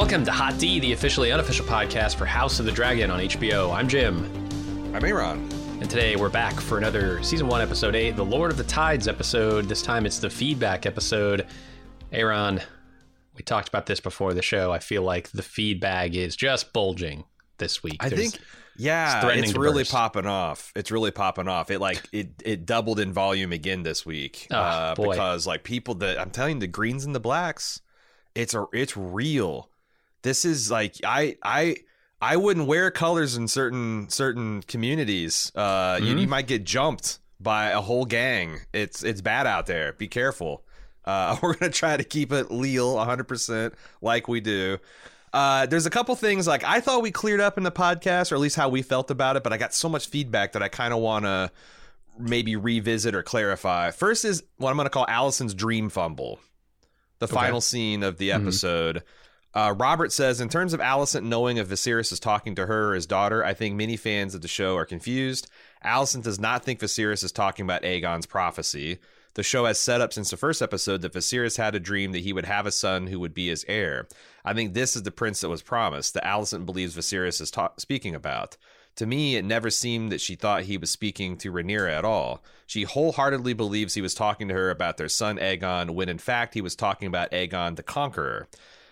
Welcome to Hot D, the officially unofficial podcast for House of the Dragon on HBO. I'm Jim. I'm Aaron. And today we're back for another season one, episode eight, the Lord of the Tides episode. This time it's the feedback episode. Aaron, we talked about this before the show. I feel like the feedback is just bulging this week. I There's- think yeah, threatening it's really burst. popping off. It's really popping off. It like it it doubled in volume again this week Oh, uh, because like people that I'm telling you, the greens and the blacks, it's a it's real. This is like I I I wouldn't wear colors in certain certain communities. Uh, you, Mm-hmm. you might get jumped by a whole gang. It's it's bad out there. Be careful. Uh, we're gonna try to keep it leal 100 percent like we do. Uh, there's a couple things like I thought we cleared up in the podcast, or at least how we felt about it, but I got so much feedback that I kind of want to maybe revisit or clarify. First is what I'm going to call Alicent's dream fumble, the final scene of the episode. Uh, Robert says, in terms of Alicent knowing if Viserys is talking to her or his daughter, I think many fans of the show are confused. Alicent does not think Viserys is talking about Aegon's prophecy. The show has set up since the first episode that Viserys had a dream that he would have a son who would be his heir. I think this is the prince that was promised, that Alicent believes Viserys is ta- speaking about. To me, it never seemed that she thought he was speaking to Rhaenyra at all. She wholeheartedly believes he was talking to her about their son Aegon, when in fact he was talking about Aegon the Conqueror.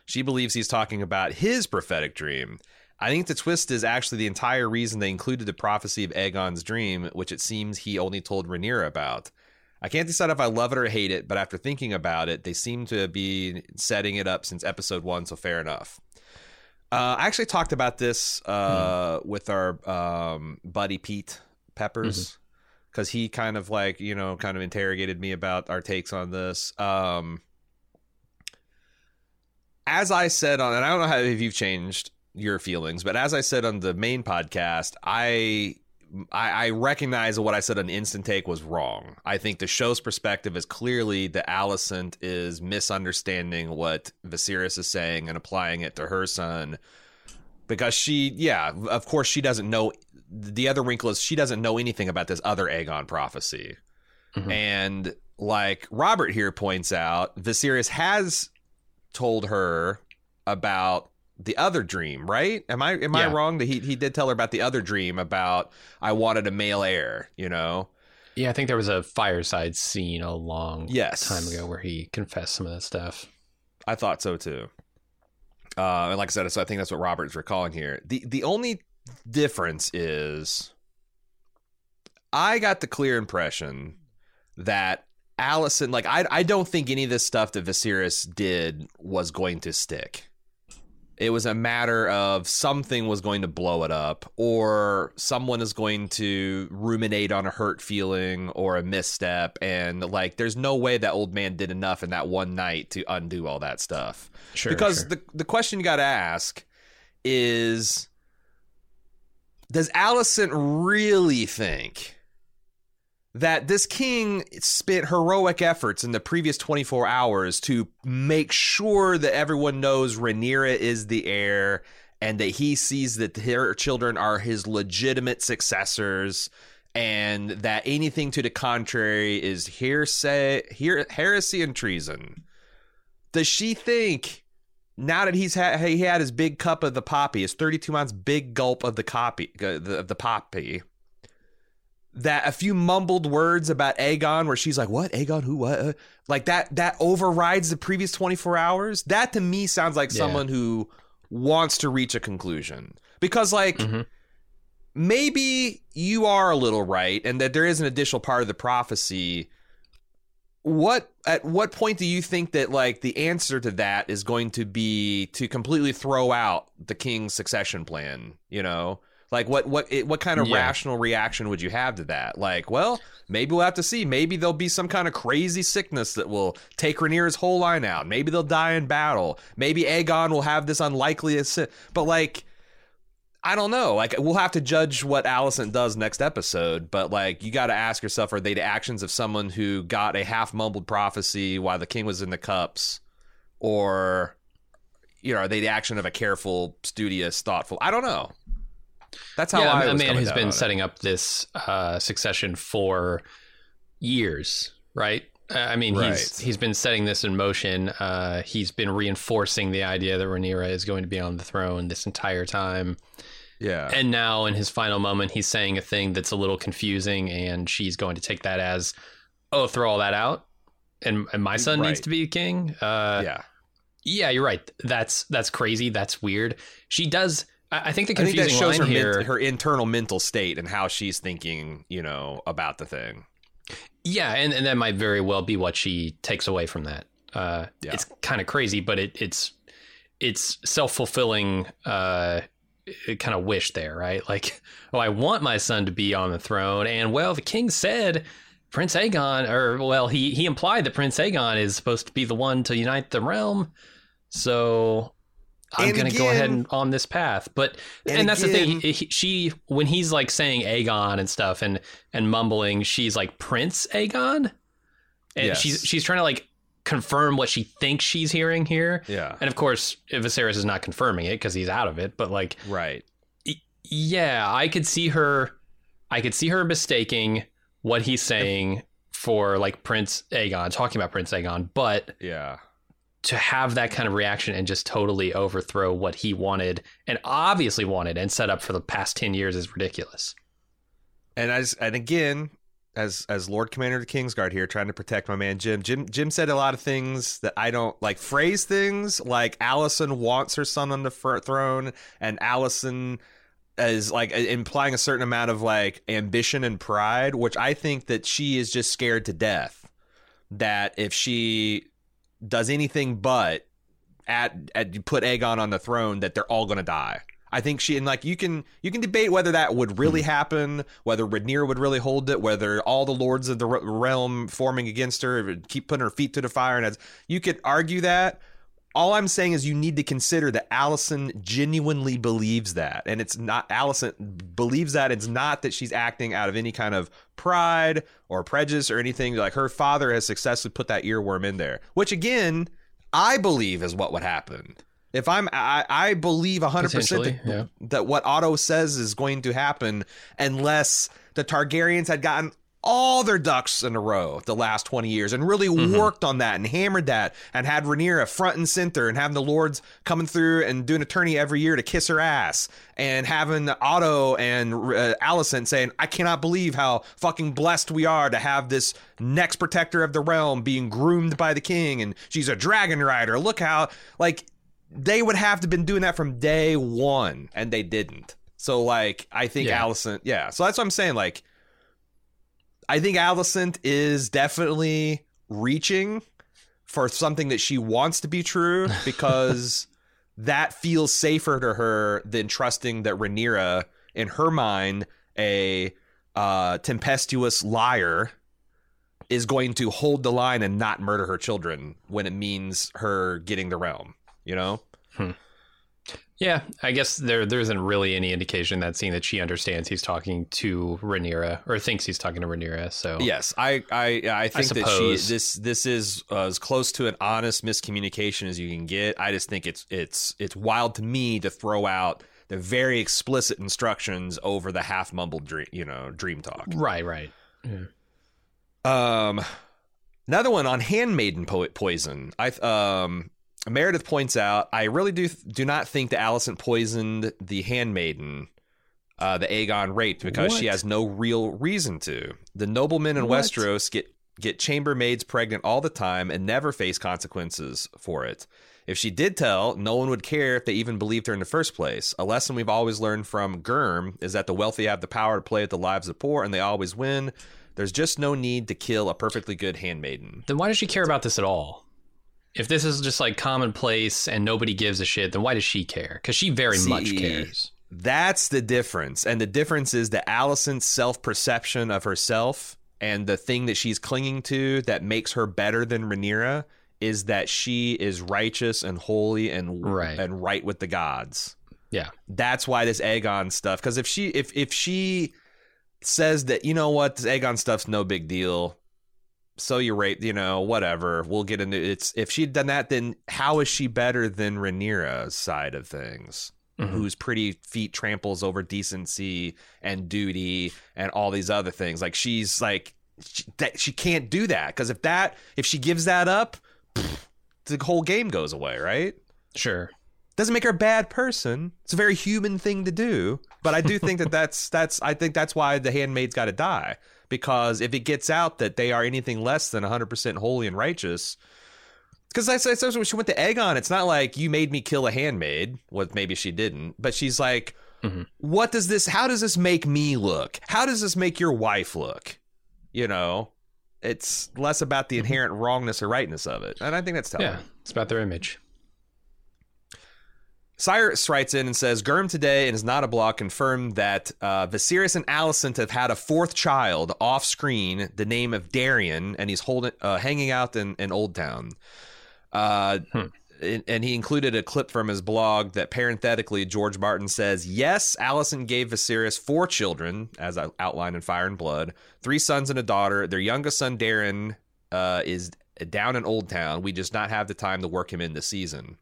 She believes he's talking about his prophetic dream. I think the twist is actually the entire reason they included the prophecy of Aegon's dream, which it seems he only told Rhaenyra about. I can't decide if I love it or hate it, but after thinking about it, they seem to be setting it up since episode one, so fair enough. Uh, I actually talked about this uh, with our um, buddy Pete Peppers because he kind of like you know kind of interrogated me about our takes on this. Um, as I said on, and I don't know how if you've changed your feelings, but as I said on the main podcast, I I, I recognize that what I said on Instant Take was wrong. I think the show's perspective is clearly that Alicent is misunderstanding what Viserys is saying and applying it to her son because she, yeah, of course she doesn't know. The other wrinkle is she doesn't know anything about this other Aegon prophecy, Mhm. and like Robert here points out, Viserys has told her about the other dream, right? Am I am I wrong that he he did tell her about the other dream about I wanted a male heir, you know? Yeah, I think there was a fireside scene a long Yes. time ago where he confessed some of that stuff. I thought so too. Uh, and like I said, so I think that's what Robert's recalling here. The the only difference is I got the clear impression that Alicent, like I I don't think any of this stuff that Viserys did was going to stick. It was a matter of something was going to blow it up, or someone is going to ruminate on a hurt feeling or a misstep, and like there's no way that old man did enough in that one night to undo all that stuff. Sure. because sure. the the question you got to ask is, does Alicent really think? That this king spent heroic efforts in the previous 24 hours to make sure that everyone knows Rhaenyra is the heir and that he sees that her children are his legitimate successors and that anything to the contrary is hearsay, her- heresy and treason. Does she think now that he's had he had his big cup of the poppy, his 32 ounce big gulp of the copy uh, the, the poppy, that a few mumbled words about Aegon where she's like, "What? Aegon who what?" Uh, Like that that overrides the previous 24 hours? That to me sounds like Yeah. someone who wants to reach a conclusion. Because like Mhm. maybe you are a little right and that there is an additional part of the prophecy what at what point do you think that like the answer to that is going to be to completely throw out the king's succession plan? You know, like what what what kind of Yeah. rational reaction would you have to that? Like, well, maybe we'll have to see. Maybe there'll be some kind of crazy sickness that will take Rhaenyra's whole line out. Maybe they'll die in battle. Maybe Aegon will have this unlikely, assi- but like. I don't know. Like we'll have to judge what Alicent does next episode, but like you got to ask yourself: Are they the actions of someone who got a half mumbled prophecy while the king was in the cups, or you know, are they the action of a careful, studious, thoughtful? I don't know. That's how yeah, I a was man who's been setting up this uh, succession for years, right? Uh, I mean, he's he's been setting this in motion. Uh, he's been reinforcing the idea that Rhaenyra is going to be on the throne this entire time. Yeah, And now, in his final moment, he's saying a thing that's a little confusing, and she's going to take that as, "Oh, throw all that out." And, and my son needs to be king. Uh, yeah. yeah, you're right. That's that's crazy. That's weird. She does. I think the I think that confusing shows her here. her internal mental state and how she's thinking, you know, about the thing. Yeah, and, and that might very well be what she takes away from that. Uh, Yeah. It's kind of crazy, but it, it's it's self fulfilling uh, kind of wish there, right? Like, oh, I want my son to be on the throne, and well, the king said Prince Aegon, or well, he he implied that Prince Aegon is supposed to be the one to unite the realm, so. I'm going to go ahead and on this path, but And and, that's the thing. He, he- she when he's like saying Aegon and stuff and and mumbling, she's like Prince Aegon, and Yes. she's she's trying to like confirm what she thinks she's hearing here. Yeah, And of course, Viserys is not confirming it because he's out of it. But like, right. yeah, I could see her, I could see her mistaking what he's saying for like Prince Aegon, talking about Prince Aegon, but Yeah. To have that kind of reaction and just totally overthrow what he wanted and obviously wanted and set up for the past 10 years is ridiculous. And as and again, as as Lord Commander of the Kingsguard here, trying to protect my man Jim. Jim Jim said a lot of things that I don't like. Phrase things like Alicent wants her son on the throne, and Alicent is like implying a certain amount of like ambition and pride, which I think that she is just scared to death. That if she does anything but at, at put Aegon on the throne, that they're all going to die. I think she and like you can you can debate whether that would really hmm. happen, whether Rhaenyra would really hold it, whether all the lords of the realm forming against her would keep putting her feet to the fire, and as you could argue that. All I'm saying is you need to consider that Alicent genuinely believes that, and it's not Alicent believes that it's not that she's acting out of any kind of pride or prejudice or anything. Like her father has successfully put that earworm in there, which again I believe is what would happen. If I'm, I, I believe 100% that, yeah. that what Otto says is going to happen unless the Targaryens had gotten all their ducks in a row the last 20 years and really worked on that and hammered that and had Rhaenyra front and center and having the lords coming through and doing a tourney every year to kiss her ass and having Otto and uh, Alicent saying, I cannot believe how fucking blessed we are to have this next protector of the realm being groomed by the king and she's a dragon rider. Look how, like, they would have to been doing that from day one and they didn't so like i think Yeah. alicent yeah so that's what i'm saying like i think alicent is definitely reaching for something that she wants to be true because that feels safer to her than trusting that Rhaenyra, in her mind, a uh, tempestuous liar, is going to hold the line and not murder her children when it means her getting the realm. You know? Yeah, I guess there there isn't really any indication that scene that she understands he's talking to Rhaenyra or thinks he's talking to Rhaenyra. So Yes, I I I think that she this this is uh, as close to an honest miscommunication as you can get. I just think it's it's it's wild to me to throw out the very explicit instructions over the half mumbled dream, you know, dream talk. right, right. Um, another one on handmaiden poet poison. I um Meredith points out I really do do not think that Alicent poisoned the handmaiden. Uh, the Aegon raped because she has no real reason to. The noblemen in What? Westeros get get chambermaids pregnant all the time and never face consequences for it. If she did tell, no one would care if they even believed her in the first place. A lesson we've always learned from Gurm is that the wealthy have the power to play with the lives of the poor, and they always win. There's just no need to kill a perfectly good handmaiden. Then why does she care about this at all? If this is just like commonplace and nobody gives a shit, then why does she care? Because she very See, much cares. That's the difference. And the difference is that Alicent's self perception of herself and the thing that she's clinging to that makes her better than Rhaenyra is that she is righteous and holy and Right. and right with the gods. Yeah. That's why this Aegon stuff. Because if she if if she says that you know what this Aegon stuff's no big deal, so you rate you know whatever we'll get into it's if she'd done that then how is she better than Rhaenyra's side of things? Mhm. Whose pretty feet tramples over decency and duty and all these other things. Like she's like she, that she can't do that because if that if she gives that up, pfft, the whole game goes away, right? Sure. doesn't make her a bad person. It's a very human thing to do, but I do think that that's that's I think that's why the handmaid's got to die because if it gets out that they are anything less than 100% holy and righteous because that's, that's when she went to Aegon. It's not like you made me kill a handmaid. What maybe she didn't, but she's like, Mhm. what does this? How does this make me look? How does this make your wife look? You know, it's less about the inherent wrongness or rightness of it, and I think that's telling. Yeah. It's about their image. Cyrus writes in and says, Gurm today and is not a blog confirmed that uh, Viserys and Alicent have had a fourth child off screen, the name of Daeron, and he's holding, uh, hanging out in, in Old Town. Uh, Hmm. and, and he included a clip from his blog that parenthetically George Martin says, Yes, Alicent gave Viserys four children, as I outlined in Fire and Blood, three sons and a daughter. Their youngest son, Daeron, uh, is down in Old Town. We just not have the time to work him in this season.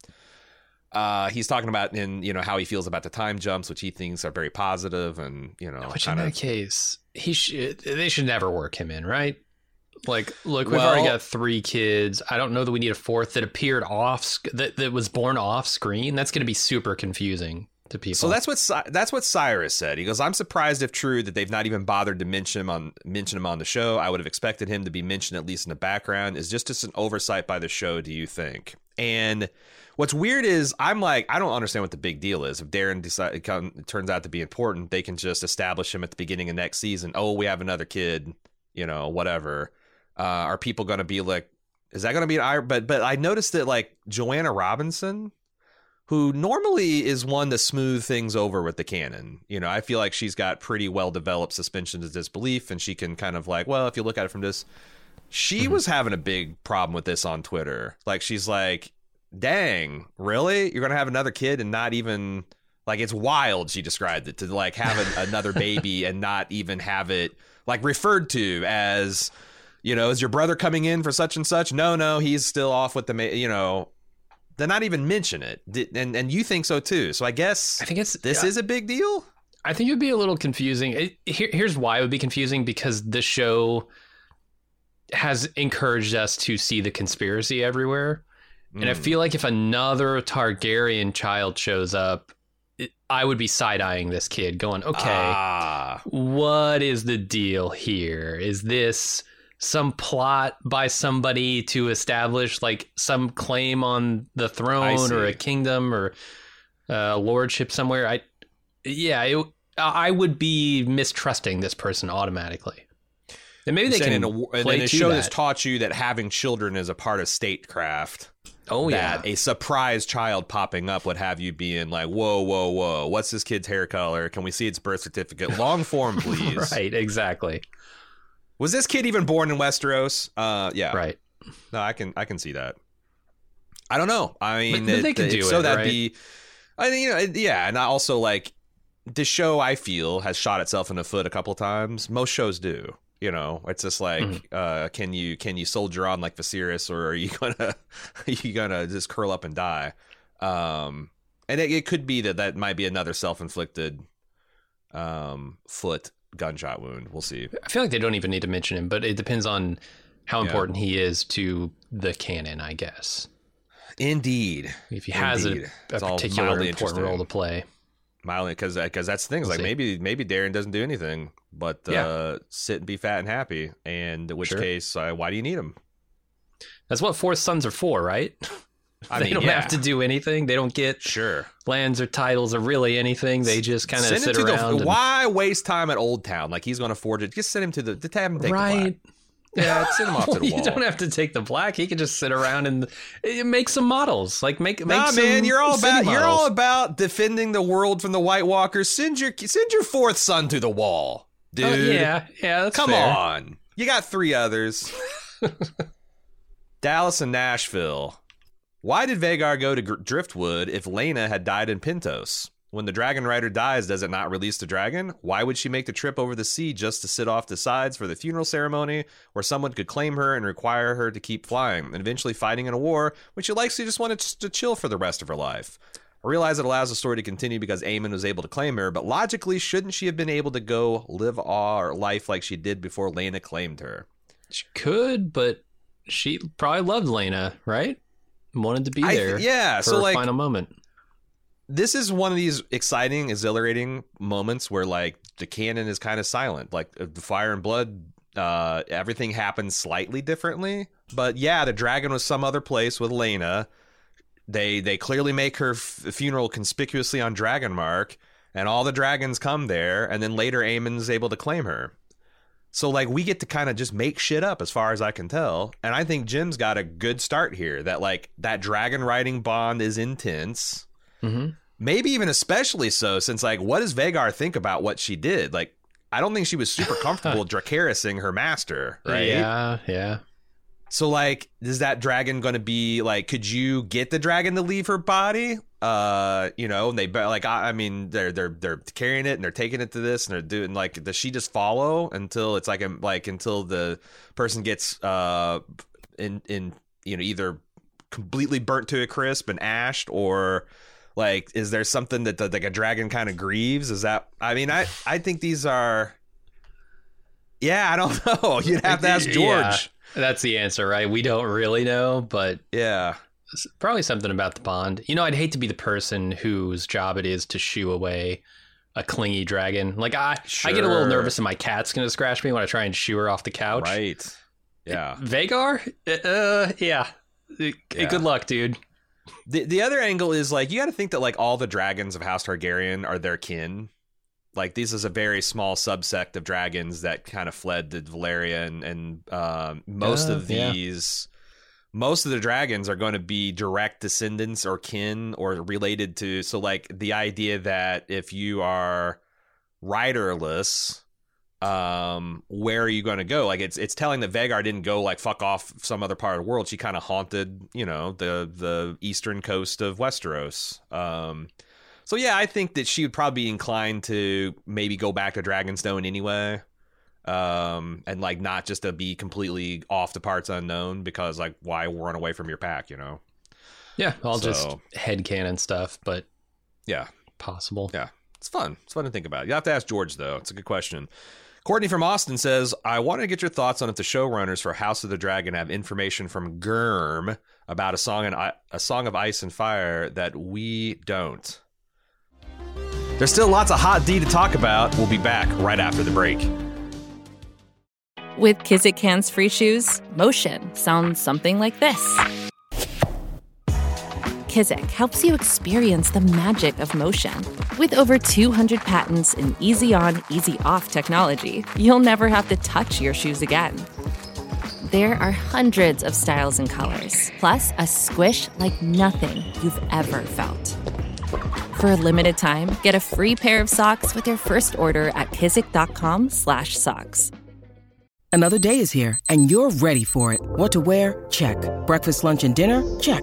Uh, he's talking about in you know how he feels about the time jumps, which he thinks are very positive, and you know, Which in that of case, he should they should never work him in, right? Like, look, we've already got three kids. I don't know that we need a fourth that appeared off that that was born off screen. That's going to be super confusing to people. So that's what that's what Cyrus said. He goes, "I'm surprised if true that they've not even bothered to mention him on mention him on the show. I would have expected him to be mentioned at least in the background. Is just just an oversight by the show? Do you think?" And what's weird is I'm like, I don't understand what the big deal is. If Daeron decide, come, turns out to be important, they can just establish him at the beginning of next season. Oh, we have another kid, you know, whatever. Uh, are people going to be like, is that going to be an? But but I noticed that like Joanna Robinson, who normally is one to smooth things over with the canon. You know, I feel like she's got pretty well developed suspension of disbelief, and she can kind of like, well, if you look at it from this, she was having a big problem with this on Twitter. Like, she's like, dang, really? You're gonna have another kid and not even like it's wild. She described it to like have an, another baby and not even have it like referred to as. You know, is your brother coming in for such and such? No, no, he's still off with the, ma- you know, They're not even mention it, and and you think so too. So I guess I think it's this is a big deal. I think it would be a little confusing. It, here, here's why it would be confusing because the show has encouraged us to see the conspiracy everywhere. And I Mm. feel like if another Targaryen child shows up, I would be side eyeing this kid, going, okay, Ah, what is the deal here? Is this some plot by somebody to establish like some claim on the throne or a kingdom or a lordship somewhere? I, yeah, it, I would be mistrusting this person automatically. And maybe they and can in a, and play in a show that. that's taught you that having children is a part of statecraft. Oh yeah, a surprise child popping up would have you being like, whoa, whoa, whoa, what's this kid's hair color? Can we see its birth certificate? Long form, please. right, exactly, Was this kid even born in Westeros? Uh, yeah. right. No, I can I can see that. I don't know. I mean, but they it- could if do so it, that'd right? be. I mean, you know, it- yeah, and I also like the show. I feel has shot itself in the foot a couple times. Most shows do. You know, it's just like, Mhm. uh, can you can you soldier on like Viserys, or are you gonna are you gonna just curl up and die? Um, and it, it could be that that might be another self inflicted um foot gunshot wound. We'll see. I feel like they don't even need to mention him, but it depends on how Yeah. important he is to the canon, I guess. Indeed. If he has a, Indeed. a It's all particular important role to play. Mildly, because because that's the thing. is We'll like see. maybe maybe Daeron doesn't do anything but uh, sit and be fat and happy. And in which Sure. case, uh, why do you need him? That's what fourth sons are for, right? I they mean, don't yeah. have to do anything. They don't get Sure. lands or titles or really anything. They just kind of sit around. the. and- Why waste time at Old Town? Like he's going to forge it. Just send him to the. Him take the right. black. Yeah, send him off to the wall. you don't have to take the black. He can just sit around and eh, make some models. Like make make Nah, some man, you're all about you're all about defending the world from the White Walkers. Send your send your fourth son to the wall, dude. Oh, yeah, yeah. That's Come fair. on. You got three others. Dallas and Nashville. Why did Vhagar go to Driftmark if Laena had died in Pentos? When the Dragon Rider dies, does it not release the dragon? Why would she make the trip over the sea just to sit off the sides for the funeral ceremony where someone could claim her and require her to keep flying and eventually fighting in a war when she likely just wanted to chill for the rest of her life? I realize it allows the story to continue because Aemon was able to claim her, but logically, shouldn't she have been able to go live our life like she did before Laena claimed her? She could, but she probably loved Laena, right? Wanted to be th- there. yeah, for so her like final moment. This is one of these exciting, exhilarating moments where like the canon is kind of silent. Like uh, the Fire and Blood, uh, everything happens slightly differently. But yeah, the dragon was some other place with Laena. They they clearly make her f- funeral conspicuously on Dragonmark, and all the dragons come there. And then later, Aemon's able to claim her. So like we get to kind of just make shit up as far as I can tell. And I think Jim's got a good start here. That like that dragon riding bond is intense. Hmm Maybe even especially so, since like, what does Vhagar think about what she did? Like, I don't think she was super comfortable Dracarising her master, right? Yeah, yeah. So like, is that dragon going to be like? Could you get the dragon to leave her body? Uh, you know, and they like, I, I mean, they're they're they're carrying it and they're taking it to this and they're doing like, does she just follow until it's like um, like until the person gets uh in in you know either completely burnt to a crisp and ashed or like is there something that that, like a dragon kind of grieves is that i mean i i think these are yeah i don't know you'd have to ask george Yeah, that's the answer, right? We don't really know, but yeah. probably something about the bond. You know, I'd hate to be the person whose job it is to shoo away a clingy dragon. Like I, I get a little nervous, and my cat's gonna scratch me when I try and shoo her off the couch. Right. Yeah. Vhagar, uh, yeah. Uh, Yeah. Good luck, dude. The the other angle is like you got to think that like all the dragons of House Targaryen are their kin. Like this is a very small subsect of dragons that kind of fled to Valyria, and, and um, most of Yeah, yeah. these, most of the dragons are going to be direct descendants or kin or related to. So like the idea that if you are riderless, um, where are you going to go? Like it's it's telling that Vhagar didn't go like fuck off some other part of the world. She kind of haunted, you know, the the eastern coast of Westeros. Um, so yeah, I think that she would probably be inclined to maybe go back to Dragonstone anyway. Um, and like not just to be completely off the parts unknown because like why run away from your pack, you know? Yeah, all just So- headcanon stuff, but Yeah. possible. Yeah, it's fun. It's fun to think about. You have to ask George though. It's a good question. Courtney from Austin says, "I want to get your thoughts on if the showrunners for House of the Dragon have information from Gurm about a song and a song of ice and fire that we don't." There's still lots of hot D to talk about. We'll be back right after the break. With Kizik hands free shoes, motion sounds something like this. Kizik helps you experience the magic of motion. With over 200 patents and easy on, easy off technology, you'll never have to touch your shoes again. There are hundreds of styles and colors, plus a squish like nothing you've ever felt. For a limited time, get a free pair of socks with your first order at kizik.com/socks. Another day is here, and you're ready for it. What to wear? Check. Breakfast, lunch, and dinner? Check.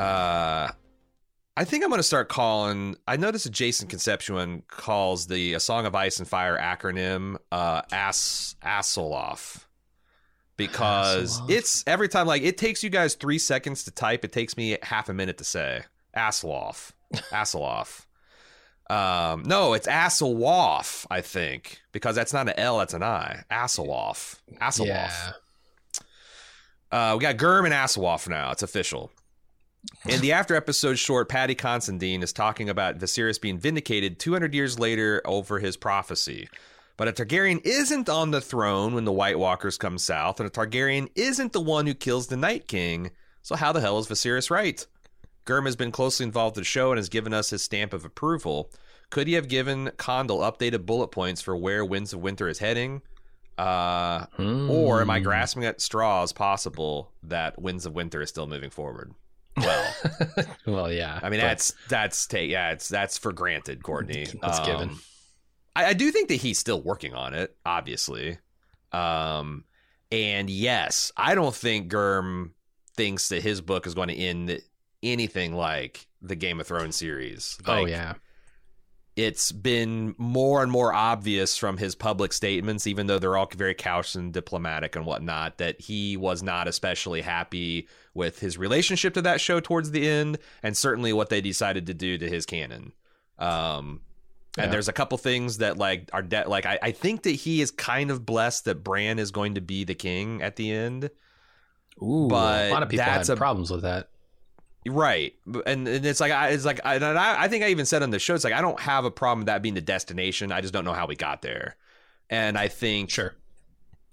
Uh, I think I'm going to start calling. I noticed that Jason Concepcion calls the A Song of Ice and Fire acronym uh, AS ASOLOF because it's every time like it takes you guys three seconds to type. It takes me half a minute to say Asseloff, Asseloff. Um, no, it's Asselwoff, I think, because that's not an L, that's an I. Asseloff, Asseloff. Yeah. Uh, we got Gurm and Asseloff now. It's official. In the after episode short, Paddy Considine is talking about Viserys being vindicated 200 years later over his prophecy. But a Targaryen isn't on the throne when the White Walkers come south, and a Targaryen isn't the one who kills the Night King. So how the hell is Viserys right? Gurm has been closely involved with the show and has given us his stamp of approval. Could he have given Condal updated bullet points for where Winds of Winter is heading? Uh, Or am I grasping at straws possible that Winds of Winter is still moving forward? Well, Well, yeah. I mean but- that's that's take yeah it's that's for granted, Courtney. That's Um, given. I, I do think that he's still working on it, obviously. Um, and yes, I don't think Gurm thinks that his book is going to end anything like the Game of Thrones series. oh yeah. It's been more and more obvious from his public statements, even though they're all very couched and diplomatic and whatnot, that he was not especially happy with his relationship to that show towards the end, and certainly what they decided to do to his canon. Um, and Yeah. there's a couple things that like are de- like I, I think that he is kind of blessed that Bran is going to be the king at the end. Ooh, but a lot of people that's had a- problems with that. Right, and, and it's like I, it's like I, and I, I think I even said on the show, it's like I don't have a problem with that being the destination. I just don't know how we got there, and I think Sure.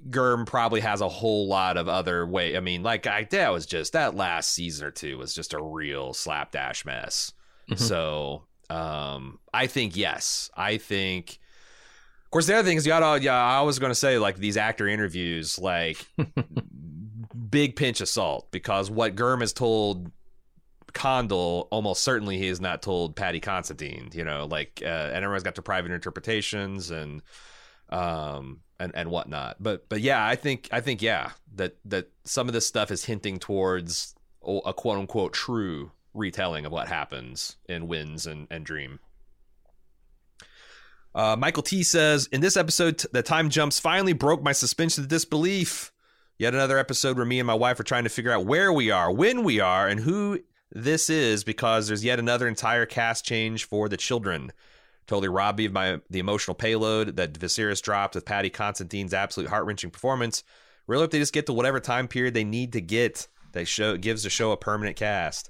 Gurm probably has a whole lot of other way. I mean, like I that was just that last season or two was just a real slapdash mess. Mhm. So um, I think yes, I think. Of course, the other thing is you gotta. Yeah, I was going to say like these actor interviews, like big pinch of salt because what Gurm has told Condal, almost certainly he has not told Paddy Considine. You know, like, uh, and everyone's got their private interpretations and um and and whatnot. But but yeah, I think I think yeah that that some of this stuff is hinting towards a quote unquote true retelling of what happens in Winds and and Dream. Uh, Michael T says in this episode, the time jumps finally broke my suspension of disbelief. Yet another episode where me and my wife are trying to figure out where we are, when we are, and who this is because there's yet another entire cast change for the children. Totally robbed me of my the emotional payload that Viserys dropped with Patty Constantine's absolute heart wrenching performance. Really hope they just get to whatever time period they need to get that show gives the show a permanent cast.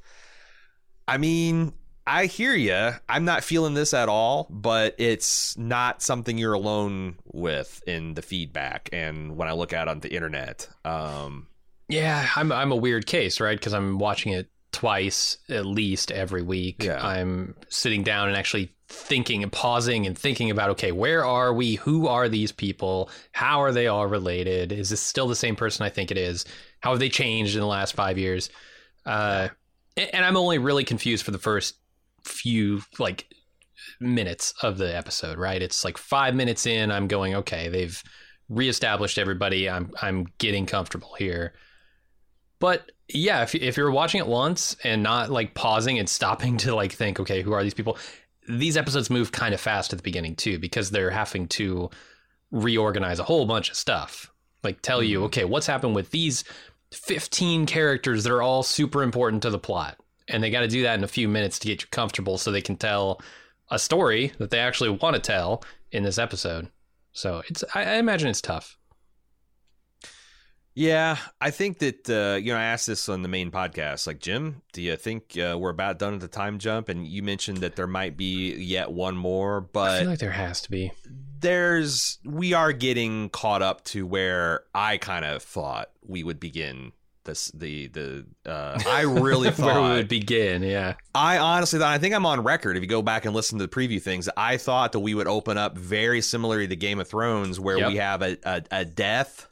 I mean, I hear you. I'm not feeling this at all, but it's not something you're alone with in the feedback and when I look out on the internet. Um, Yeah, I'm I'm a weird case, right? Because I'm watching it twice at least every week. Yeah. I'm sitting down and actually thinking and pausing and thinking about okay, where are we? Who are these people? How are they all related? Is this still the same person I think it is? How have they changed in the last five years? Uh, and and I'm only really confused for the first few like minutes of the episode, right? It's like five minutes in, I'm going, okay, they've reestablished everybody. I'm I'm getting comfortable here. But yeah, if if you're watching it once and not like pausing and stopping to like think, okay, who are these people? These episodes move kind of fast at the beginning too because they're having to reorganize a whole bunch of stuff. Like tell you, mm-hmm. okay, what's happened with these 15 characters that are all super important to the plot. And they got to do that in a few minutes to get you comfortable so they can tell a story that they actually want to tell in this episode. So it's I, I imagine it's tough. Yeah, I think that uh, you know I asked this on the main podcast. Like Jim, do you think uh, we're about done at the time jump? And you mentioned that there might be yet one more, but I feel like there has to be. there's we are getting caught up to where I kind of thought we would begin this. The the uh, I really Where we would begin, yeah. I honestly thought I think I'm on record. If you go back and listen to the preview things, I thought that we would open up very similarly to Game of Thrones, where Yep. we have a, a, a death,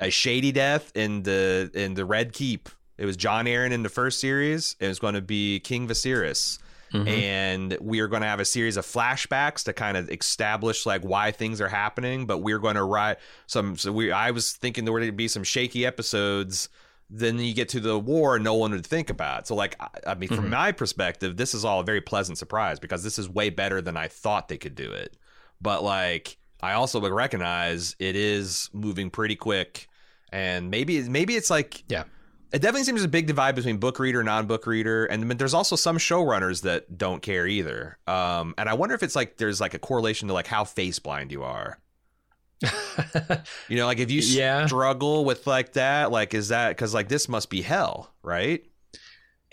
a shady death in the in the Red Keep. It was Jon Arryn in the first series. It was going to be King Viserys. Mhm. And we are going to have a series of flashbacks to kind of establish like why things are happening. But we're going to write some. So we, I was thinking there would be some shaky episodes then you get to the war no one would think about so like i, I mean from Mhm. my perspective this is all a very pleasant surprise because this is way better than i thought they could do it but like i also would recognize it is moving pretty quick and maybe maybe it's like Yeah. it definitely seems a big divide between book reader, non book reader, and but there's also some showrunners that don't care either. Um, and I wonder if it's like there's like a correlation to like how face blind you are. You know, like if you Yeah. struggle with like that, like is that because like this must be hell, right?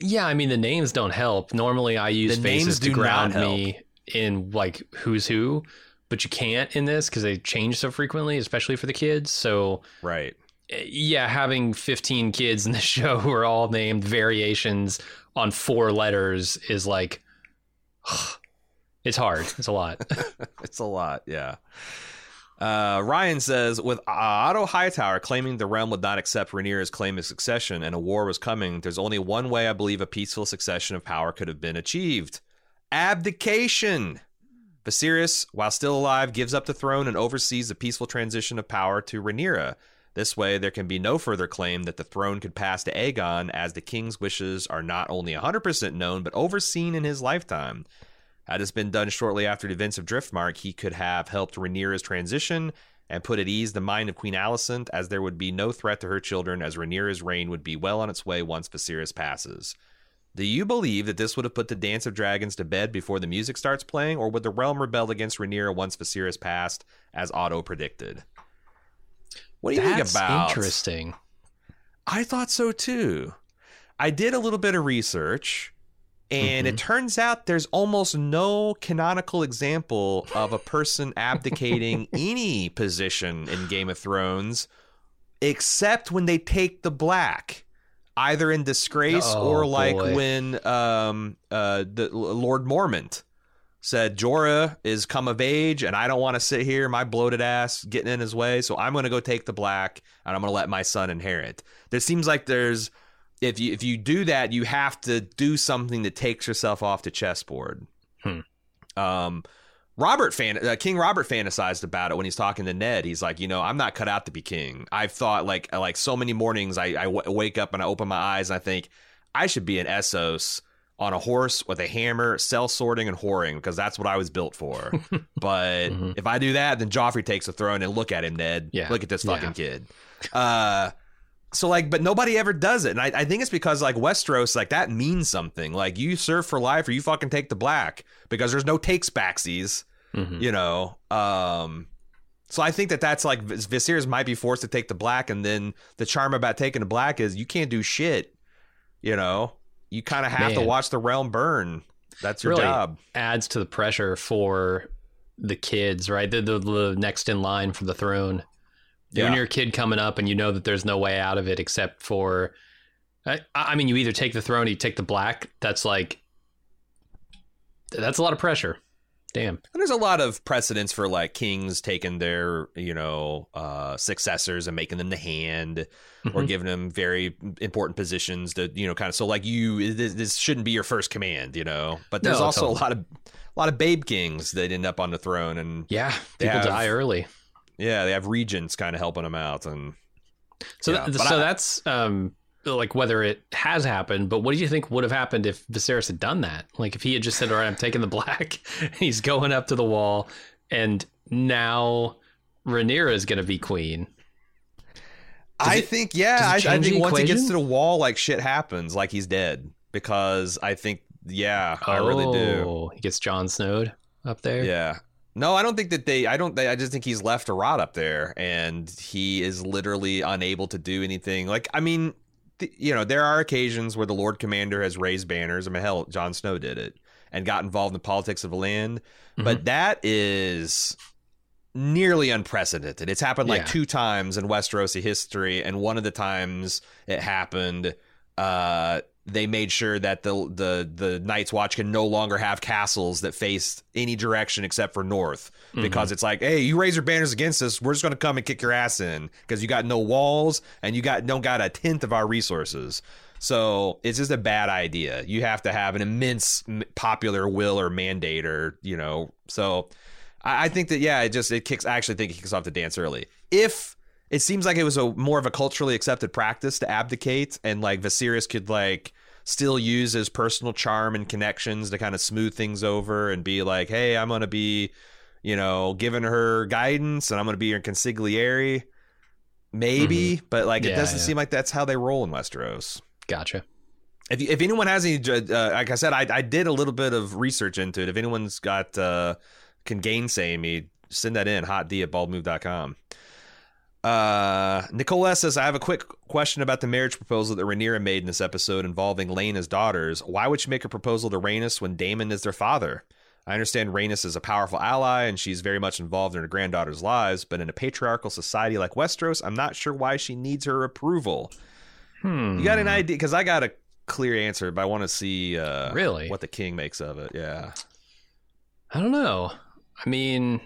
Yeah, I mean the names don't help. Normally, I use The faces names to ground me in like who's who, but you can't in this because they change so frequently, especially for the kids. So Right. Yeah, having 15 kids in the show who are all named variations on four letters is like it's hard. It's a lot. It's a lot, yeah. Uh, Ryan says, with Otto Hightower claiming the realm would not accept Rhaenyra's claim of succession and a war was coming, there's only one way I believe a peaceful succession of power could have been achieved abdication. Viserys, while still alive, gives up the throne and oversees the peaceful transition of power to Rhaenyra. This way, there can be no further claim that the throne could pass to Aegon, as the king's wishes are not only 100% known, but overseen in his lifetime. Had this been done shortly after the events of Driftmark, he could have helped Rhaenyra's transition and put at ease the mind of Queen Alicent, as there would be no threat to her children, as Rhaenyra's reign would be well on its way once Viserys passes. Do you believe that this would have put the Dance of Dragons to bed before the music starts playing, or would the realm rebel against Rhaenyra once Viserys passed, as Otto predicted? What do you That's think about? interesting. I thought so too. I did a little bit of research, and it turns out there's almost no canonical example of a person abdicating any position in Game of Thrones except when they take the black. Either in disgrace Oh, or like boy. when um, uh, the Lord Mormont said Jorah is come of age and I don't want to sit here, my bloated ass getting in his way, so I'm going to go take the black and I'm going to let my son inherit. There seems like there's if you if you do that, you have to do something that takes yourself off the chessboard. Hmm. Um, Robert fan uh, King Robert fantasized about it when he's talking to Ned. He's like, you know, I'm not cut out to be king. I've thought like like so many mornings I, I w- wake up and I open my eyes and I think I should be an Essos on a horse with a hammer, cell sorting and whoring because that's what I was built for. but Mhm. if I do that, then Joffrey takes the throne and look at him, Ned. Yeah. Look at this fucking Yeah. kid. Uh, so like, but nobody ever does it, and I, I think it's because like Westeros, like that means something. Like you serve for life or you fucking take the black because there's no takes backsies, Mhm. you know. Um, so I think that that's like Vis- Viserys might be forced to take the black, and then the charm about taking the black is you can't do shit. You know, you kind of have to watch the realm burn. That's your Really job. adds to the pressure for the kids, right? The, the, the next in line for the throne. Yeah. When you're a kid coming up and you know that there's no way out of it except for, I, I mean, you either take the throne or you take the black. That's like, that's a lot of pressure. Damn. And there's a lot of precedents for like kings taking their, you know, uh, successors and making them the hand or Mhm. giving them very important positions to, you know, kind of. So like you, this, this shouldn't be your first command, you know. But there's No, also totally. a lot of, a lot of babe kings that end up on the throne, and Yeah. They People have- die early. yeah, they have regents kind of helping them out, and So, Yeah, so I- that's um, like whether it has happened, but what do you think would have happened if Viserys had done that? Like if he had just said, "All right, I'm taking the black," he's going up to the wall, and now Rhaenyra is going to be queen. Does I it- think yeah, I, I think once he gets to the wall, like shit happens, like he's dead because I think yeah, I really do. Oh, He gets Jon Snowed up there. Yeah. No, I don't think that they. I don't. They, I just think he's left to rot up there, and he is literally unable to do anything. Like, I mean, th- you know, there are occasions where the Lord Commander has raised banners. I mean, hell, Jon Snow did it and got involved in the politics of the land, but that is nearly unprecedented. It's happened like Yeah. two times in Westerosi history, and one of the times it happened, uh, they made sure that the the the Night's Watch can no longer have castles that face any direction except for north, mm-hmm. because it's like, hey, you raise your banners against us, we're just going to come and kick your ass in because you got no walls and you got don't got a tenth of our resources. So it's just a bad idea. You have to have an immense popular will or mandate, or you know. So I, I think that yeah, it just it kicks. I actually think it kicks off the dance early. If it seems like it was a more of a culturally accepted practice to abdicate, and like Viserys could like still use his personal charm and connections to kind of smooth things over and be like, hey, I'm gonna be, you know, giving her guidance, and I'm gonna be your consigliere. maybe, but like it doesn't yeah. seem like that's how they roll in Westeros. Gotcha. If if anyone has any, uh, like I said, I, I did a little bit of research into it. If anyone's got uh, can gainsay me, send that in hotd at baldmove.com. Uh, Nicole says, I have a quick question about the marriage proposal that Rhaenyra made in this episode involving Laena's daughters. Why would she make a proposal to Rhaenys when Daemon is their father? I understand Rhaenys is a powerful ally and she's very much involved in her granddaughters' lives, but in a patriarchal society like Westeros, I'm not sure why she needs her approval. Hmm. You got an idea? Because I got a clear answer, but I want to see uh, Really? what the king makes of it. Yeah. I don't know. I mean,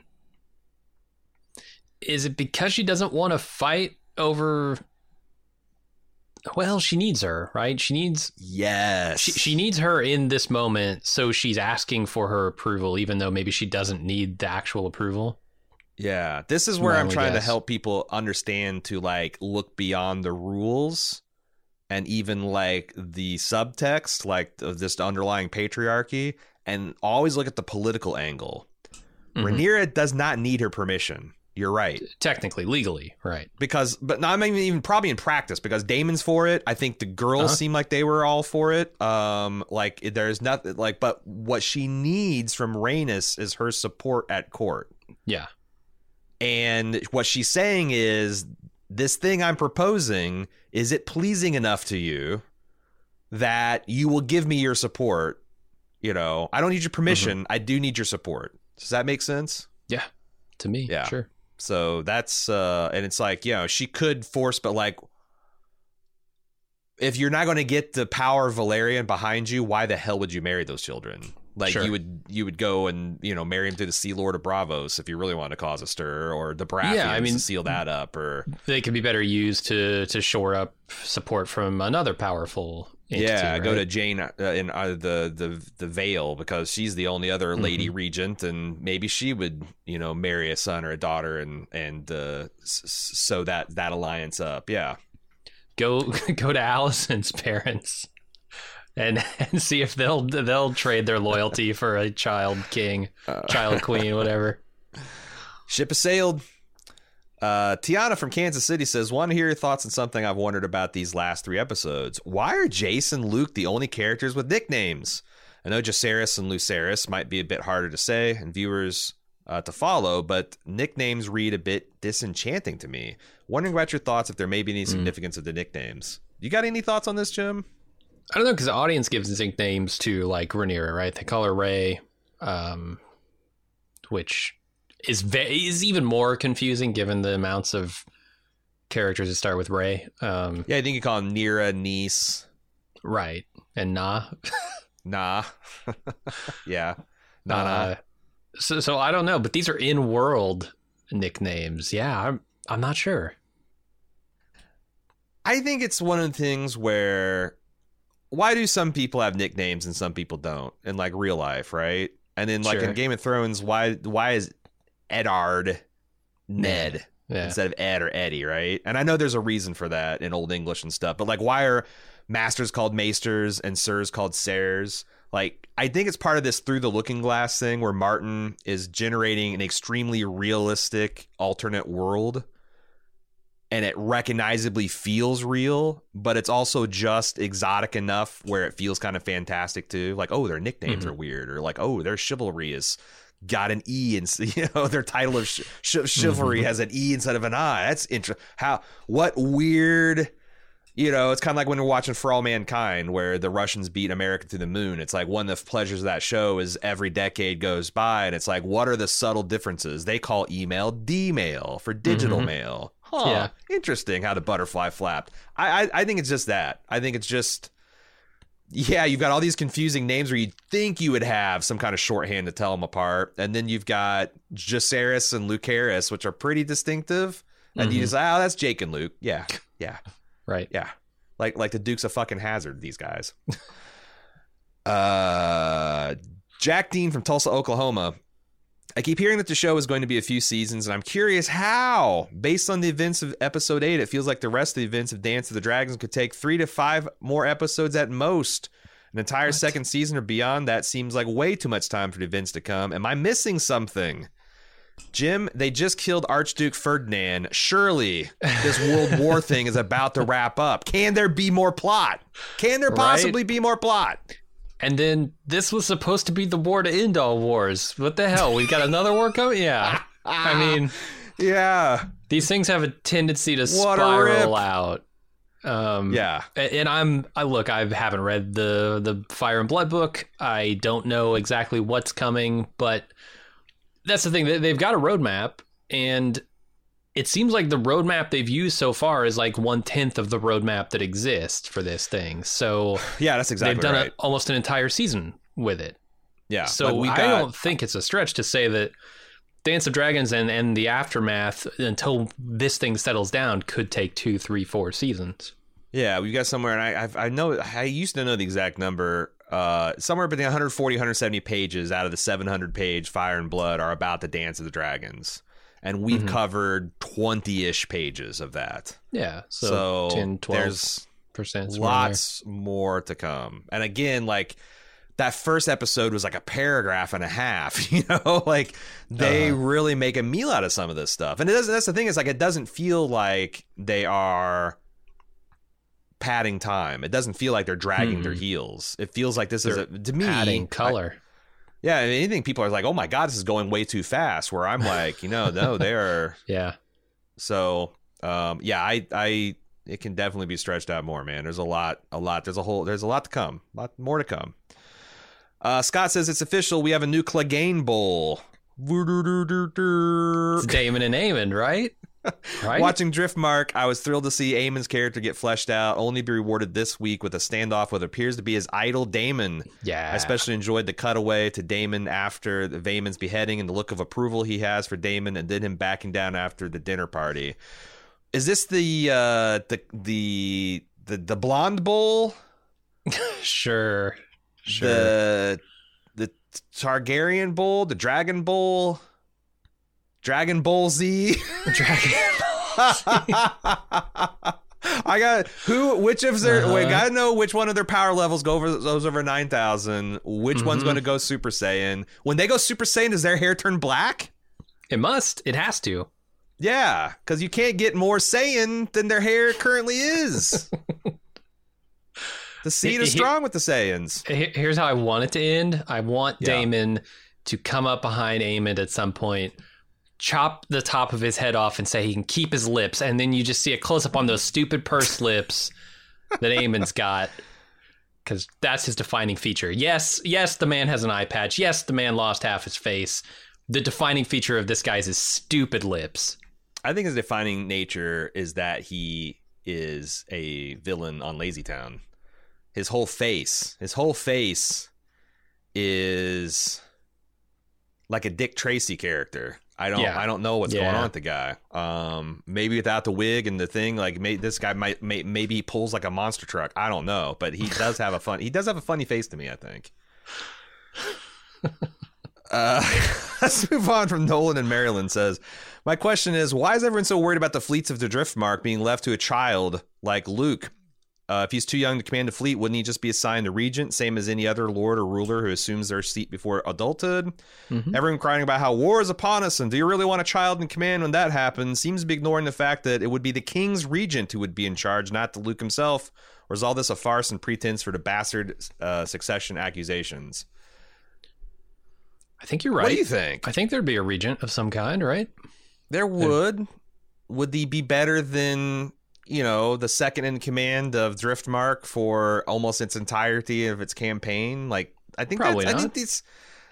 is it because she doesn't want to fight over? Well, she needs her, right? She needs Yes. she, she needs her in this moment, so she's asking for her approval, even though maybe she doesn't need the actual approval. Yeah, this is where I'm trying to help people understand to like look beyond the rules and even like the subtext, like of this underlying patriarchy, and always look at the political angle. Mm-hmm. Rhaenyra does not need her permission. You're right. Technically, legally, right? Because, but not even, even probably in practice, because Daemon's for it. I think the girls Uh-huh. seem like they were all for it. Um, like there's nothing like, but what she needs from Rhaenys is her support at court. Yeah. And what she's saying is this thing I'm proposing, is it pleasing enough to you that you will give me your support? You know, I don't need your permission. Mm-hmm. I do need your support. Does that make sense? Yeah. To me, Yeah. sure. So that's uh and it's like, you know, she could force but like if you're not going to get the power of Valyrian behind you, why the hell would you marry those children? Like Sure. you would you would go and, you know, marry him to the Sea Lord of Braavos if you really want to cause a stir or the Baratheons Yeah, I mean- to seal that up or They could be better used to to shore up support from another powerful. Entity, yeah, go to? Jeyne uh, in uh, the the the Vale because she's the only other lady Mm-hmm. regent, and maybe she would you know marry a son or a daughter, and and uh, s- that that alliance up. Yeah, go go to Alicent's parents and and see if they'll they'll trade their loyalty for a child king, Uh. child queen, whatever. ship has sailed. Uh, Tiana from Kansas City says, "Want to hear your thoughts on something I've wondered about these last three episodes? Why are Jason, and Luke the only characters with nicknames? I know Jacaerys and Lucerys might be a bit harder to say and viewers uh, to follow, but nicknames read a bit disenchanting to me. Wondering about your thoughts if there may be any significance of the nicknames. You got any thoughts on this, Jim? I don't know because the audience gives nicknames to like Rhaenyra, right? They call her Ray, um, which is ve- is even more confusing given the amounts of characters that start with Ray. Um, Yeah, I think you call them Nira, Niece, right, and Nah. Nah. yeah, Nah, nah. Uh, so so I don't know, but these are in world nicknames. Yeah, I'm I'm not sure. I think it's one of the things where why do some people have nicknames and some people don't in like real life, right? And then like Sure. in Game of Thrones, why why is Eddard Ned Yeah. instead of Ed or Eddie, right? And I know there's a reason for that in Old English and stuff, but like why are masters called maesters and sirs called sirs? Like I think it's part of this through the looking glass thing where Martin is generating an extremely realistic alternate world and it recognizably feels real, but it's also just exotic enough where it feels kind of fantastic too. Like, oh, their nicknames are mm-hmm. weird, or like, oh, their chivalry is got an E, and you know, their title of sh- sh- chivalry mm-hmm. has an E instead of an I. That's interesting. How what weird. You know, it's kind of like when we're watching For All Mankind, where the Russians beat America to the moon. It's like one of the pleasures of that show is every decade goes by, and it's like, what are the subtle differences? They call email D-mail for digital mm-hmm. mail. Huh. Yeah. Interesting how the butterfly flapped. I, I I think it's just that. I think it's just yeah, you've got all these confusing names where you think you would have some kind of shorthand to tell them apart, and then you've got Jacaerys and Lucerys, which are pretty distinctive. And you just oh, that's Jake and Luke. Yeah, yeah, Right. yeah. Like like the Dukes of fucking Hazzard. These guys. uh, Jack Dean from Tulsa, Oklahoma. I keep hearing that the show is going to be a few seasons, and I'm curious how. Based on the events of episode 8, it feels like the rest of the events of Dance of the Dragons could take three to five more episodes at most. An entire second season or beyond that seems like way too much time for the events to come. Am I missing something? Jim, they just killed Archduke Ferdinand. Surely this World War thing is about to wrap up. Can there be more plot? Can there possibly be more plot? And then this was supposed to be the war to end all wars. What the hell? We got another war coming? Yeah. I mean, Yeah. these things have a tendency to What spiral out. Um, Yeah. And I'm I look, I haven't read the the Fire and Blood book. I don't know exactly what's coming, but that's the thing. They've got a roadmap, and it seems like the roadmap they've used so far is like one tenth of the roadmap that exists for this thing. So Yeah, that's exactly they've done right. a, almost an entire season with it. yeah. So like we I don't think it's a stretch to say that Dance of Dragons and, and the aftermath until this thing settles down could take two, three, four seasons. Yeah, we've got somewhere, and I I've, I know I used to know the exact number. Uh, somewhere between 140 170 pages out of the 700 page Fire and Blood are about the Dance of the Dragons, and we've Mhm. covered 20 ish pages of that. Yeah. So, So, 10, 12 there's percent. lots more to come. And again, like that first episode was like a paragraph and a half, you know, like they Uh-huh. really make a meal out of some of this stuff. And it doesn't, that's the thing is like, it doesn't feel like they are padding time. It doesn't feel like they're dragging their Mhm. heels. It feels like this is a, to me, adding I- color. Yeah. If anything, people are like, oh my God, this is going way too fast. Where I'm like, you know, no, they're, yeah. so um, yeah, I I it can definitely be stretched out more, man. There's a lot, a lot. There's a whole. There's a lot to come. A lot more to come. Uh, Scott says it's official. We have a new Clegane Bowl. It's Daemon and Aemond, right? Right. Watching Driftmark, I was thrilled to see Aemond's character get fleshed out, only be rewarded this week with a standoff with what appears to be his idol Daemon. Yeah. I especially enjoyed the cutaway to Daemon after the Vaemond's beheading and the look of approval he has for Daemon, and then him backing down after the dinner party. Is this the uh, the the the the blonde bull? Sure. Sure. The the Targaryen bowl? The Dragon Bowl? Dragon Ball Z? Dragon. I got who? Which of their? Uh-huh. Wait, gotta know which one of their power levels go over those over nine thousand. Which one's Mhm. going to go Super Saiyan? When they go Super Saiyan, does their hair turn black? It must. It has to. Yeah, because you can't get more Saiyan than their hair currently is. the seed is strong with the Saiyans. Here- Here's how I want it to end. I want Yeah. Daemon to come up behind Aemond at some point, chop the top of his head off, and say he can keep his lips, and then you just see a close up on those stupid pursed lips that Aemond's got. Because that's his defining feature. Yes, yes, the man has an eye patch. Yes, the man lost half his face. The defining feature of this guy's is stupid lips. I think his defining nature is that he is a villain on Lazy Town. His whole face, his whole face is like a Dick Tracy character. I don't Yeah. I don't know what's going on with the guy. Um maybe without the wig and the thing like may, this guy might may, maybe he pulls like a monster truck. I don't know, but he does have a fun he does have a funny face to me, I think. Uh, let's move on from Nolan and Maryland says, My question is, why is everyone so worried about the fleets of the Driftmark being left to a child like Luke? Uh, if he's too young to command a fleet, wouldn't he just be assigned a regent, same as any other lord or ruler who assumes their seat before adulthood? Mhm. Everyone crying about how war is upon us, and do you really want a child in command when that happens? Seems to be ignoring the fact that it would be the king's regent who would be in charge, not the Luke himself. Or is all this a farce and pretense for the bastard uh, succession accusations? I think you're right. What do you think? I think there'd be a regent of some kind, right? There would. Would he be better than you know the second in command of Driftmark for almost its entirety of its campaign? Like I think Probably that's, I think these.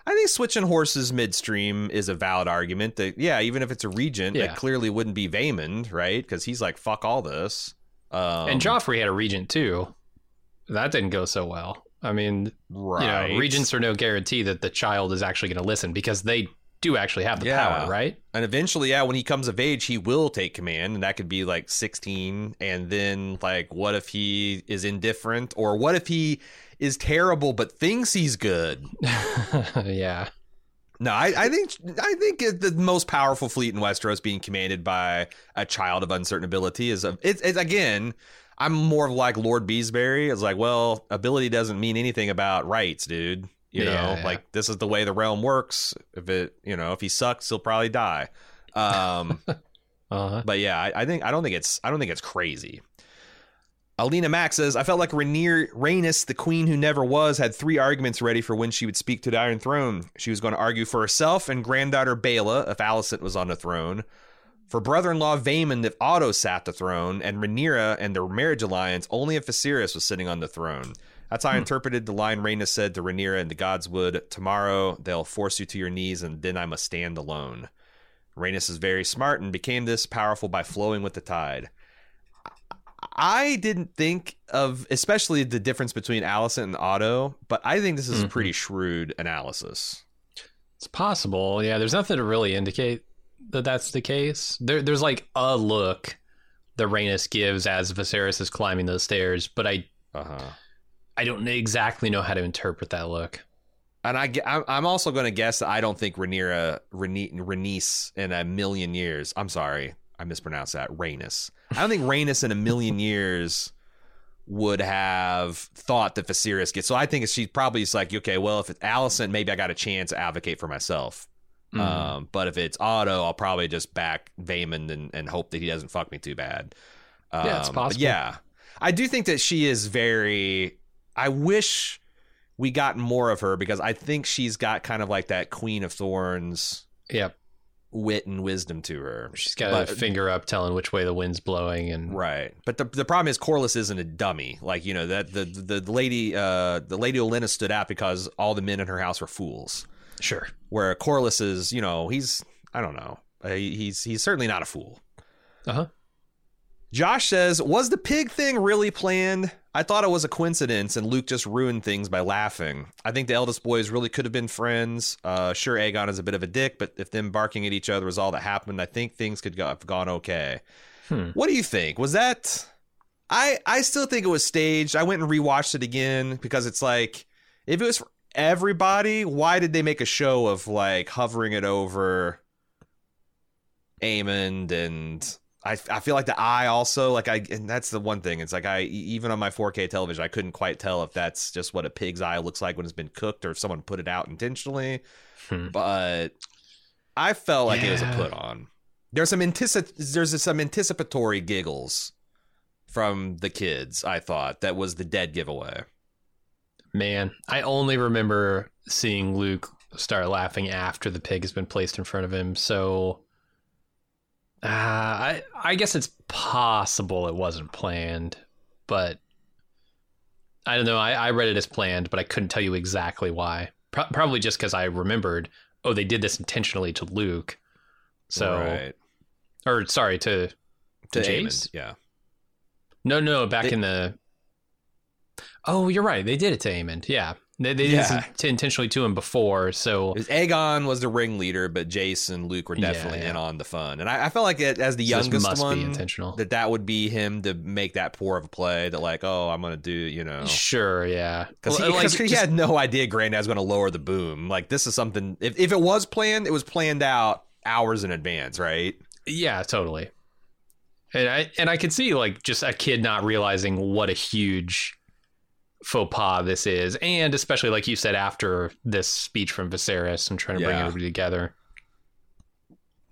I think switching horses midstream is a valid argument. That yeah, even if it's a regent, Yeah. that clearly wouldn't be Vaemond, right? Because he's like fuck all this. Um, and Joffrey had a regent too. That didn't go so well. I mean, right? you know, regents are no guarantee that the child is actually going to listen because they do actually have the Yeah. power, right? And eventually, yeah, when he comes of age, he will take command, and that could be like 16. And then, like, what if he is indifferent? Or what if he is terrible but thinks he's good? yeah. No, I, I think I think it- the most powerful fleet in Westeros being commanded by a child of uncertain ability is a, it's, it's again. I'm more of like Lord Beesbury. It's like, well, ability doesn't mean anything about rights, dude. You Yeah, know, yeah. like this is the way the realm works. If it, you know, if he sucks, he'll probably die. Um, Uh-huh. but yeah, I, I think I don't think it's I don't think it's crazy. Alina Mack says, I felt like Rainier Rhaenys, the queen who never was, had three arguments ready for when she would speak to the Iron Throne. She was going to argue for herself and granddaughter Baela if Alicent was on the throne, for brother-in-law Vaemond if Otto sat the throne, and Rhaenyra and their marriage alliance only if Viserys was sitting on the throne. That's how I interpreted the line Rhaenys said to Rhaenyra and the gods would, Tomorrow they'll force you to your knees and then I must stand alone. Rhaenys is very smart and became this powerful by flowing with the tide. I didn't think of especially the difference between Alicent and Otto, but I think this is a Mhm. pretty shrewd analysis. It's possible. Yeah, there's nothing to really indicate that that's the case. There, there's like a look that Rhaenys gives as Viserys is climbing those stairs, but I, Uh-huh. I don't exactly know how to interpret that look. And I, I'm also going to guess that I don't think Rhaenyra, Rhaenys in a million years. I'm sorry, I mispronounced that. Rhaenys. I don't think Rhaenys in a million years would have thought that Viserys gets. So I think she probably is like, okay, well, if it's Alicent, maybe I got a chance to advocate for myself. Mm. Um, but if it's Otto, I'll probably just back Vaemond and, and hope that he doesn't fuck me too bad. Um, Yeah, it's possible. yeah, I do think that she is very. I wish we got more of her because I think she's got kind of like that Queen of Thorns Yep. wit and wisdom to her. She's got But- a finger up telling which way the wind's blowing and Right, but the the problem is Corlys isn't a dummy. Like you know that the the, the lady uh the lady Olenna stood out because all the men in her house were fools. sure. Where Corlys is, you know, he's I don't know, uh, he's he's certainly not a fool. Uh-huh. Josh says, "Was the pig thing really planned? I thought it was a coincidence, and Luke just ruined things by laughing. I think the eldest boys really could have been friends. Uh, sure, Aegon is a bit of a dick, but if them barking at each other was all that happened, I think things could have gone okay. Hmm. What do you think? Was that? I I still think it was staged. I went and rewatched it again because it's like, if it was for everybody, why did they make a show of like hovering it over Aemond and I, I feel like the eye also like I and that's the one thing. It's like I even on my 4K television I couldn't quite tell if that's just what a pig's eye looks like when it's been cooked or if someone put it out intentionally. Hmm. but I felt like it was a put on. There's some anticip- there's some anticipatory giggles from the kids I thought that was the dead giveaway. Man, I only remember seeing Luke start laughing after the pig has been placed in front of him. So, uh, I I guess it's possible it wasn't planned, but I don't know. I, I read it as planned, but I couldn't tell you exactly why. Pro- probably just because I remembered. Oh, they did this intentionally to Luke. So, right or sorry to to? Aemond, yeah no, no, back They- in the. Oh, you're right. They did it to Aemond. Yeah, they, they did Yeah. it to intentionally to him before. So Because Aegon was the ringleader, but Jace and Luke were definitely yeah. in on the fun. And I, I felt like it, as the So this youngest must be one, intentional. that that would be him to make that poor of a play. That like, oh, I'm gonna do, you know, Sure, yeah. because Well, he, like, he had no idea Granddad's going to lower the boom. Like this is something. If if it was planned, it was planned out hours in advance, right? yeah, totally. And I and I could see like just a kid not realizing what a huge faux pas this is, and especially like you said after this speech from Viserys and trying to bring everybody together.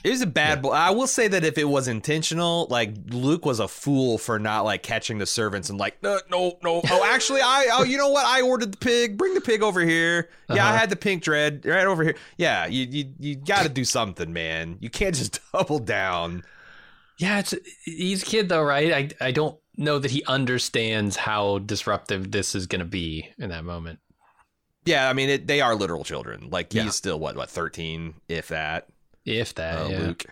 It was a bad. bo- I will say that if it was intentional, like Luke was a fool for not like catching the servants and like, no, no, no. Oh, actually, I, oh, you know what? I ordered the pig. Bring the pig over here. Yeah, I Uh-huh. had the pink dread right over here. Yeah, you, you, you got to do something, man. You can't just double down. Yeah, it's he's a kid though, right? I I don't know that he understands how disruptive this is going to be in that moment. Yeah, I mean, it, they are literal children. Like he's Yeah. still what, what, thirteen, if that. If that, uh, yeah. Luke.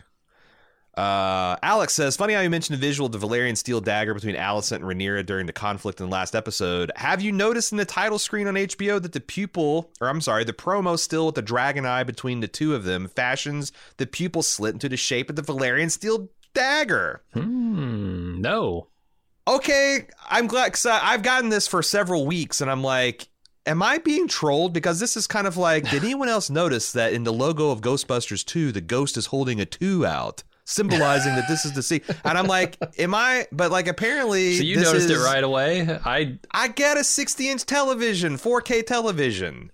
Uh, Alex says, funny how you mentioned the visual of the Valyrian steel dagger between Alicent and Rhaenyra during the conflict in the last episode. Have you noticed in the title screen on HBO that the pupil, or I'm sorry, the promo still with the dragon eye between the two of them fashions the pupil slit into the shape of the Valyrian steel dagger? Hmm, no. Okay, I'm glad because I've gotten this for several weeks, and I'm like, am I being trolled? Because this is kind of like, did anyone else notice that in the logo of Ghostbusters 2, the ghost is holding a two out, symbolizing that this is the sea? And I'm like, am I? But like, apparently, So you noticed is- it right away. I I get a 60 inch television, 4K television.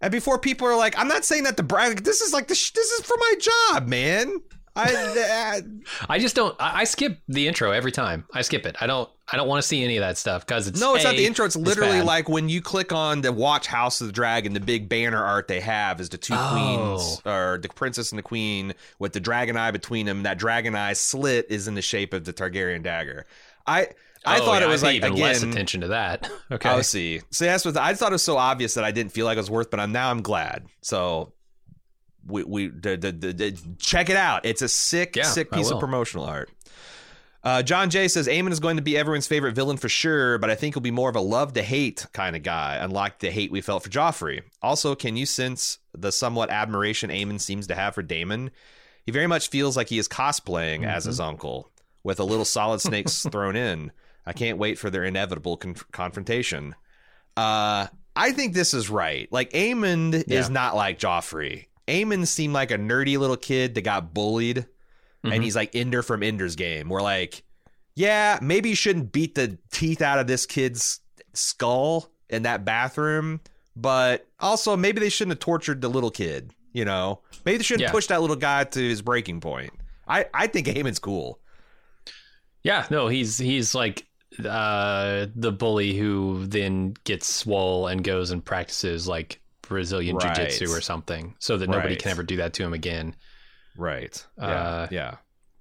And before people are like, I'm not saying that to brag. This is like the sh- this is for my job, man. I I just don't. I, I skip the intro every time. I skip it. I don't. I don't want to see any of that stuff because it's no, it's A, not the intro. It's literally bad. like when you click on the Watch House of the Dragon, the big banner art they have is the two Oh. queens or the princess and the queen with the dragon eye between them. That dragon eye slit is in the shape of the Targaryen dagger. I I Oh, thought yeah, it was I like even again. less attention to that. Okay. Oh, see. See, that's what I thought it was so obvious that I didn't feel like it was worth, but I'm now I'm glad. So we we the, the, the, check it out. It's a sick Yeah, sick piece of promotional art. Uh, John Jay says Aemond is going to be everyone's favorite villain for sure, but I think he'll be more of a love to hate kind of guy, unlike the hate we felt for Joffrey. Also, can you sense the somewhat admiration Aemond seems to have for Daemon? He very much feels like he is cosplaying as Mm-hmm. his uncle, with a little solid snakes thrown in. I can't wait for their inevitable con- confrontation. Uh, I think this is right. Like Aemond is not like Joffrey. Aemond seemed like a nerdy little kid that got bullied, Mhm. and he's like Ender from Ender's Game. We're like, yeah, maybe you shouldn't beat the teeth out of this kid's skull in that bathroom, but also maybe they shouldn't have tortured the little kid. You know, maybe they shouldn't Yeah. push that little guy to his breaking point. I I think Aemond's cool. Yeah, no, he's he's like uh the bully who then gets swole and goes and practices like Brazilian Right. jiu-jitsu or something so that nobody Right. can ever do that to him again. Right. Yeah. Uh, yeah.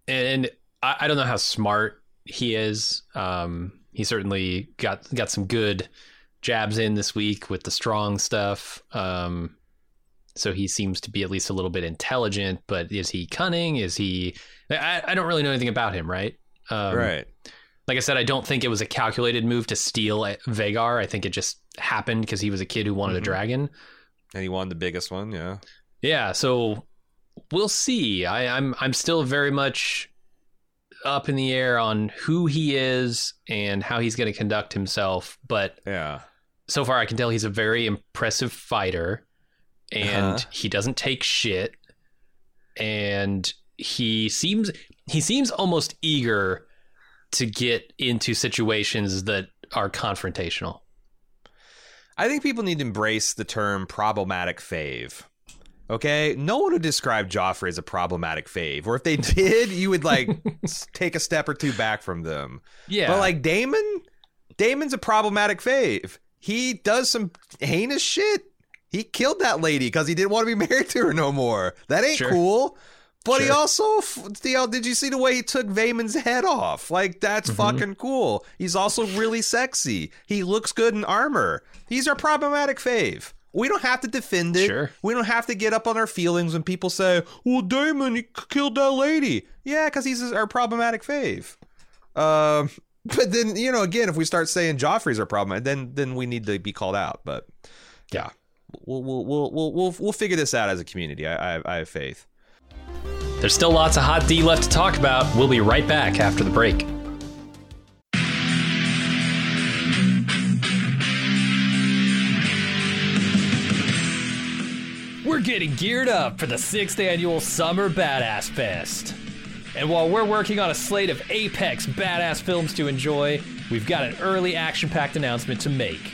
And I, I don't know how smart he is. Um he certainly got got some good jabs in this week with the strong stuff. Um so he seems to be at least a little bit intelligent, but is he cunning? Is he I, I don't really know anything about him, right? Um, right. Like I said, I don't think it was a calculated move to steal Vhagar. I think it just happened because he was a kid who wanted Mhm. a dragon. And he won the biggest one. Yeah. Yeah, so we'll see. I, I'm I'm still very much up in the air on who he is and how he's going to conduct himself. But Yeah. so far, I can tell he's a very impressive fighter, and Uh-huh. he doesn't take shit. And he seems he seems almost eager to get into situations that are confrontational. I think people need to embrace the term problematic fave. Okay, no one would describe Joffrey as a problematic fave, or if they did, you would like take a step or two back from them. Yeah, But like Daemon, Daemon's a problematic fave. He does some heinous shit. He killed that lady because he didn't want to be married to her no more. That ain't Sure. cool. But he also, you know, did you see the way he took Vaemond's head off? Like that's Mm-hmm. fucking cool. He's also really sexy. He looks good in armor. He's our problematic fave. We don't have to defend it. Sure. We don't have to get up on our feelings when people say, "Well, Daemon, he killed that lady." Yeah, because he's our problematic fave. Um, but then you know, again, if we start saying Joffrey's our problem, then then we need to be called out. But yeah, we'll we'll we'll we'll we'll, we'll figure this out as a community. I, I I have faith. There's still lots of hot D left to talk about. We'll be right back after the break. We're getting geared up for the sixth annual Summer Badass Fest. And while we're working on a slate of apex badass films to enjoy, we've got an early action packed announcement to make.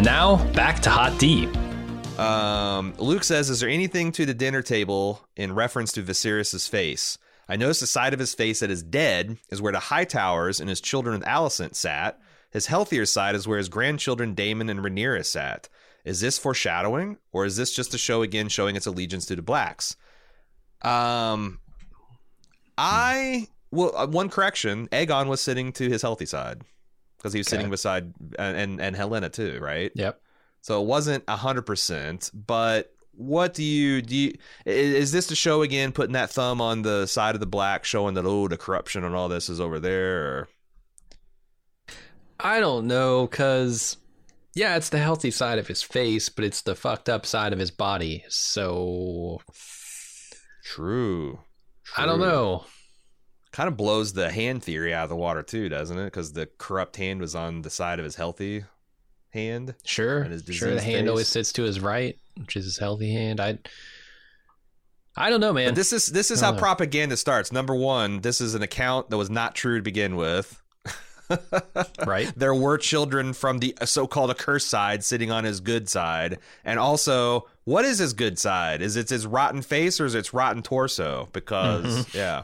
And now, back to Hot D. Um, Luke says, "Is there anything to the dinner table in reference to Viserys' face? I noticed the side of his face that is dead is where the High Towers and his children with Alicent sat. His healthier side is where his grandchildren Daemon and Rhaenyra sat. Is this foreshadowing, or is this just a show again showing its allegiance to the blacks?" Um, I well, uh, one correction: Aegon was sitting to his healthy side because he was Okay. sitting beside and, and and Helaena too, right? Yep. So it wasn't hundred percent, but what do you do? You, is this the show again putting that thumb on the side of the black, showing that oh, the corruption and all this is over there? Or, I don't know, cause yeah, it's the healthy side of his face, but it's the fucked up side of his body. So true, I don't know. Kind of blows the hand theory out of the water too, doesn't it? Because the corrupt hand was on the side of his healthy hand. Sure, And his sure. The hand always sits to his right, which is his healthy hand. I, I don't know, man. But this is this is how know. propaganda starts. Number one, this is an account that was not true to begin with. right? there were children from the so-called accursed side sitting on his good side, and also, what is his good side? Is it his rotten face or is it his rotten torso? Because Mm-hmm. yeah,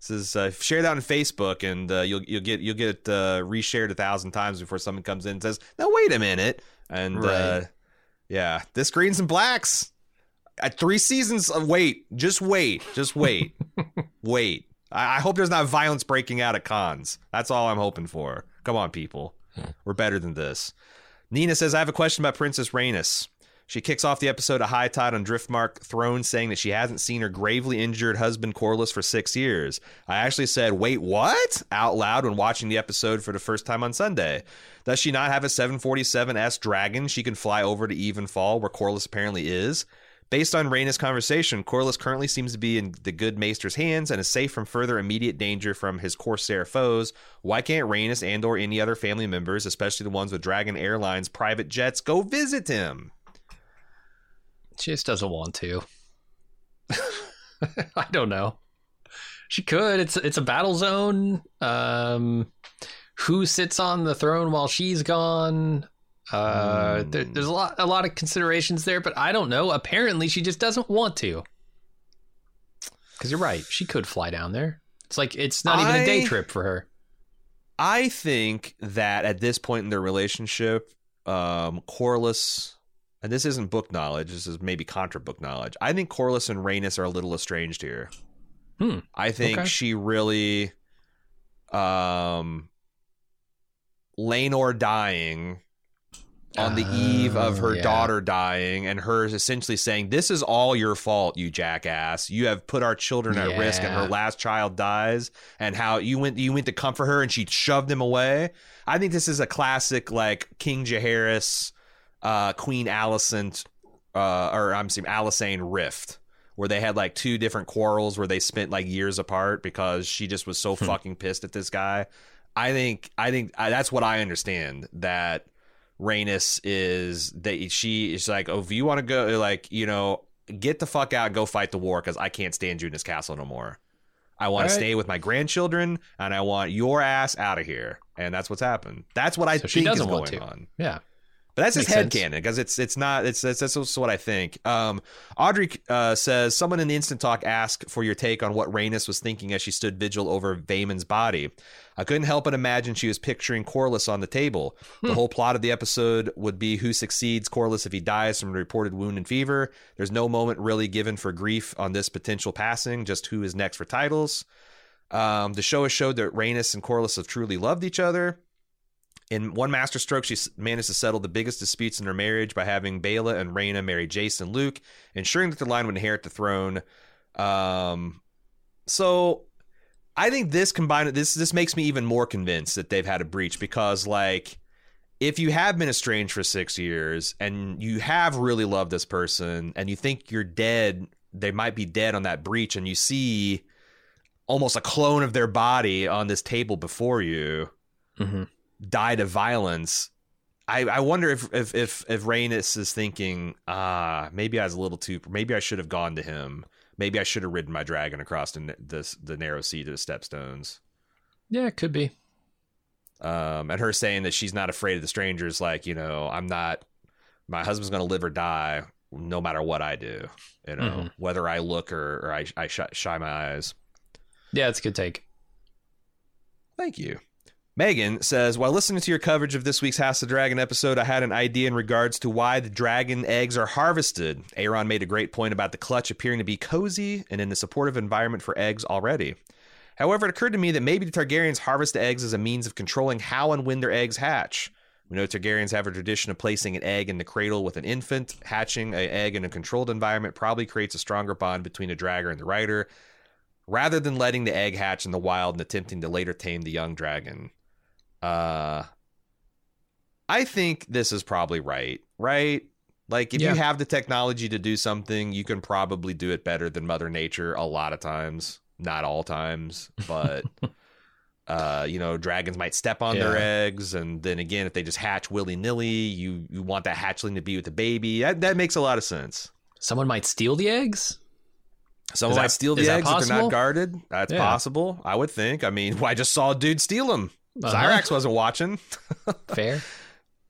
this is uh, share that on Facebook, and uh, you'll you'll get you'll get uh, reshared a thousand times before someone comes in and says, "Now wait a minute," and uh, Right. yeah, this greens and blacks. At three seasons of wait, just wait, just wait, wait. I, I hope there's not violence breaking out at cons. That's all I'm hoping for. Come on, people. We're better than this. Nina says, I have a question about Princess Rhaenys. She kicks off the episode of High Tide on Driftmark Throne saying that she hasn't seen her gravely injured husband Corlys for six years. I actually said, wait, what? out loud when watching the episode for the first time on Sunday. Does she not have a 747S Dragon she can fly over to Evenfall, where Corlys apparently is? Based on Raina's conversation, Corlys currently seems to be in the good Maester's hands and is safe from further immediate danger from his Corsair foes. Why can't Rhaenys and or any other family members, especially the ones with Dragon Airlines private jets, go visit him? She just doesn't want to. I don't know. She could. It's it's a battle zone. Um, who sits on the throne while she's gone? Uh, there, there's a lot a lot of considerations there, but I don't know. Apparently, she just doesn't want to. Because you're right, she could fly down there. It's like it's not even a day trip for her. I think that at this point in their relationship, um, Corlys, and this isn't book knowledge, this is maybe contra book knowledge. I think Corlys and Rhaenys are a little estranged here. Hmm. I think Okay. she really, um, Laenor dying on the eve of her Oh, yeah. daughter dying, and her essentially saying, "This is all your fault, you jackass. You have put our children at risk, and her last child dies, and how you went you went to comfort her, and she shoved him away." I think this is a classic like King Jaehaerys, uh, Queen Alicent, uh, or I'm saying Alicent rift. Where they had like two different quarrels where they spent like years apart because she just was so Hmm. fucking pissed at this guy. I think I think I, that's what I understand that Rhaenys is that she is like, oh, if you want to go, like you know, get the fuck out, and go fight the war because I can't stand you in this castle no more. I want to stay with my grandchildren, and I want your ass out of here. And that's what's happened. That's what I So she think is doesn't going want to. on. Yeah. But that's his Makes sense. headcanon because it's it's not it's that's, that's also what I think. Um, Audrey uh, says someone in the instant talk asked for your take on what Rhaenys was thinking as she stood vigil over Vaemond's body. I couldn't help but imagine she was picturing Corlys on the table. Hmm. The whole plot of the episode would be who succeeds Corlys if he dies from a reported wound and fever. There's no moment really given for grief on this potential passing, just who is next for titles. Um, the show has showed that Rhaenys and Corlys have truly loved each other. In one masterstroke, she managed to settle the biggest disputes in her marriage by having Baela and Rhaena marry Jason Luke, ensuring that the line would inherit the throne. Um, so I think this combined this this makes me even more convinced that they've had a breach because like if you have been estranged for six years and you have really loved this person and you think you're dead, they might be dead on that breach, and you see almost a clone of their body on this table before you Mm-hmm. Died of violence. I, I wonder if if if if Rhaenys is thinking, ah, maybe I was a little too, maybe I should have gone to him. Maybe I should have ridden my dragon across the the, the narrow sea to the stepstones. Yeah, it could be. Um, and her saying that she's not afraid of the strangers, like you know, I'm not. My husband's gonna live or die, no matter what I do. You know, Mhm. whether I look or, or I I shy, shy my eyes. Yeah, it's a good take. Thank you. Megan says, while listening to your coverage of this week's House of Dragon episode, I had an idea in regards to why the dragon eggs are harvested. Aaron made a great point about the clutch appearing to be cozy and in a supportive environment for eggs already. However, it occurred to me that maybe the Targaryens harvest the eggs as a means of controlling how and when their eggs hatch. We know Targaryens have a tradition of placing an egg in the cradle with an infant. Hatching an egg in a controlled environment probably creates a stronger bond between the dragger and the rider, rather than letting the egg hatch in the wild and attempting to later tame the young dragon. Uh I think this is probably right, right? Like if Yeah. you have the technology to do something, you can probably do it better than Mother Nature a lot of times. Not all times, but uh, you know, dragons might step on their eggs, and then again, if they just hatch willy nilly, you you want that hatchling to be with the baby. That that makes a lot of sense. Someone might steal the eggs. Someone that- might steal the eggs if they're not guarded. That's Yeah. possible. I would think. I mean, I just saw a dude steal them. Uh-huh. Syrax wasn't watching. Fair.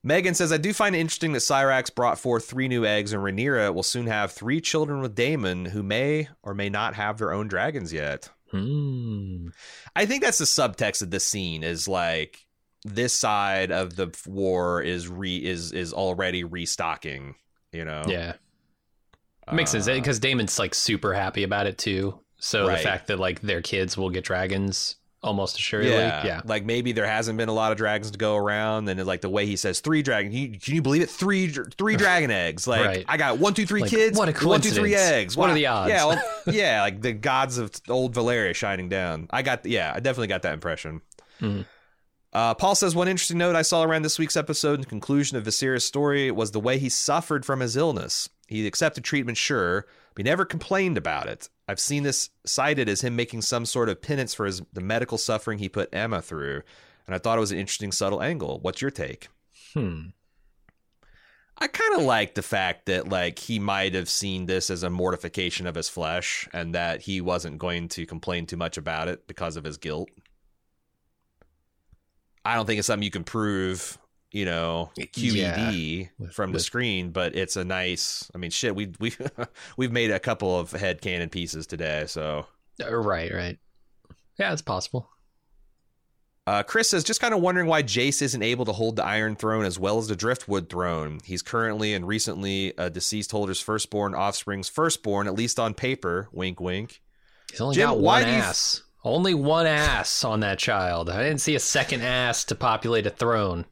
Megan says, I do find it interesting that Syrax brought forth three new eggs, and Rhaenyra will soon have three children with Daemon who may or may not have their own dragons yet. Hmm. I think that's the subtext of this scene is like this side of the war is re is is already restocking, you know. Yeah. It makes sense Uh, because Daemon's like super happy about it too. So Right. the fact that like their kids will get dragons almost assuredly. Yeah, Yeah. Like maybe there hasn't been a lot of dragons to go around, and like the way he says three dragon, you, can you believe it? Three, three dragon eggs. Like Right. I got one, two, three Like, kids. what a coincidence. One, two, three eggs. What are the odds? Yeah, well, yeah, like the gods of old Valyria shining down. I got, yeah, I definitely got that impression. Mhm. Uh, Paul says one interesting note I saw around this week's episode and conclusion of Viserys' story was the way he suffered from his illness. He accepted treatment, sure, but he never complained about it. I've seen this cited as him making some sort of penance for his the medical suffering he put Aemma through, and I thought it was an interesting, subtle angle. What's your take? Hmm. I kind of like the fact that like he might have seen this as a mortification of his flesh, and that he wasn't going to complain too much about it because of his guilt. I don't think it's something you can prove, you know, QED With- from the screen, but it's a nice. I mean, shit, we we we've made a couple of headcanon pieces today, so. Uh, Right, right. Yeah, it's possible. Uh, Chris says, just kind of wondering why Jace isn't able to hold the Iron Throne as well as the Driftwood Throne. He's currently and recently a deceased holder's firstborn offspring's firstborn, at least on paper. Wink, wink. He's only Jim, got one ass. Only one ass on that child. I didn't see a second ass to populate a throne.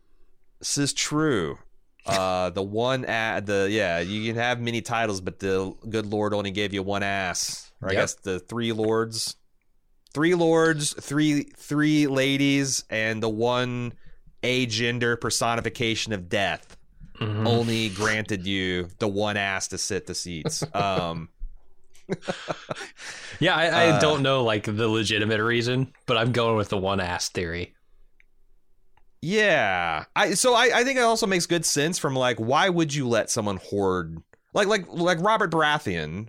This is true. Uh, the one, a- the yeah, you can have many titles, but the good Lord only gave you one ass. Or I Yep. guess the three lords, three lords, three three ladies, and the one a gender personification of death. Mhm. only granted you the one ass to sit the seats. Um, Yeah, I, I Uh, don't know like the legitimate reason, but I'm going with the one ass theory. Yeah, I so I, I think it also makes good sense from like why would you let someone hoard like like like Robert Baratheon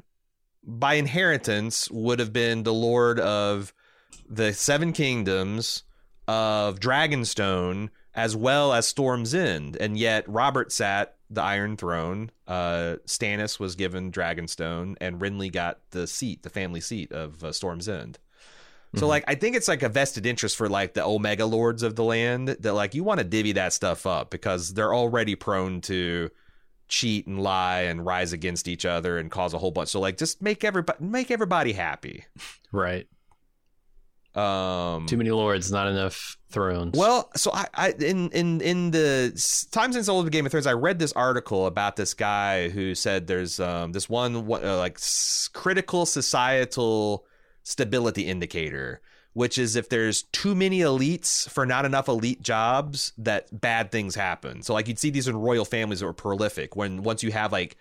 by inheritance would have been the lord of the Seven Kingdoms of Dragonstone as well as Storm's End, and yet Robert sat the Iron Throne. Uh, Stannis was given Dragonstone, and Renly got the seat, the family seat of uh, Storm's End. So Mhm. like I think it's like a vested interest for like the Omega Lords of the land that like you want to divvy that stuff up because they're already prone to cheat and lie and rise against each other and cause a whole bunch. So like just make everybody make everybody happy. Right. Um, Too many lords, not enough thrones. well, so I, I in in in the time since old Game of Thrones, I read this article about this guy who said there's um this one uh, like s- critical societal stability indicator, which is if there's too many elites for not enough elite jobs, that bad things happen. So like you'd see these in royal families that were prolific. When once you have like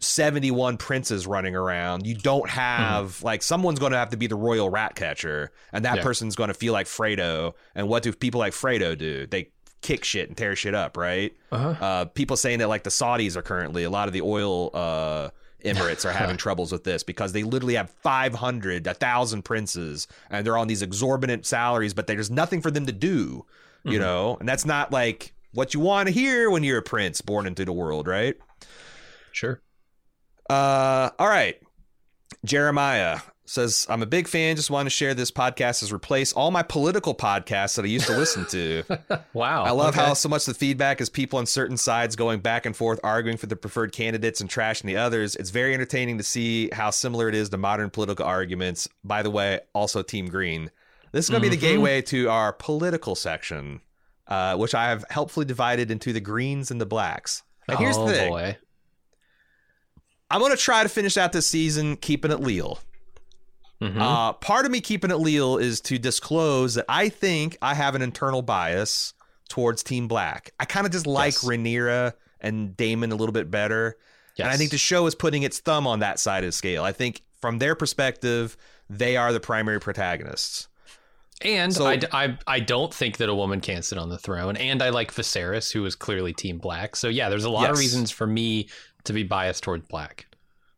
71 princes running around. You don't have like someone's going to have to be the royal rat catcher, and that Yeah. person's going to feel like Fredo. And what do people like Fredo do? They kick shit and tear shit up, right? Uh-huh. Uh, people saying that like the Saudis are currently a lot of the oil uh, Emirates are having troubles with this because they literally have 500, 1,000 princes, and they're on these exorbitant salaries, but there's nothing for them to do, you know? And that's not like what you want to hear when you're a prince born into the world, right? sure. Uh, all right. Jeremiah says, I'm a big fan. Just want to share this podcast has replaced all my political podcasts that I used to listen to. Wow. I love okay. how so much the feedback is people on certain sides going back and forth, arguing for the preferred candidates and trashing the others. It's very entertaining to see how similar it is to modern political arguments. By the way, also Team Green. This is going to be the Mhm. gateway to our political section, uh, which I have helpfully divided into the greens and the blacks. And here's oh the thing. boy. I'm going to try to finish out this season keeping it leal. Mhm. Uh, part of me keeping it leal is to disclose that I think I have an internal bias towards Team Black. I kind of just like Yes. Rhaenyra and Daemon a little bit better. And I think the show is putting its thumb on that side of the scale. I think from their perspective, they are the primary protagonists. And So- I, I, I don't think that a woman can sit on the throne. And I like Viserys, who is clearly Team Black. So yeah, there's a lot of reasons for me to be biased towards Black.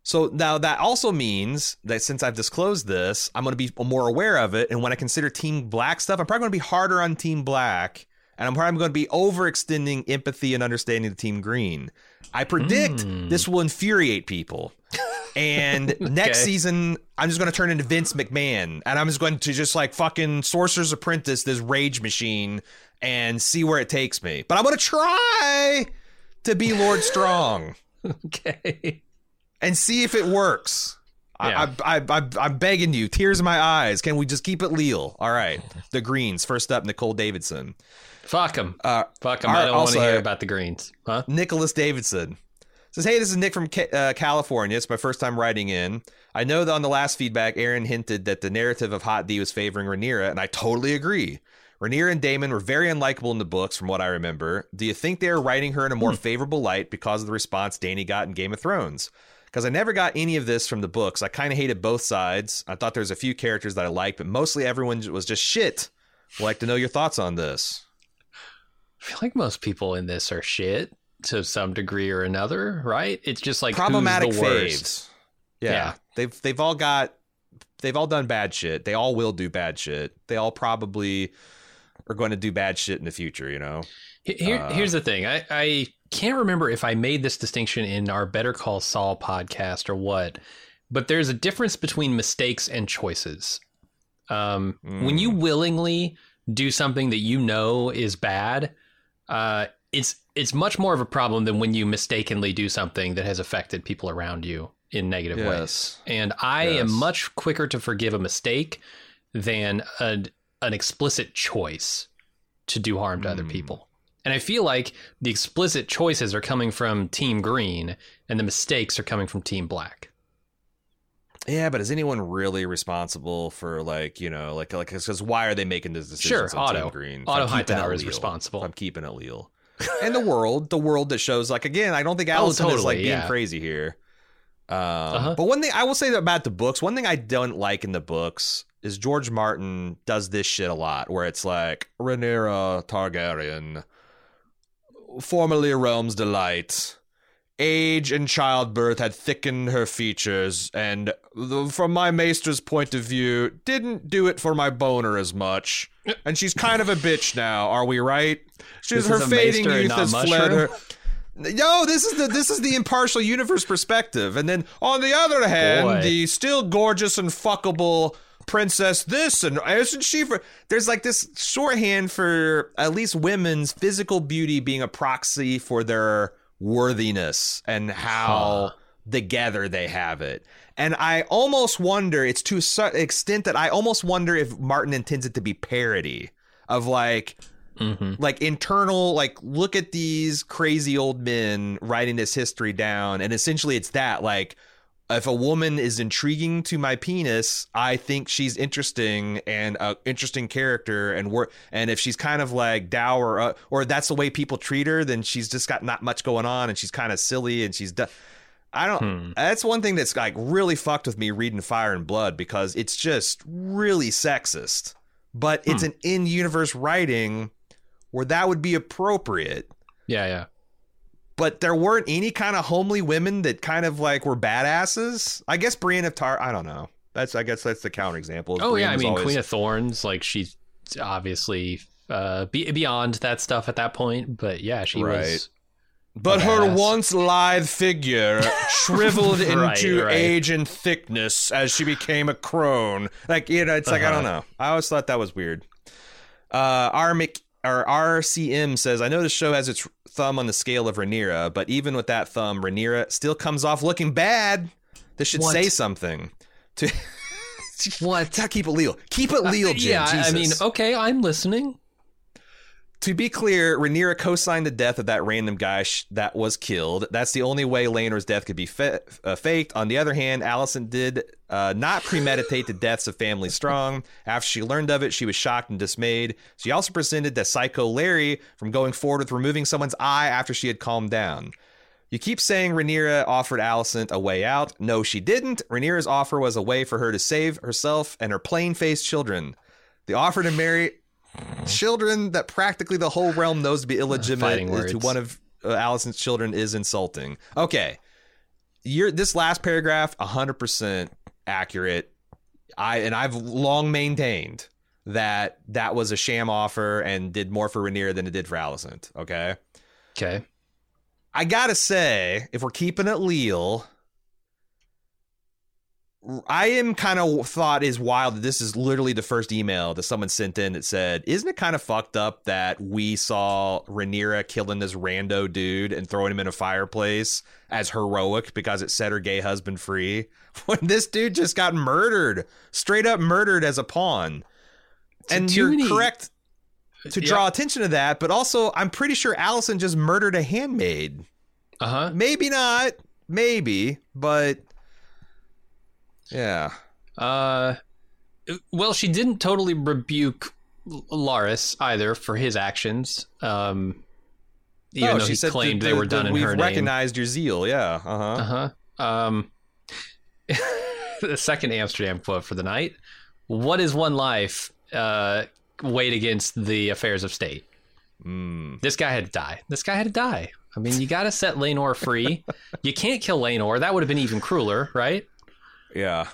So now that also means that since I've disclosed this, I'm going to be more aware of it. And when I consider Team Black stuff, I'm probably going to be harder on Team Black. And I'm probably going to be overextending empathy and understanding to Team Green. I predict Hmm. this will infuriate people. And next season, I'm just going to turn into Vince McMahon. And I'm just going to just like fucking Sorcerer's Apprentice, this rage machine, and see where it takes me. But I'm going to try to be Lord Strong Okay. And see if it works. Yeah. I, I, I, I'm begging you, tears in my eyes. Can we just keep it leal? All right. The Greens. First up, Nicole Davidson. Fuck him. Uh, Fuck him. I don't want to hear about the Greens. Huh? Nicholas Davidson says, Hey, this is Nick from uh, California. It's my first time writing in. I know that on the last feedback, Aaron hinted that the narrative of Hot D was favoring Rhaenyra, and I totally agree. Rhaenyra and Daemon were very unlikable in the books, from what I remember. Do you think they are writing her in a more favorable light because of the response Dany got in Game of Thrones? Because I never got any of this from the books. I kind of hated both sides. I thought there was a few characters that I liked, but mostly everyone was just shit. I'd like to know your thoughts on this. I feel like most people in this are shit to some degree or another, right? It's just like problematic who's faves. Yeah. Yeah. They've they've all got they've all done bad shit. They all will do bad shit. They all probably are going to do bad shit in the future, you know. Here, Uh, here's the thing. I, I can't remember if I made this distinction in our Better Call Saul podcast or what, but there's a difference between mistakes and choices. Um, When Mm. you willingly do something that you know is bad, uh, it's it's much more of a problem than when you mistakenly do something that has affected people around you in negative ways. And I Yes. am much quicker to forgive a mistake than an an explicit choice to do harm to other Hmm. people. And I feel like the explicit choices are coming from Team Green and the mistakes are coming from Team Black. Yeah, but is anyone really responsible for like you know like like because why are they making this decision? Sure, on Team Otto. Green. If Otto I'm keeping it Hightower is responsible. I'm keeping it leal. and the world, the world that shows like again, I don't think Alicent is Oh, totally, like being yeah. crazy here. Um, Uh-huh. But one thing I will say about the books, one thing I don't like in the books is George Martin does this shit a lot, where it's like Rhaenyra Targaryen, formerly a realm's delight. Age and childbirth had thickened her features, and from my maester's point of view, didn't do it for my boner as much. And she's kind of a bitch now, are we right? She's her fading youth not has fled her. No, this is the this is the impartial universe perspective. And then on the other hand, Boy. the still gorgeous and fuckable princess this and isn't she for there's like this shorthand for at least women's physical beauty being a proxy for their worthiness and how together they have it. And I almost wonder, it's to such extent that I almost wonder if Martin intends it to be parody of like, Mm-hmm. like internal, like look at these crazy old men writing this history down. And essentially it's that like, if a woman is intriguing to my penis, I think she's interesting and a interesting character, and we're and if she's kind of like dour uh, or that's the way people treat her, then she's just got not much going on, and she's kind of silly, and she's. Du- I don't. Hmm. That's one thing that's like really fucked with me reading Fire and Blood because it's just really sexist, but it's Hmm. an in-universe writing where that would be appropriate Yeah, yeah. But there weren't any kind of homely women that kind of like were badasses. I guess Brienne of Tarth. I don't know. That's I guess that's the counterexample. Oh yeah, I Brienne mean always- Queen of Thorns, like she's obviously uh be- beyond that stuff at that point, but yeah, she Right. was But her once lithe figure shriveled Right, into right. age and thickness as she became a crone. Like you know, it's like I don't Uh-huh. know. I always thought that was weird. Uh, R. Mc, or RCM says, I know the show has its thumb on the scale of Rhaenyra, but even with that thumb, Rhaenyra still comes off looking bad. This should What? say something. To what? keep it legal. Keep it legal, uh, Jim. yeah, I- I mean, okay, I'm listening. To be clear, Rhaenyra co-signed the death of that random guy sh- that was killed. That's the only way Laenor's death could be uh, faked. On the other hand, Alicent did uh, not premeditate the deaths of family strong. After she learned of it, she was shocked and dismayed. She also presented the psycho Larry from going forward with removing someone's eye after she had calmed down. You keep saying Rhaenyra offered Alicent a way out. No, she didn't. Rhaenyra's offer was a way for her to save herself and her plain-faced children. The offer to marry children that practically the whole realm knows to be illegitimate Fighting to one of uh, Alicent's children is insulting. Okay. You're this last paragraph 100% accurate. I and I've long maintained that that was a sham offer and did more for Rhaenyra than it did for Alicent, okay? Okay. I gotta say, if we're keeping it leal, I am kind of thought is wild that this is literally the first email that someone sent in that said, "Isn't it kind of fucked up that we saw Rhaenyra killing this rando dude and throwing him in a fireplace as heroic because it set her gay husband free when this dude just got murdered, straight up murdered as a pawn?" And you're correct to Yeah. draw attention to that, but also I'm pretty sure Alicent just murdered a handmaid. Uh huh. Maybe not, maybe, but yeah. Uh, well, she didn't totally rebuke Larys either for his actions. Um, even Oh, though he said claimed the- they the- were done the- in we've her name. recognized your zeal, yeah. Uh huh. Uh huh. Um, the second Amsterdam quote for the night: "What is one life uh, weighed against the affairs of state?" Mm. This guy had to die. This guy had to die. I mean, you got to set Laenor free. you can't kill Laenor. That would have been even crueler, right? Yeah.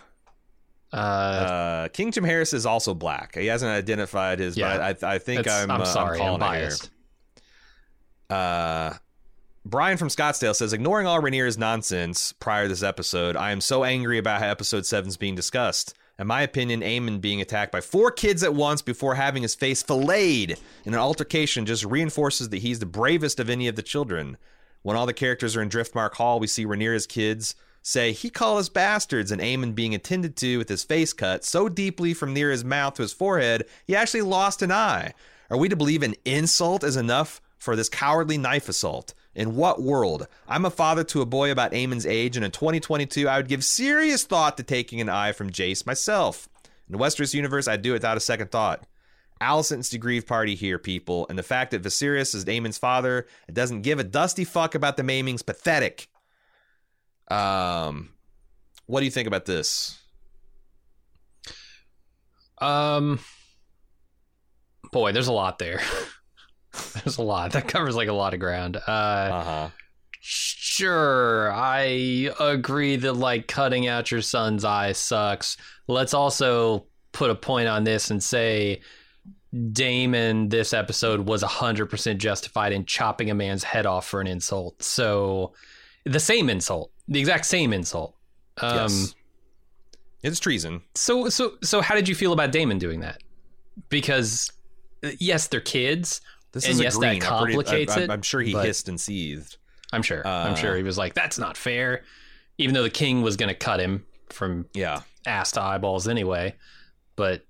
Uh, Uh, King Jim Harris is also black. He hasn't identified his, Yeah. but I, I think I'm, I'm uh, sorry. I'm, here. biased. Uh, Brian from Scottsdale says, ignoring all Rhaenyra's nonsense prior to this episode, I am so angry about how episode 7 is being discussed. In my opinion, Aemond being attacked by four kids at once before having his face filleted in an altercation just reinforces that he's the bravest of any of the children. When all the characters are in Driftmark Hall, we see Rhaenyra's kids say he called us bastards and Aemond being attended to with his face cut so deeply from near his mouth to his forehead, he actually lost an eye. Are we to believe an insult is enough for this cowardly knife assault? In what world? I'm a father to a boy about Aemond's age, and in 2022, I would give serious thought to taking an eye from Jace myself. In the Westeros universe, I'd do it without a second thought. Alicent's the grieved party here, people, and the fact that Viserys is Aemond's father and doesn't give a dusty fuck about the maiming's pathetic. Um, what do you think about this? Um, boy, there's a lot there. there's a lot that covers like a lot of ground. Uh, Uh huh. sure, I agree that like cutting out your son's eye sucks. Let's also put a point on this and say Daemon this episode was 100% justified in chopping a man's head off for an insult. So the same insult, the exact same insult. Um, yes. It's treason. So so so how did you feel about Daemon doing that? Because uh, yes, they're kids. This And is yes, that. I'm complicates I'm, it, I'm sure he hissed and seethed. I'm sure. I'm Uh, sure he was like, "That's not fair." even though the king was going to cut him from Yeah. ass to eyeballs anyway. But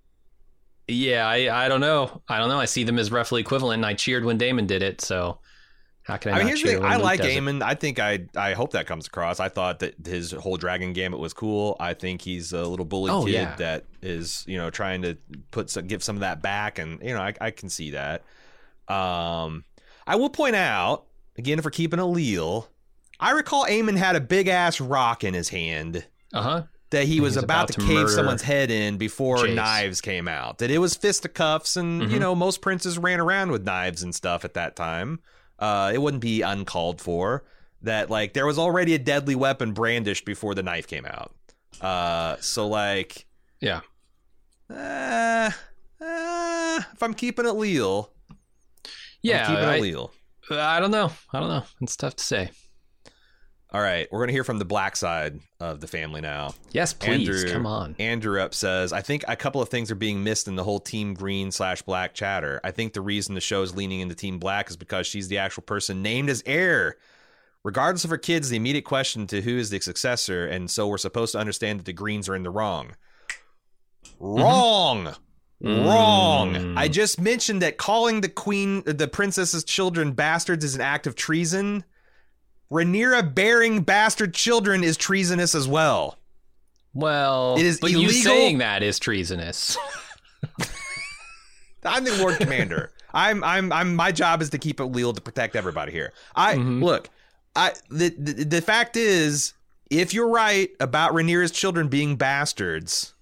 yeah, I, I don't know. I don't know. I see them as roughly equivalent, and I cheered when Daemon did it. So how can I? I mean, here's the thing. I like? Aemond. I think I I hope that comes across. I thought that his whole dragon gambit was cool. I think he's a little bully Oh, kid yeah. that is you know trying to put some, give some of that back, and you know I, I can see that. Um, I will point out again if we're keeping a Leal, I recall Aemond had a big ass rock in his hand Uh huh. that he was about, about to cave someone's head in before Jace. knives came out. That it was fisticuffs, and you Mhm. know most princes ran around with knives and stuff at that time. Uh, it wouldn't be uncalled for. That like there was already a deadly weapon brandished before the knife came out. Uh, so like, Yeah. uh, uh, if I'm keeping it leal, Yeah. I'm keeping I, it leal. I don't know. I don't know. It's tough to say. All right, we're gonna hear from the black side of the family now. Yes, please. Andrew, Come on. Andrew up says, I think a couple of things are being missed in the whole Team Green slash Black chatter. I think the reason the show is leaning into Team Black is because she's the actual person named as heir. Regardless of her kids, the immediate question to who is the successor, and so we're supposed to understand that the Greens are in the wrong. Wrong. Wrong. Mm. I just mentioned that calling the queen, the princess's children bastards is an act of treason. Rhaenyra bearing bastard children is treasonous as well. Well, It is but you saying that is treasonous. I'm the Lord Commander. I'm I'm I'm my job is to keep it legal to protect everybody here. I Mhm. look, I the, the the fact is if you're right about Rhaenyra's children being bastards,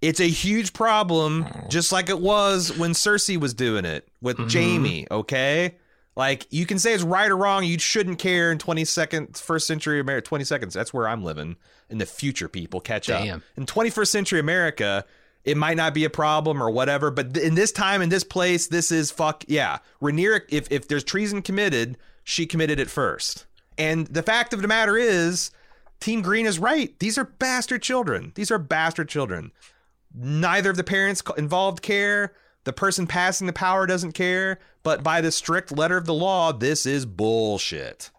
it's a huge problem just like it was when Cersei was doing it with Mhm. Jaime, okay? Like you can say it's right or wrong, you shouldn't care in 22nd first century America 20 seconds. That's where I'm living. In the future people catch Damn. up. In 21st century America, it might not be a problem or whatever, but in this time, in this place, this is fuck yeah. Rhaenyra, if if there's treason committed, she committed it first. And the fact of the matter is, Team Green is right. These are bastard children. These are bastard children. Neither of the parents involved care. The person passing the power doesn't care. But by the strict letter of the law, this is bullshit.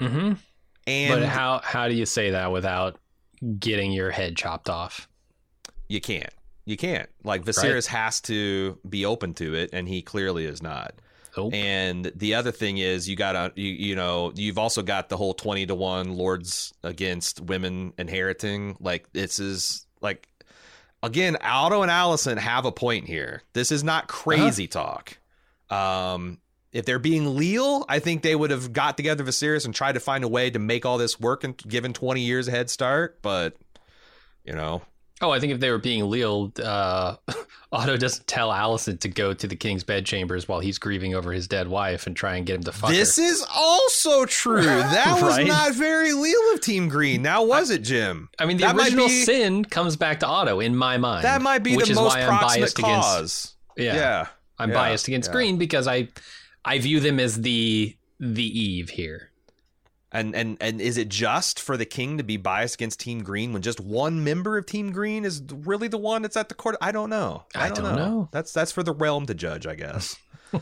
hmm And But how how do you say that without getting your head chopped off? you can't. You can't. Like Viserys has to be open to it, and he clearly is not. Nope. And the other thing is, you got to, you, you know, you've also got the whole 20 to 1 lords against women inheriting. Like, this is like, again, Otto and Alicent have a point here. This is not crazy talk. Um, if they're being leal, I think they would have got together Viserys and tried to find a way to make all this work and given 20 years a head start. But, you know, Oh, I think if they were being leal, uh, Otto doesn't tell Alicent to go to the king's bedchambers while he's grieving over his dead wife and try and get him to fuck This her. is also true. That was Right? not very leal of Team Green. Now was it, Jim? I mean, the that original be- sin comes back to Otto in my mind. That might be which the is most why I'm proximate biased against. cause. Yeah, yeah. I'm yeah, biased against yeah. Green because I, I view them as the the Eve here. And and and is it just for the king to be biased against Team Green when just one member of Team Green is really the one that's at the court? I don't know. I don't, don't know. That's that's for the realm to judge, I guess.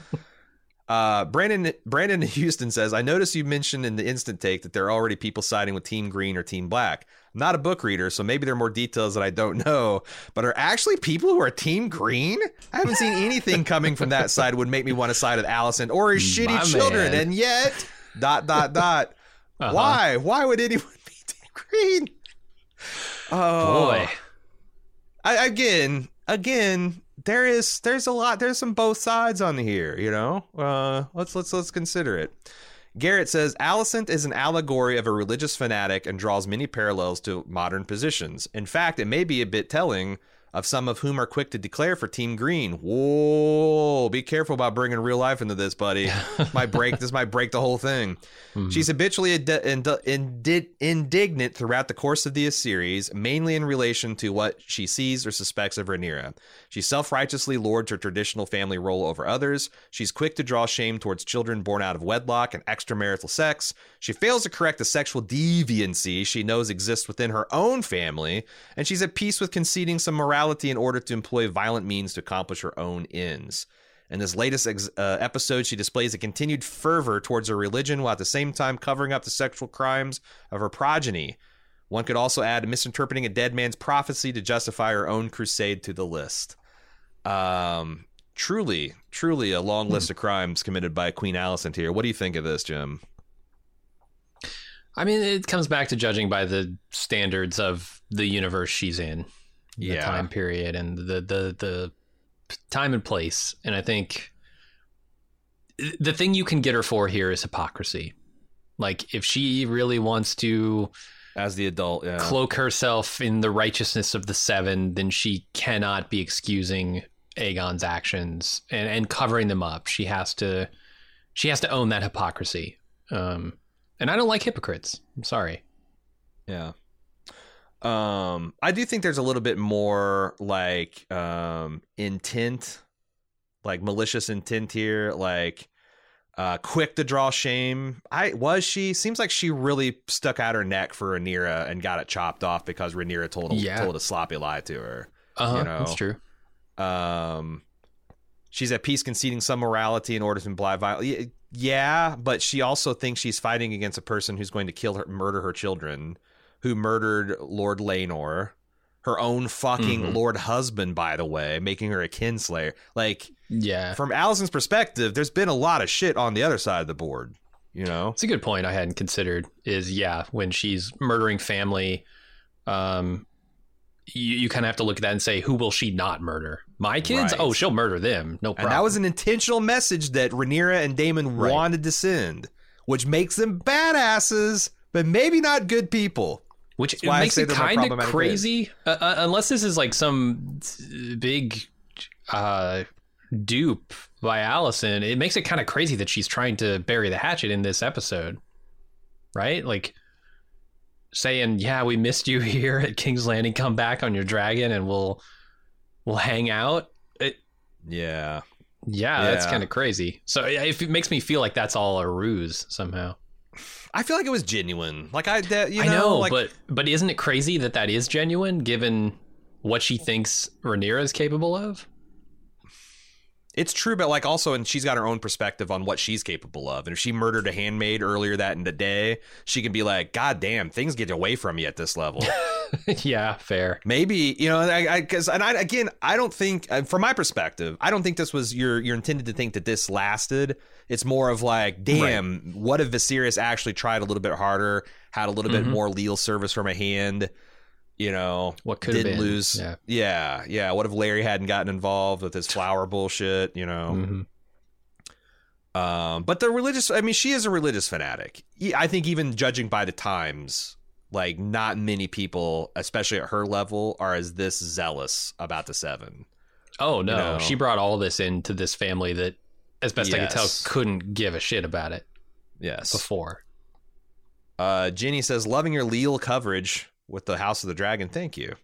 Uh, Brandon Brandon Houston says, I noticed you mentioned in the instant take that there are already people siding with Team Green or Team Black. I'm not a book reader, so maybe there are more details that I don't know. But are actually people who are Team Green? I haven't seen anything coming from that side would make me want to side with Alicent or his shitty My children. man. And yet, dot dot dot. Uh-huh. Why? Why would anyone be Team Green? Oh Boy, I, again, again, there is there's a lot there's some both sides on here. You know, uh, let's let's let's consider it. Garrett says Alicent is an allegory of a religious fanatic and draws many parallels to modern positions. In fact, it may be a bit telling of some of whom are quick to declare for Team Green. Whoa, be careful about bringing real life into this, buddy. This might break. this might break the whole thing. Mm-hmm. She's habitually ind- ind- indi- indignant throughout the course of the series, mainly in relation to what she sees or suspects of Rhaenyra. She self-righteously lords her traditional family role over others. She's quick to draw shame towards children born out of wedlock and extramarital sex. She fails to correct the sexual deviancy she knows exists within her own family, and she's at peace with conceding some morality in order to employ violent means to accomplish her own ends. In this latest ex- uh, episode, she displays a continued fervor towards her religion while at the same time covering up the sexual crimes of her progeny. One could also add misinterpreting a dead man's prophecy to justify her own crusade to the list. Um, truly, truly a long list of crimes committed by Queen Alicent here. What do you think of this, Jim? I mean, it comes back to judging by the standards of the universe she's in, the Yeah. time period, and the the the time and place. And I think the thing you can get her for here is hypocrisy. Like, if she really wants to As the adult, yeah. cloak herself in the righteousness of the seven, then she cannot be excusing Aegon's actions and, and covering them up. She has to she has to own that hypocrisy. Um, and I don't like hypocrites. I'm sorry. Yeah. Um, I do think there's a little bit more like um intent, like malicious intent here, like uh quick to draw shame. I was she seems like she really stuck out her neck for Rhaenyra and got it chopped off because Rhaenyra told a, Yeah. told a sloppy lie to her. Uh-huh, You know. That's true. Um, she's at peace conceding some morality in order to imply violence. Yeah, but she also thinks she's fighting against a person who's going to kill her, murder her children, who murdered Lord Laenor, her own fucking Mhm. Lord husband, by the way, making her a kinslayer. Like, Yeah. from Alicent's perspective, there's been a lot of shit on the other side of the board. You know, It's a good point I hadn't considered is yeah, when she's murdering family, um you, you kind of have to look at that and say, who will she not murder? My kids? Right. Oh, she'll murder them. No problem. and that was an intentional message that Rhaenyra and Daemon Right. wanted to send, which makes them badasses, but maybe not good people. Which That's why I makes say it kind of crazy, uh, uh, unless this is like some uh, big uh, dupe by Alicent. It makes it kind of crazy that she's trying to bury the hatchet in this episode, right? Like saying, "Yeah, we missed you here at King's Landing. Come back on your dragon, and we'll we'll hang out." It, Yeah. yeah, that's kind of crazy. So yeah, if it makes me feel like that's all a ruse somehow. I feel like it was genuine. Like I, that, you know, I know, like, but but isn't it crazy that that is genuine given what she thinks Rhaenyra is capable of? It's true. But like also, and she's got her own perspective on what she's capable of. And if she murdered a handmaid earlier that in the day, she can be like, "God damn, things get away from you at this level." yeah, fair. Maybe you know, I because and I again, I don't think, uh, from my perspective, I don't think this was you're you're intended to think that this lasted. It's more of like, damn, what if Viserys actually tried a little bit harder, had a little bit Mhm. more leal service from a hand, you know, What could have lose. Yeah. yeah, yeah. What if Larry hadn't gotten involved with his flower bullshit? You know. Mhm. Um, but the religious, I mean, she is a religious fanatic. i think even judging by the times, like not many people, especially at her level, are as this zealous about the seven. Oh no, know. she brought all this into this family that, as best I could tell, couldn't give a shit about it Yes. before. Uh, Jenny says, loving your leal coverage with the House of the Dragon. Thank you.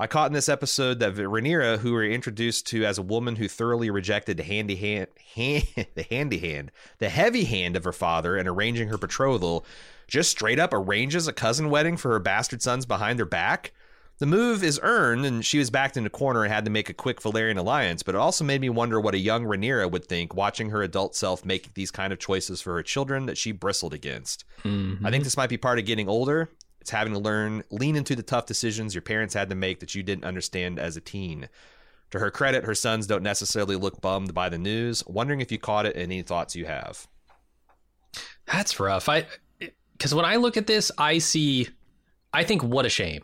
I caught in this episode that Rhaenyra, who we were introduced to as a woman who thoroughly rejected the handy hand, hand, the handy hand, the heavy hand of her father in arranging her betrothal, just straight up arranges a cousin wedding for her bastard sons behind their back. The move is earned, and she was backed in a corner and had to make a quick Valyrian alliance. But it also made me wonder what a young Rhaenyra would think watching her adult self make these kind of choices for her children that she bristled against. Mhm. I think this might be part of getting older. It's having to learn, lean into the tough decisions your parents had to make that you didn't understand as a teen. To her credit, her sons don't necessarily look bummed by the news. Wondering if you caught it and any thoughts you have. That's rough. I because when I look at this, I see, I think what a shame.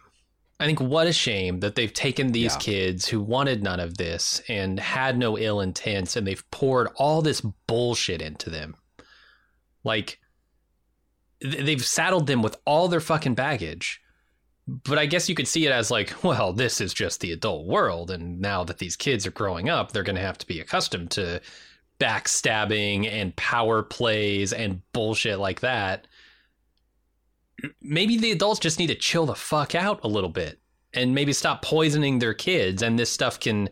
I think what a shame that they've taken these Yeah. kids who wanted none of this and had no ill intents, and they've poured all this bullshit into them. Like they've saddled them with all their fucking baggage. But I guess you could see it as like, well, this is just the adult world, and now that these kids are growing up, they're going to have to be accustomed to backstabbing and power plays and bullshit like that. Maybe the adults just need to chill the fuck out a little bit and maybe stop poisoning their kids, and this stuff can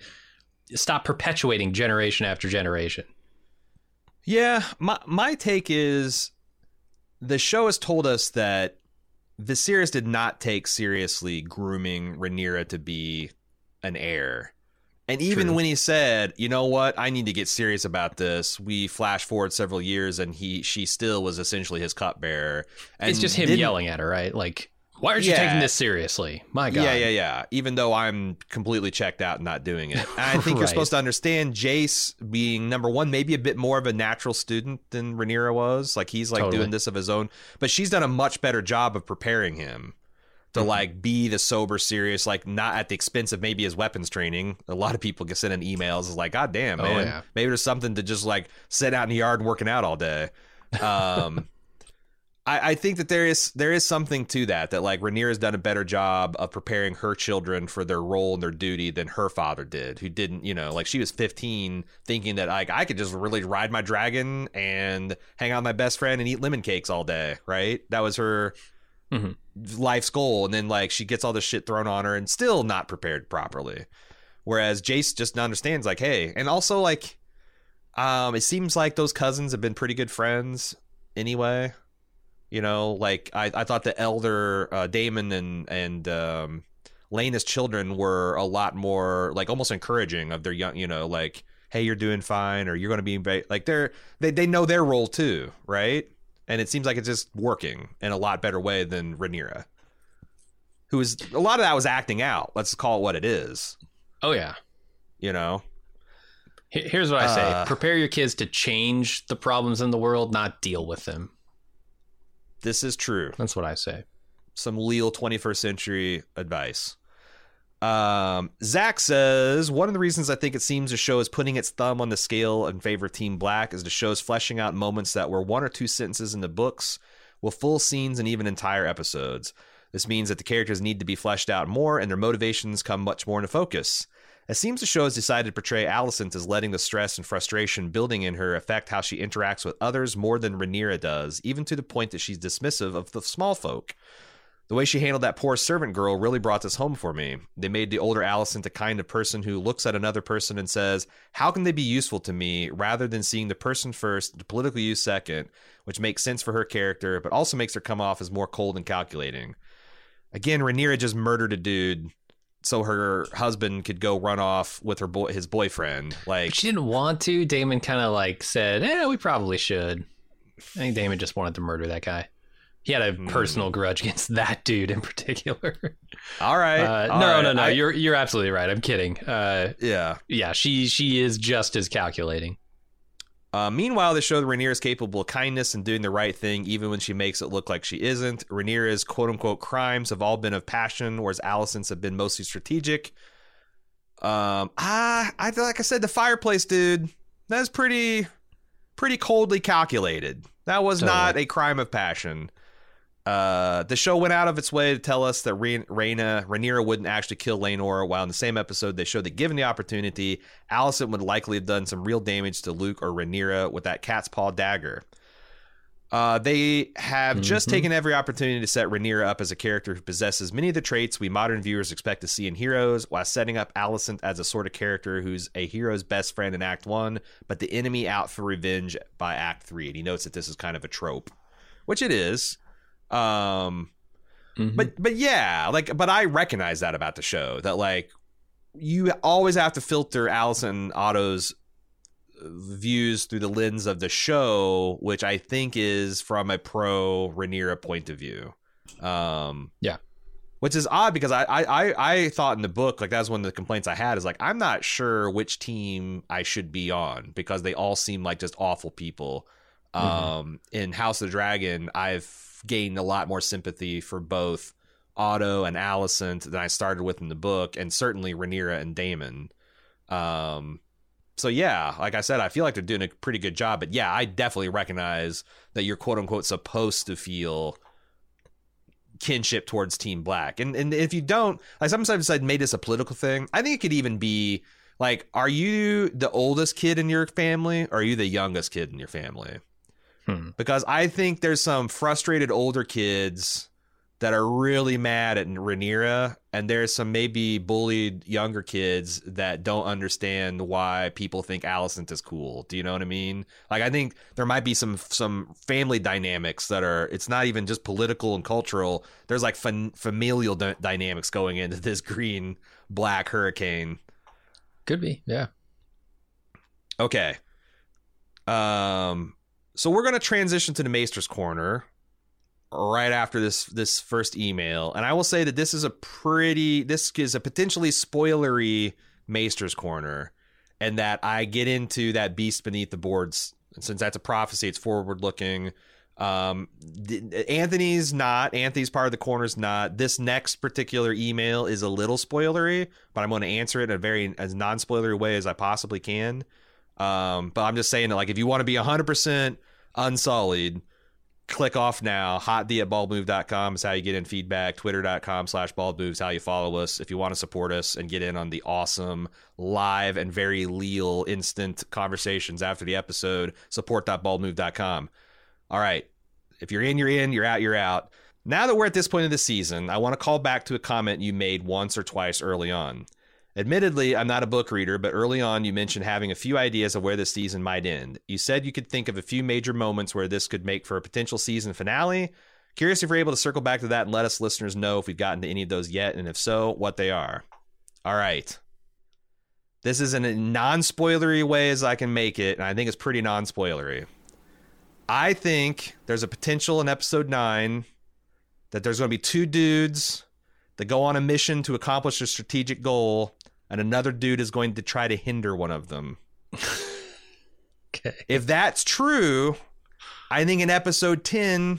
stop perpetuating generation after generation. Yeah, my my take is the show has told us that Viserys did not take seriously grooming Rhaenyra to be an heir. And even True. when he said, "You know what? I need to get serious about this," we flash forward several years, and he she still was essentially his cupbearer. And it's just him yelling at her, right? Like, why aren't you Yeah. taking this seriously? My God. Yeah, yeah, yeah. Even though I'm completely checked out and not doing it. I think you're supposed to understand Jace being number one, maybe a bit more of a natural student than Rhaenyra was. Like he's like Totally. doing this of his own, but she's done a much better job of preparing him to Mm-hmm. like be the sober, serious, like not at the expense of maybe his weapons training. A lot of people get sent in emails is like, God damn, Oh, man. yeah. Maybe there's something to just like sit out in the yard and working out all day. Um I, I think that there is there is something to that that like Rhaenyra has done a better job of preparing her children for their role and their duty than her father did, who didn't, you know, like she was 15 thinking that like I could just really ride my dragon and hang out with my best friend and eat lemon cakes all day, right? That was her Mhm. life's goal, and then like she gets all this shit thrown on her and still not prepared properly. Whereas Jace just understands like, hey, and also like, um, it seems like those cousins have been pretty good friends anyway. You know, like I, I thought the elder uh, Daemon and and um, Laena's children were a lot more like almost encouraging of their young, you know, like hey, you're doing fine, or you're going to be like they're they they know their role too, right? And it seems like it's just working in a lot better way than Rhaenyra, who is a lot of that was acting out. Let's call it what it is, Oh yeah. you know. Here's what I say: Uh, prepare your kids to change the problems in the world, not deal with them. This is true. That's what I say. some Leal 21st century advice. Um, Zach says one of the reasons I think it seems the show is putting its thumb on the scale in favor of Team Black is the show's fleshing out moments that were one or two sentences in the books, with full scenes and even entire episodes. This means that the characters need to be fleshed out more and their motivations come much more into focus. It seems the show has decided to portray Alicent as letting the stress and frustration building in her affect how she interacts with others more than Rhaenyra does, even to the point that she's dismissive of the small folk. The way she handled that poor servant girl really brought this home for me. They made the older Alicent the kind of person who looks at another person and says, How can they be useful to me? rather than seeing the person first, the political use second, which makes sense for her character, but also makes her come off as more cold and calculating. Again, Rhaenyra just murdered a dude so her husband could go run off with her boy his boyfriend. Like But she didn't want to. Daemon kind of like said, "Eh, we probably should." I think Daemon just wanted to murder that guy. He had a Hmm. personal grudge against that dude in particular. all right. Uh, all no, right, no, no. I- you're you're absolutely right. I'm kidding. Uh, yeah. yeah, she she is just as calculating. Uh, meanwhile, they show that Rhaenyra is capable of kindness and doing the right thing, even when she makes it look like she isn't. Rhaenyra's quote unquote crimes have all been of passion, whereas Alicent's have been mostly strategic. Um, ah, I like I said, the fireplace dude, that's pretty, pretty coldly calculated. That was Totally. not a crime of passion. Uh, the show went out of its way to tell us that Rhaen- Rhaena, Rhaenyra wouldn't actually kill Laenor, while in the same episode they showed that given the opportunity, Alicent would likely have done some real damage to Luke or Rhaenyra with that cat's paw dagger. Uh, they have just Mhm. taken every opportunity to set Rhaenyra up as a character who possesses many of the traits we modern viewers expect to see in heroes, while setting up Alicent as a sort of character who's a hero's best friend in Act One, but the enemy out for revenge by Act Three. And he notes that this is kind of a trope, which it is. Um, Mhm. but but yeah, like but I recognize that about the show that like you always have to filter Alicent Otto's views through the lens of the show, which I think is from a pro Rhaenyra point of view. Um, Yeah. which is odd because I, I I I thought in the book like that's one of the complaints I had is like I'm not sure which team I should be on because they all seem like just awful people. Um, in House of the Dragon, I've gained a lot more sympathy for both Otto and Alicent than I started with in the book, and certainly Rhaenyra and Daemon. Um, so yeah, like I said, I feel like they're doing a pretty good job. But yeah, I definitely recognize that you're quote unquote supposed to feel kinship towards Team Black, and and if you don't, like sometimes I've made this a political thing. I think it could even be like, are you the oldest kid in your family, or are you the youngest kid in your family? Hmm. because I think there's some frustrated older kids that are really mad at Rhaenyra, and there's some maybe bullied younger kids that don't understand why people think Alicent is cool. Do you know what I mean? Like I think there might be some some family dynamics that are. It's not even just political and cultural. There's like fam- familial dy- dynamics going into this green black hurricane. Could be. Yeah. Okay. Um. So we're gonna transition to the Maester's Corner right after this this first email, and I will say that this is a pretty this is a potentially spoilery Maester's Corner, and that I get into that beast beneath the boards. And since that's a prophecy, it's forward looking. Um, th- Anthony's not. Anthony's part of the corner's not. This next particular email is a little spoilery, but I'm going to answer it in a very as non spoilery way as I possibly can. Um, but I'm just saying that like if you want to be 100% unsullied, click off now. Hotd at baldmove.com is how you get in feedback. Twitter.com slash baldmove is how you follow us. If you want to support us and get in on the awesome live and very leal instant conversations after the episode, support.baldmove.com. All right. If you're in, you're in. You're out, you're out. Now that we're at this point of the season, I want to call back to a comment you made once or twice early on. Admittedly, I'm not a book reader, but early on you mentioned having a few ideas of where this season might end. You said you could think of a few major moments where this could make for a potential season finale. Curious if you're able to circle back to that and let us listeners know if we've gotten to any of those yet, and if so, what they are. All right. This is in a non spoilery way as I can make it, and I think it's pretty non spoilery. I think there's a potential in episode nine that there's going to be two dudes that go on a mission to accomplish a strategic goal, and another dude is going to try to hinder one of them. Okay. If that's true, I think in episode 10,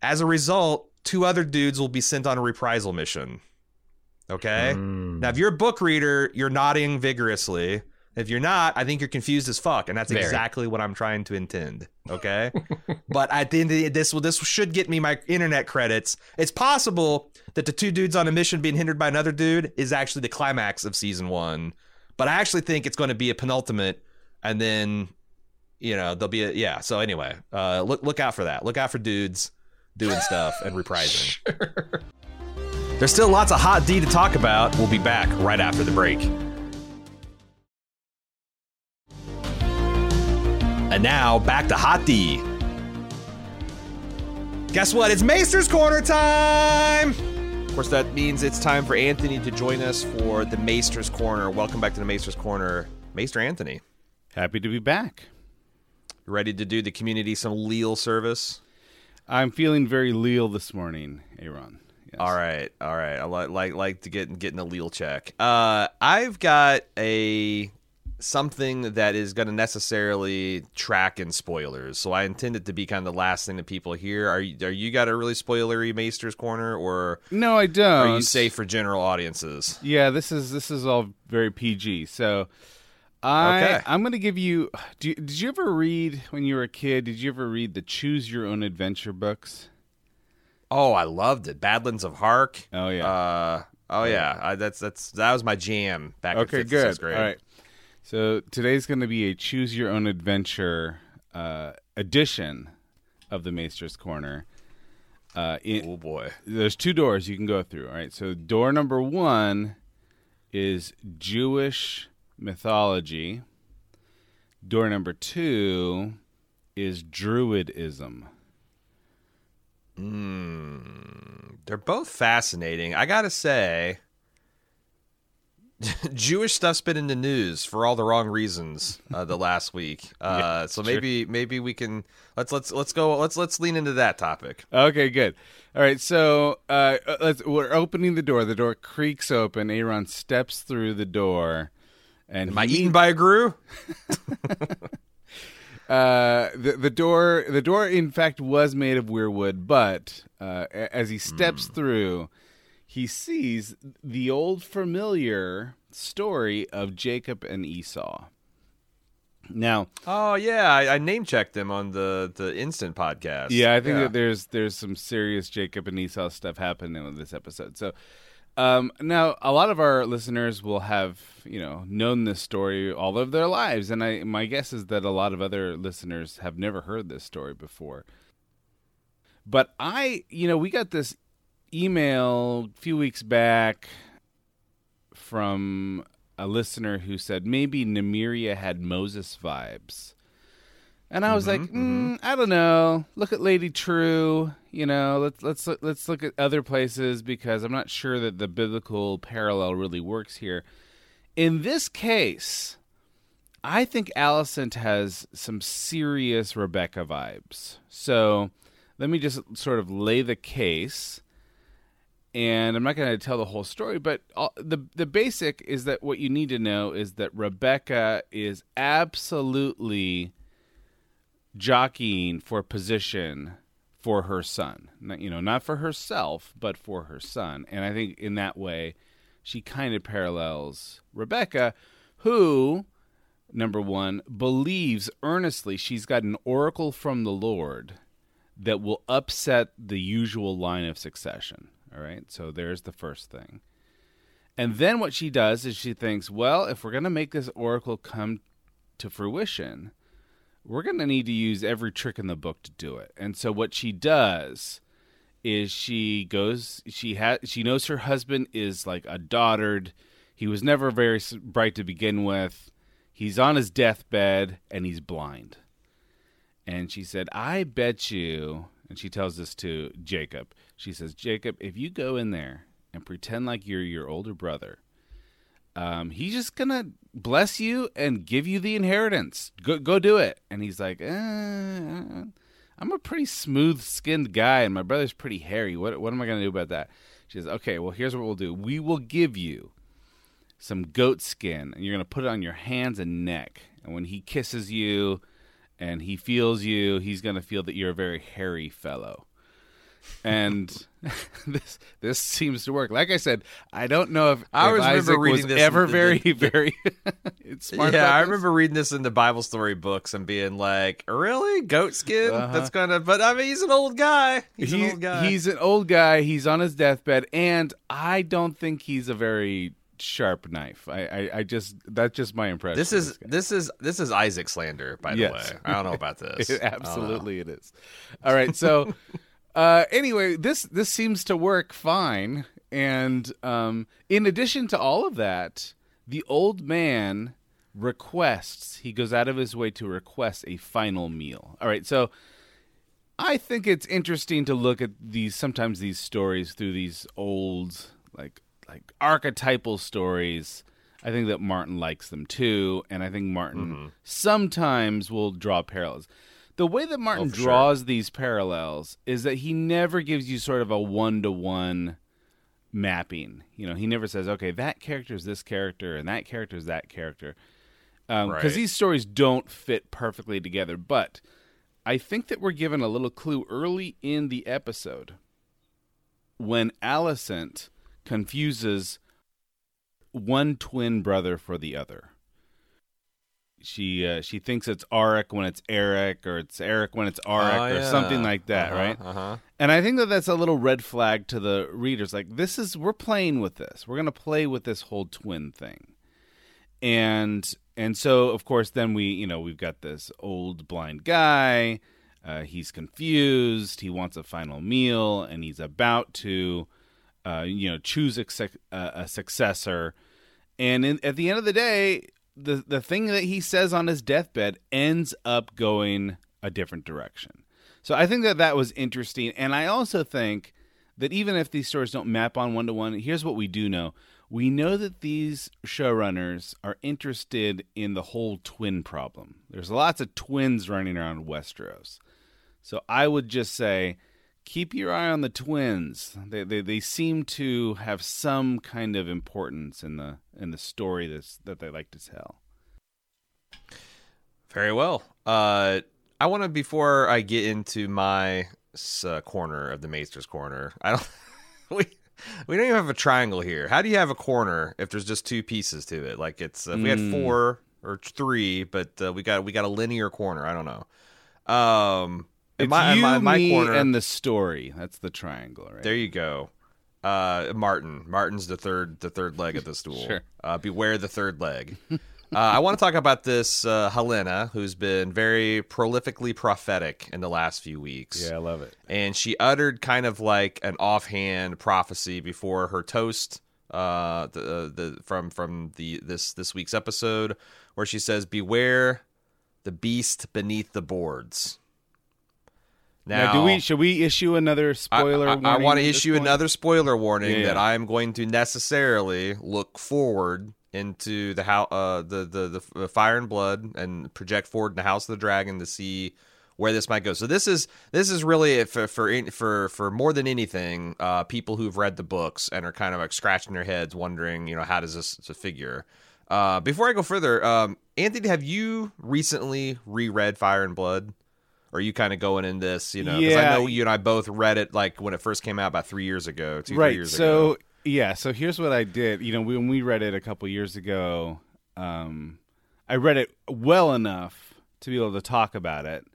as a result, two other dudes will be sent on a reprisal mission. Okay? Mm. Now, if you're a book reader, you're nodding vigorously. If you're not, I think you're confused as fuck, and that's Very. exactly what I'm trying to intend. Okay, but at the end of the this will this should get me my internet credits. It's possible that the two dudes on a mission being hindered by another dude is actually the climax of season one, but I actually think it's going to be a penultimate, and then you know there'll be a yeah. So anyway, uh, look look out for that. Look out for dudes doing stuff and reprising. There's still lots of hot D to talk about. We'll be back right after the break. And now back to Hot D. Guess what? It's Maester's Corner time! Of course, that means it's time for Anthony to join us for the Maester's Corner. Welcome back to the Maester's Corner. Maester Anthony, Happy to be back. you ready to do the community some leal service? I'm feeling very leal this morning, Aaron. Yes. All right, all right. I like like like to get getting a leal check. Uh, I've got a something that is going to necessarily track in spoilers, so I intend it to be kind of the last thing that people hear. Are you are you got a really spoilery Maester's Corner, or No, I don't. are you safe for general audiences? Yeah, this is this is all very PG. So, I Okay. I'm going to give you, do. Did you ever read when you were a kid? Did you ever read the Choose Your Own Adventure books? Oh, I loved it. Badlands of Hark. Oh, yeah. Uh, oh yeah. I, that's that's that was my jam back in Okay, fifth, good. sixth grade. All right. So today's going to be a Choose Your Own Adventure uh, edition of the Maester's Corner. Uh, in, Oh boy. there's two doors you can go through. All right. So door number one is Jewish mythology. Door number two is Druidism. They're both fascinating. I gotta say, Jewish stuff's been in the news for all the wrong reasons uh, the last week. Uh, so maybe maybe we can let's let's let's go let's let's lean into that topic. Okay, good. All right, so uh, let's, we're opening the door. The door creaks open. Aaron steps through the door, and Am I eaten by a grue? Uh, the the door the door in fact was made of weirwood, but uh, as he steps through, he sees the old familiar story of Jacob and Esau. Now, Oh yeah, I, I name checked them on the the instant podcast. yeah, I think that there's there's some serious Jacob and Esau stuff happening in this episode. So, um, now a lot of our listeners will have you know known this story all of their lives, and I my guess is that a lot of other listeners have never heard this story before. But I, you know, we got this email a few weeks back from a listener who said maybe Nymeria had Moses vibes. And I was like, mm, I don't know. Look at Lady True. You know, let's let's let's look at other places because I'm not sure that the biblical parallel really works here. In this case, I think Alicent has some serious Rebecca vibes. So let me just sort of lay the case. And I'm not going to tell the whole story, but all, the the basic is that what you need to know is that Rebecca is absolutely jockeying for position for her son. Not, you know, not for herself, but for her son. And I think in that way, she kind of parallels Rebecca, who, number one, believes earnestly she's got an oracle from the Lord that will upset the usual line of succession. All right, so there's the first thing. And then what she does is she thinks, well, if we're going to make this oracle come to fruition, we're going to need to use every trick in the book to do it. And so what she does is she goes she has she knows her husband is like a dotard. He was never very bright to begin with. He's on his deathbed and he's blind. And she said, "I bet you," and she tells this to Jacob. She says, "Jacob, if you go in there and pretend like you're your older brother, um, he's just gonna bless you and give you the inheritance. Go, go do it." And he's like, eh, "I'm a pretty smooth-skinned guy, and my brother's pretty hairy. What, what am I gonna do about that?" She says, "Okay, well, here's what we'll do. We will give you some goat skin, and you're gonna put it on your hands and neck. And when he kisses you." And he feels you, he's going to feel that you're a very hairy fellow. And this this seems to work. Like I said, I don't know if, I if Isaac reading was this ever the- very, the- very smart. yeah, I remember reading this in the Bible story books and being like, "Really, goat skin? Uh-huh. That's gonna." But I mean, he's an old guy. He's He- an old guy. He's an old guy. He's on his deathbed, and I don't think he's a very sharp knife. I, I, I just that's just my impression. this is guy. this is this is Isaac slander, by the Yes. way. I don't know about this. It- I don't know. absolutely, it is. All right, so uh, anyway, this this seems to work fine, and um, in addition to all of that, the old man requests. He goes out of his way to request a final meal. All right, so. I think it's interesting to look at these sometimes these stories through these old like like archetypal stories. I think that Martin likes them too, and I think Martin mm-hmm. sometimes will draw parallels. The way that Martin Oh, for sure. draws these parallels is that he never gives you sort of a one to one mapping. You know, he never says, "Okay, that character is this character, and that character is that character," um, because Right. these stories don't fit perfectly together. But I think that we're given a little clue early in the episode when Alicent confuses one twin brother for the other. She uh, she thinks it's Arik when it's Eric, or it's Eric when it's Arik, Oh, or yeah. something like that, Uh-huh, right? Uh-huh. And I think that that's a little red flag to the readers. Like, this is, we're playing with this. We're going to play with this whole twin thing. And, and so, of course, then we, you know, we've got this old blind guy. Uh, he's confused. He wants a final meal and he's about to, uh, you know, choose a, uh, a successor. And in, at the end of the day, the, the thing that he says on his deathbed ends up going a different direction. So I think that that was interesting, and I also think that even if these stories don't map on one to one, here's what we do know: we know that these showrunners are interested in the whole twin problem. There's lots of twins running around Westeros, so I would just say keep your eye on the twins. They they, they seem to have some kind of importance in the in the story that's, that they like to tell. Very well. Uh, I want to before I get into my uh, corner of the Maester's corner. I don't. we we don't even have a triangle here. How do you have a corner if there's just two pieces to it? Like it's if we had Mm. four or three, but uh, we got we got a linear corner. I don't know. Um, It's my, you, my, my me, corner, and the story. That's the triangle, right? there you go. Uh, Martin. Martin's the third, the third leg of the stool. Sure. Uh, beware the third leg. uh, I want to talk about this uh, Helaena, who's been very prolifically prophetic in the last few weeks. Yeah, I love it. And she uttered kind of like an offhand prophecy before her toast. Uh, the, the from from the this this week's episode, where she says, "Beware the beast beneath the boards." Now, do we should we issue another spoiler? Warning? I, warning want to issue point? another spoiler warning Yeah, that. I am going to necessarily look forward into the how uh the, the the fire and blood and project forward in the house of the dragon to see where this might go. So this is this is really for for for for more than anything, uh, people who've read the books and are kind of like scratching their heads, wondering, you know, how does this, this figure? Uh, before I go further, um, Anthony, have you recently reread Fire and Blood? Or are you kind of going in this, you know? Because Yeah. I know you and I both read it like when it first came out about three years ago, two, three right. years so ago. yeah. So here's what I did. You know, when we read it a couple years ago, um, I read it well enough to be able to talk about it.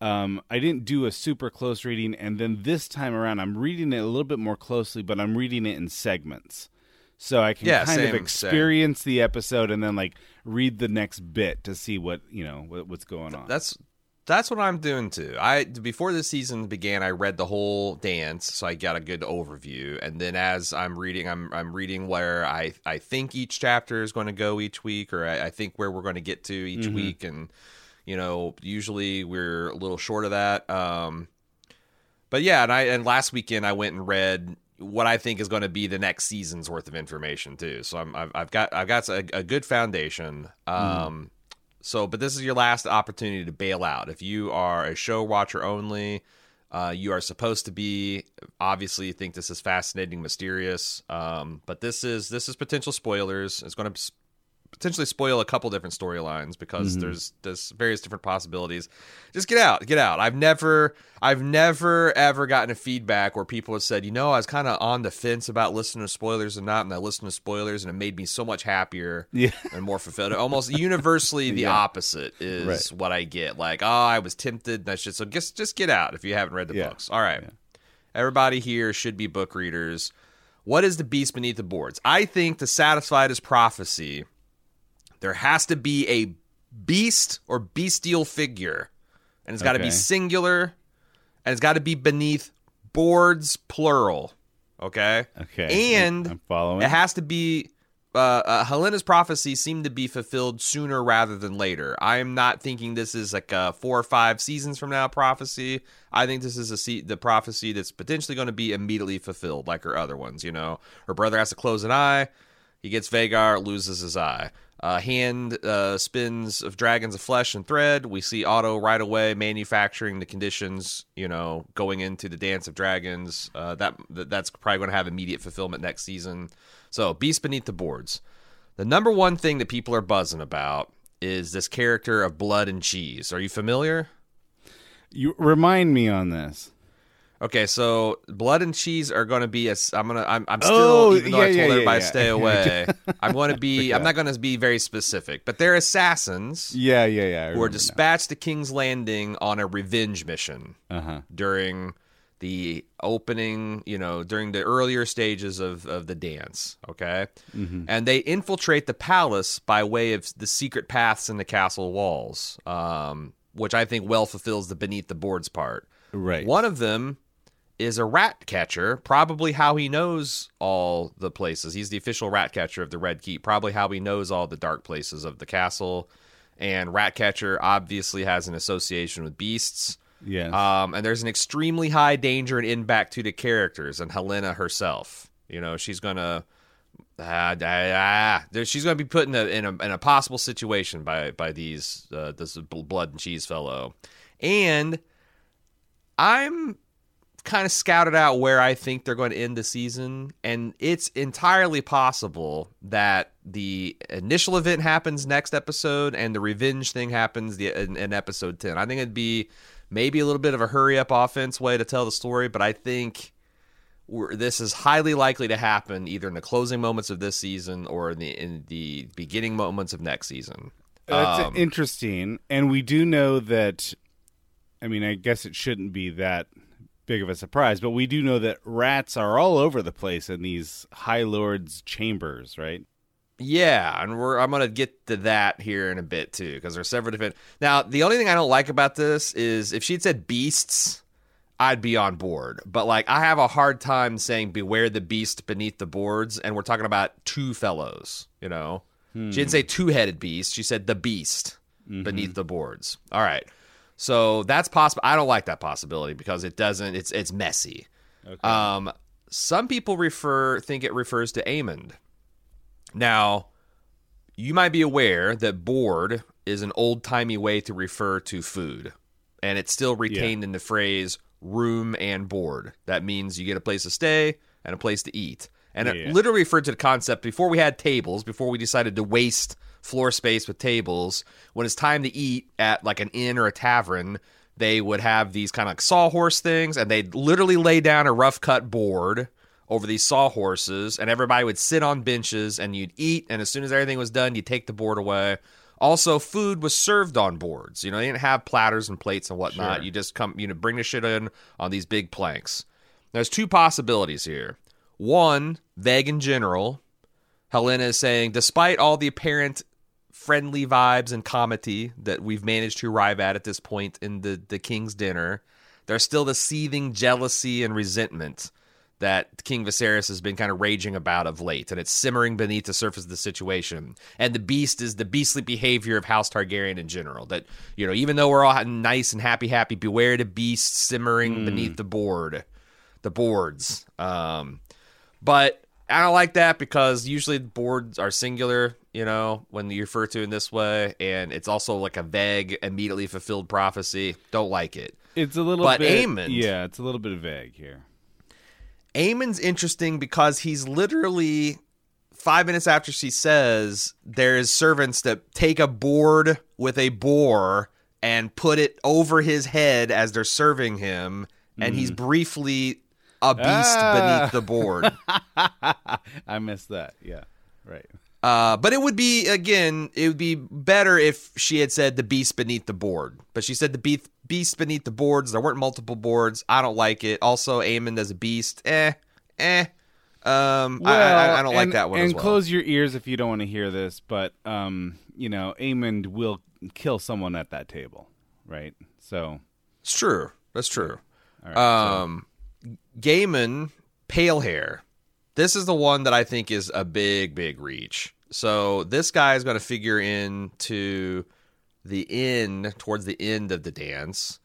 Um, I didn't do a super close reading, and then this time around, I'm reading it a little bit more closely, but I'm reading it in segments, so I can Yeah, kind same, of same. experience the episode and then like read the next bit to see what you know what, what's going on. That's that's what I'm doing too. I before the season began, I read the whole dance, so I got a good overview. And then as I'm reading, I'm I'm reading where I I think each chapter is going to go each week, or I, I think where we're going to get to each week. And you know, usually we're a little short of that. Um, but yeah, and I and last weekend I went and read what I think is going to be the next season's worth of information too. So I'm I've, I've got I've got a, a good foundation. Um, so, but this is your last opportunity to bail out. If you are a show watcher only, uh, you are supposed to be. Obviously, you think this is fascinating, mysterious. Um, but this is this is potential spoilers. It's going to potentially spoil a couple different storylines because mm-hmm. there's there's various different possibilities. Just get out, get out. I've never I've never ever gotten a feedback where people have said, you know, I was kind of on the fence about listening to spoilers or not, and I listened to spoilers and it made me so much happier Yeah. and more fulfilled. Almost universally the Yeah. opposite is Right. what I get. Like, oh, I was tempted. That's just so just just get out if you haven't read the Yeah. books. All right. Everybody here should be book readers. What is the beast beneath the boards? I think to satisfy this prophecy, there has to be a beast or bestial figure. And it's got to be singular and it's got to be beneath boards plural. Okay? Okay. And I'm following. it has to be uh, uh, Helaena's prophecy seemed to be fulfilled sooner rather than later. I am not thinking this is like a four or five seasons from now prophecy. I think this is a se- the prophecy that's potentially going to be immediately fulfilled, like her other ones. You know, her brother has to close an eye. He gets Vhagar, loses his eye. Uh, hand uh, spins of dragons of flesh and thread. We see Otto right away manufacturing the conditions, you know, going into the Dance of Dragons. Uh, that that- that's probably going to have immediate fulfillment next season. So, Beast Beneath the Boards. The number one thing that people are buzzing about is this character of Blood and Cheese. Are you familiar? you remind me on this. Okay, so blood and cheese are going to be a. I'm gonna. I'm, I'm still. Oh, even though yeah, I told yeah, everybody yeah. stay away. I'm going to be. I'm not going to be very specific, but they're assassins Yeah, yeah, yeah. Who are remember now. dispatched to King's Landing on a revenge mission Uh-huh. during the opening. You know, during the earlier stages of of the dance. Okay, Mm-hmm. and they infiltrate the palace by way of the secret paths in the castle walls, um, which I think well fulfills the beneath the boards part. Right. One of them is a rat catcher, probably how he knows all the places. He's the official rat catcher of the Red Keep, probably how he knows all the dark places of the castle. And rat catcher obviously has an association with beasts. Yes. Um, and there's an extremely high danger in impact to the characters and Helaena herself. You know, she's gonna ah, ah, ah, she's gonna be put in a in a, in a possible situation by by these uh, this blood and cheese fellow, and I'm kind of scouted out where I think they're going to end the season, and it's entirely possible that the initial event happens next episode, and the revenge thing happens the, in, in episode ten. I think it'd be maybe a little bit of a hurry up offense way to tell the story, but I think this is highly likely to happen either in the closing moments of this season or in the in the beginning moments of next season. That's Um, interesting. And we do know that, I mean, I guess it shouldn't be that big of a surprise, but we do know that rats are all over the place in these High Lords' chambers, right? Yeah, and we're I'm gonna get to that here in a bit too, because there's several different. Now, the only thing I don't like about this is if she'd said beasts, I'd be on board. But like, I have a hard time saying "beware the beast beneath the boards," and we're talking about two fellows. You know, she didn't hmm. say two-headed beast. She said the beast mm-hmm. beneath the boards. All right, so that's possible. I don't like that possibility because it doesn't. It's it's messy. Okay. Um, some people refer think it refers to Aemond. Now, you might be aware that board is an old timey way to refer to food, and it's still retained in the phrase room and board. That means you get a place to stay and a place to eat. And it Yeah. literally referred to the concept before we had tables, before we decided to waste floor space with tables. When it's time to eat at like an inn or a tavern, they would have these kind of like sawhorse things, and they'd literally lay down a rough cut board over these sawhorses, and everybody would sit on benches and you'd eat. And as soon as everything was done, you'd take the board away. Also, food was served on boards. You know, they didn't have platters and plates and whatnot. You just come, you know, bring the shit in on these big planks. There's two possibilities here. One, vague in general. Helaena is saying, despite all the apparent friendly vibes and comedy that we've managed to arrive at at this point in the, the king's dinner, there's still the seething jealousy and resentment that King Viserys has been kind of raging about of late, and it's simmering beneath the surface of the situation. And the beast is the beastly behavior of House Targaryen in general. That you know, even though we're all nice and happy, happy, beware the beast simmering beneath the board, the boards. Um, but I don't like that because usually boards are singular, you know, when you refer to in this way, and it's also like a vague, immediately fulfilled prophecy. Don't like it. It's a little But bit. Aemond- Yeah, it's a little bit vague here. Aemond's interesting because he's literally five minutes after she says there's servants that take a board with a boar and put it over his head as they're serving him, and he's briefly a beast Ah. beneath the board. I missed that. Yeah, right. Uh, but it would be again, it would be better if she had said the beast beneath the board. But she said the beast beast beneath the boards. There weren't multiple boards. I don't like it. Also, Aemond as a beast, eh, eh. Um, I, I, I don't like that one And as well. close your ears if you don't want to hear this, but um, you know, Aemond will kill someone at that table, right? So, It's true. That's true. right, so- Um, Gaemon, pale hair. This is the one that I think is a big, big reach. So this guy is going to figure into the end towards the end of the dance,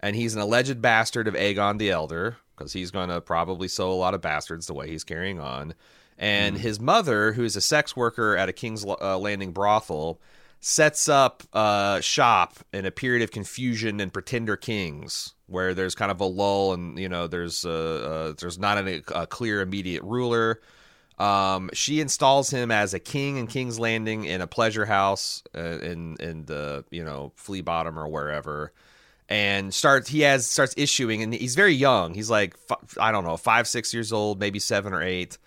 and he's an alleged bastard of Aegon the Elder because he's going to probably sow a lot of bastards the way he's carrying on. And his mother, who's a sex worker at a King's uh, Landing brothel, sets up a shop in a period of confusion and pretender kings where there's kind of a lull and you know there's uh, uh there's not a, a clear immediate ruler. Um she installs him as a king in king's landing in a pleasure house uh, in in the you know flea bottom or wherever and starts he has starts issuing and he's very young. He's like i don't know five six years old maybe seven or eight.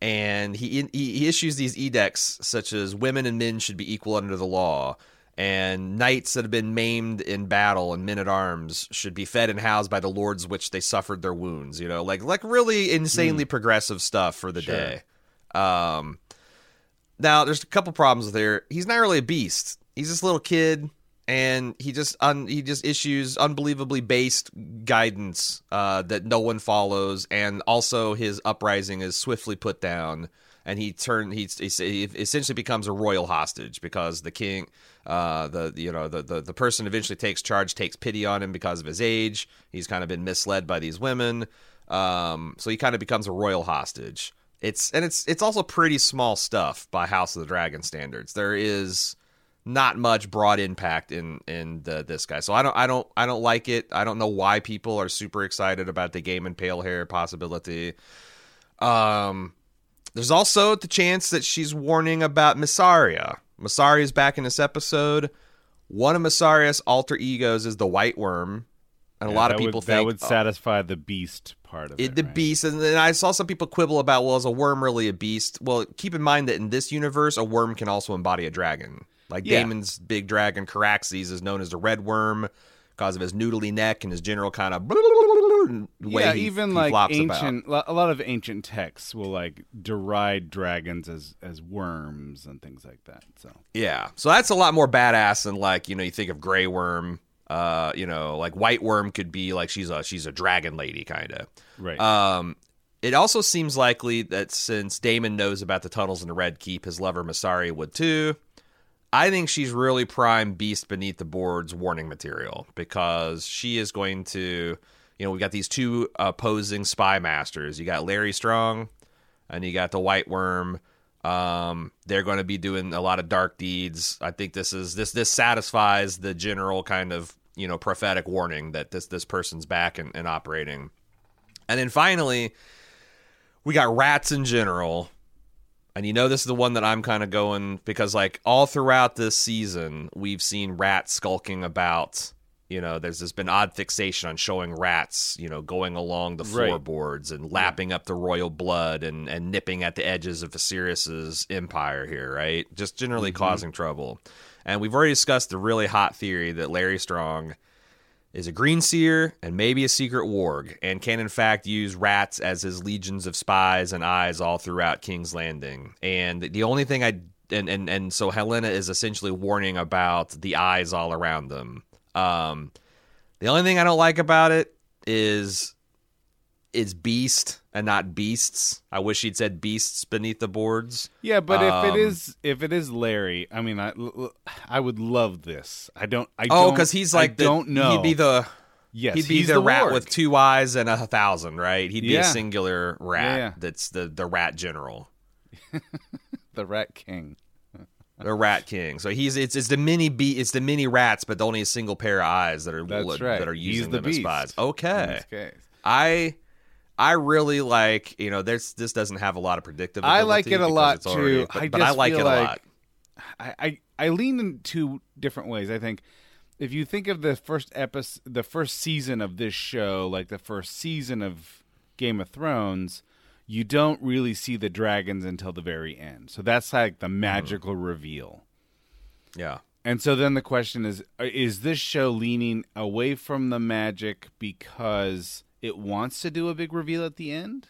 And he, he he issues these edicts such as women and men should be equal under the law and knights that have been maimed in battle and men at arms should be fed and housed by the lords which they suffered their wounds you know like like really insanely progressive stuff for the day. Um now there's a couple problems there he's not really a beast. He's this little kid and he just un, he just issues unbelievably based guidance uh, that no one follows, and also his uprising is swiftly put down, and he turn he, he essentially becomes a royal hostage because the king, uh, the you know the, the the person eventually takes charge, takes pity on him because of his age. He's kind of been misled by these women, um, so he kind of becomes a royal hostage. It's and it's it's also pretty small stuff by House of the Dragon standards. There is not much broad impact in in the, this guy. So I don't I don't I don't like it. I don't know why people are super excited about the Gaemon pale hair possibility. Um there's also the chance that she's warning about Mysaria. Mysaria's back in this episode. One of Mysaria's alter egos is the White Worm. And a Yeah, lot of people would, think that would oh, satisfy the beast part of it. it, the right? beast, and then I saw some people quibble about, well, is a worm really a beast? Well, keep in mind that in this universe, a worm can also embody a dragon. Like Yeah. Daemon's big dragon, Caraxes, is known as the red worm because of his noodly neck and his general kind of way yeah, he, even he like about. ancient, lo- a lot of ancient texts will like deride dragons as as worms and things like that. So Yeah, so that's a lot more badass than like you know you think of Grey Worm. Uh, you know, like White Worm could be like she's a she's a dragon lady kind of. right, Um, it also seems likely that since Daemon knows about the tunnels in the Red Keep, his lover Mysaria would too. I think she's really prime beast beneath the boards warning material because she is going to, you know, we got these two opposing spy masters. You got Larry Strong, and you got the White Worm. Um, they're going to be doing a lot of dark deeds. I think this is this this satisfies the general kind of you know prophetic warning that this this person's back and, and operating. And then finally, we got rats in general. And you know this is the one that I'm kind of going because like all throughout this season, we've seen rats skulking about. You know, there's this been odd fixation on showing rats, you know, going along the Right. floorboards and lapping up the royal blood and, and nipping at the edges of Viserys's empire here, right? Just generally mm-hmm. causing trouble. And we've already discussed the really hot theory that Larry Strong is a green seer and maybe a secret warg, and can in fact use rats as his legions of spies and eyes all throughout King's Landing. And the only thing I and and, and so Helaena is essentially warning about the eyes all around them. Um, the only thing I don't like about it is is beast and not beasts. I wish he'd said beasts beneath the boards. Yeah, but if Um, it is if it is Larry, I mean, I, I would love this. I don't. I Oh, don't- because he's I like the, don't know. He'd be the yes, he'd be he's the, rat with two eyes and a thousand, right? He'd be Yeah. a singular rat. Yeah, yeah. That's the the rat general, the Rat King. The rat king. So he's it's it's the mini be it's the mini rats, but only a single pair of eyes that are That's right. that are using the them as spies. Okay. I I really like you know there's this doesn't have a lot of predictability. I like it a lot, already- too. But, I but I just like it a like- lot. I, I I lean in two different ways. I think if you think of the first episode, the first season of this show, like the first season of Game of Thrones, you don't really see the dragons until the very end. So that's like the magical reveal. Yeah. And so then the question is uh, is this show leaning away from the magic because it wants to do a big reveal at the end?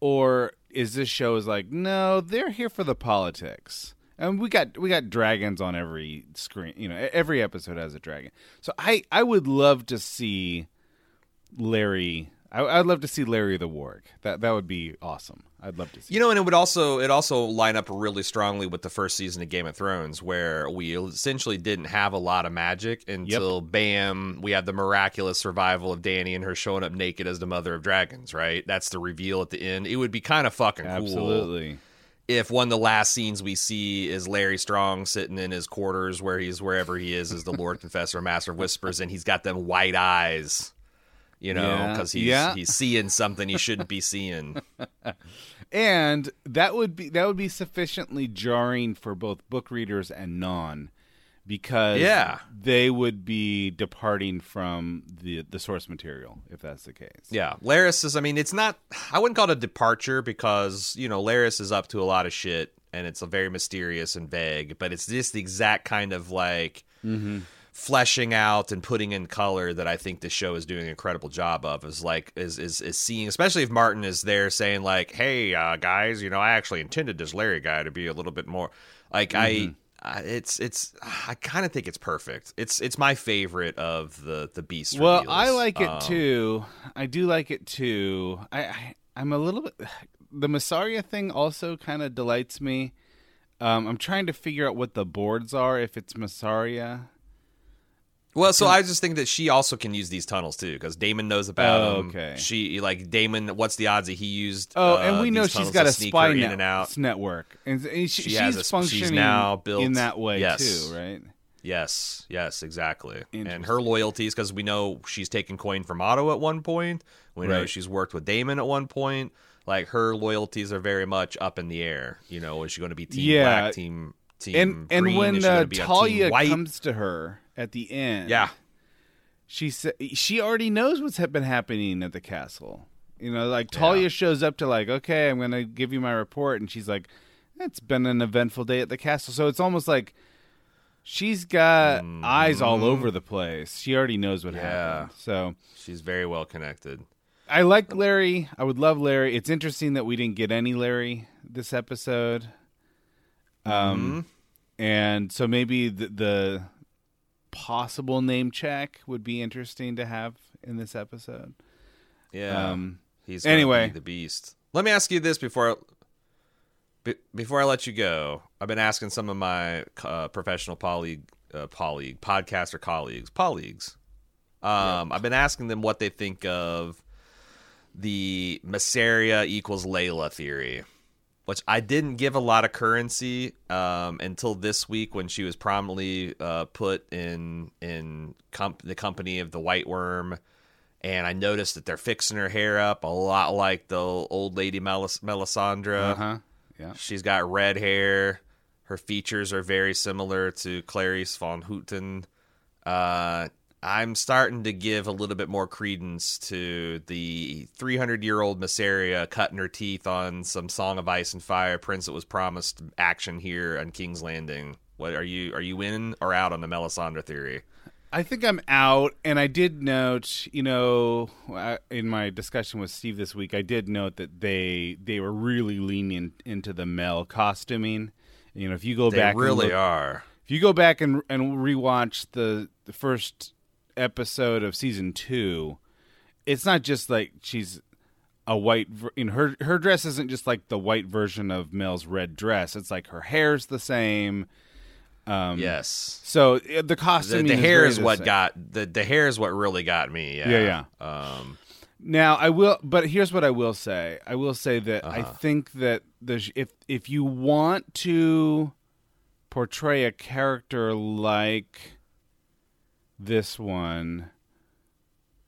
Or is this show is like, no, they're here for the politics. And we got we got dragons on every screen, you know, every episode has a dragon. So I I would love to see Larry I, I'd love to see Larry the Warg. That that would be awesome. I'd love to see. You know, and it would also it also line up really strongly with the first season of Game of Thrones, where we essentially didn't have a lot of magic until bam, we had the miraculous survival of Dany and her showing up naked as the mother of dragons. Right, that's the reveal at the end. It would be kind of fucking cool Absolutely. if one of the last scenes we see is Larry Strong sitting in his quarters where he's wherever he is as the Lord Confessor, Master of Whispers, and he's got them white eyes. You know, Yeah. because he's Yeah. he's seeing something he shouldn't be seeing. and that would be that would be sufficiently jarring for both book readers and non because Yeah. they would be departing from the the source material if that's the case Yeah, Larys is. I mean, it's not. I wouldn't call it a departure because you know Larys is up to a lot of shit, and it's a very mysterious and vague. But it's just the exact kind of like mm-hmm. Fleshing out and putting in color that I think the show is doing an incredible job of. Is like is is is seeing, especially if Martin is there saying like, "Hey uh, guys, you know, I actually intended this Larry guy to be a little bit more like I." Uh, it's it's I kind of think it's perfect. It's it's my favorite of the the beast. well reveals. i like it Um, too i do like it too i, I i'm a little bit the Mysaria thing also kind of delights me um, i'm trying to figure out what the boards are if it's Mysaria. Well, so I just think that she also can use these tunnels too, because Daemon knows about Oh, them. okay. She like Daemon. What's the odds that he used? Oh, uh, and we know she's got a spy her in and out. network, and, and she, She she's a- she's functioning now built- in that way Yes. too, right? Yes, yes, exactly. And her loyalties, because we know she's taken coin from Otto at one point. We know Right. she's worked with Daemon at one point. Like her loyalties are very much up in the air. You know, is she going to be team Yeah. black, team team And and green? when she gonna uh, be on team Talya comes to her at the end, yeah, she sa- she already knows what's ha- been happening at the castle. You know, like Talya Yeah. shows up to like, okay, I'm to give you my report, and she's like, it's been an eventful day at the castle. So it's almost like she's got eyes all over the place. She already knows what Mm-hmm. Yeah. happened. So she's very well connected. I like Larry. I would love Larry. It's interesting that we didn't get any Larry this episode. Um, and so maybe the, the possible name check would be interesting to have in this episode. Yeah. Um, He's anyway. be the beast. Let me ask you this before be, before I let you go. I've been asking some of my uh, professional colleague, uh, colleague, podcaster colleagues, colleagues. Um, I've been asking them what they think of the Mysaria equals Layla theory which I didn't give a lot of currency um, until this week when she was prominently uh, put in in comp- the company of the White Worm, and I noticed that they're fixing her hair up a lot like the old lady Melis- Melisandre. Uh huh. Yeah. She's got red hair. Her features are very similar to Carice van Houten. Uh, I'm starting to give a little bit more credence to the 300 year old Mysaria cutting her teeth on some Song of Ice and Fire Prince that was promised action here on King's Landing. What are you are you in or out on the Melisandre theory? I think I'm out, and I did note, you know, in my discussion with Steve this week, I did note that they they were really leaning into the Mel costuming. You know, if you go They back, and really look- are. If you go back and and rewatch the the first episode of season two, it's not just like she's a white. know, her her dress isn't just like the white version of Mel's red dress. It's like her hair's the same. Um, Yes. So the The, costume. the hair is what got the the hair is what really got me. Yeah. Yeah, Um, Now I will, but here's what I will say. I will say that I Uh-huh. think that the if if you want to portray a character like this one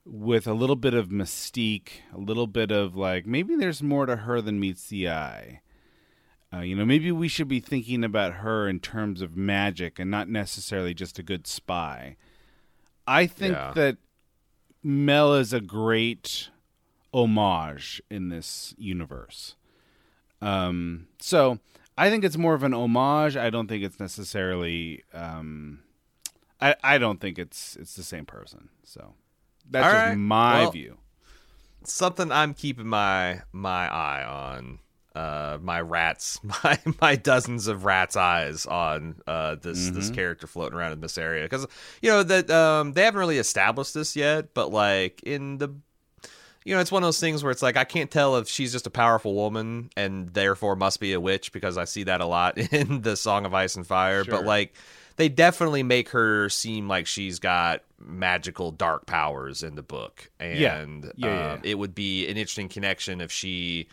with a little bit of mystique, a little bit of like maybe there's more to her than meets the eye. Uh, you know, maybe we should be thinking about her in terms of magic and not necessarily just a good spy. I think Yeah. that Mel is a great homage in this universe. Um, so I think it's more of an homage. I don't think it's necessarily. Um, I I don't think it's it's the same person. So that's All just right. my Well, view. something I'm keeping my my eye on. Uh, my rats, my my dozens of rats' eyes on uh, this Mm-hmm. this character floating around in this area because you know that um, they haven't really established this yet, but like in the you know, it's one of those things where it's like I can't tell if she's just a powerful woman and therefore must be a witch because I see that a lot in the Song of Ice and Fire. Sure. But like, they definitely make her seem like she's got magical dark powers in the book, and Yeah, yeah, um, it would be an interesting connection if she.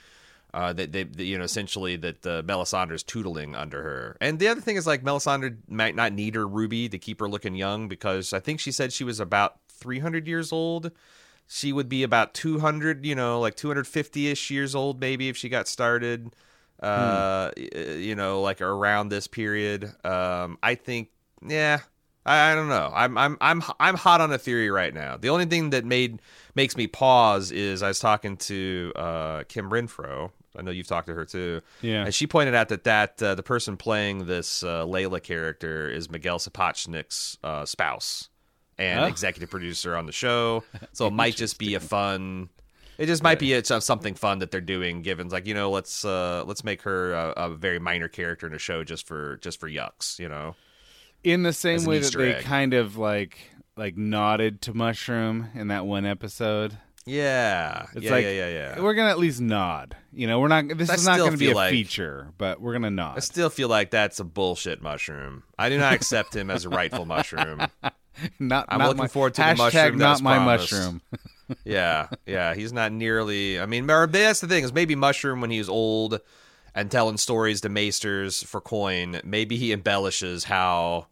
Uh, that they, they- you know, essentially that uh, Melisandre's tootling under her, and the other thing is like Melisandre might not need her ruby to keep her looking young because I think she said she was about three hundred years old. She would be about 200 you know like 250ish years old maybe if she got started uh y- you know like around this period. Um i think yeah I, I don't know i'm i'm i'm i'm hot on a theory right now the only thing that made makes me pause is i was talking to uh kim renfro i know you've talked to her too Yeah. and she pointed out that that uh, the person playing this uh, layla character is miguel sapochnik's uh, spouse and Oh. executive producer on the show. So it might just be a fun. It just might be a, something fun that they're doing. Given like you know, let's uh let's make her a, a very minor character in a show just for just for yucks. You know. In the same way that Easter they kind of like like nodded to Mushroom in that one episode. Yeah. It's yeah, like yeah, yeah, yeah. we're gonna at least nod. You know, we're not. This I is not going to be a like- feature, but we're gonna nod. I still feel like that's a bullshit mushroom. I do not accept him as a rightful mushroom. not. I'm not looking my, forward to the mushroom Not my promised. mushroom. yeah, yeah. He's not nearly. I mean, that's the thing is maybe Mushroom when he was old and telling stories to maesters for coin. Maybe he embellishes how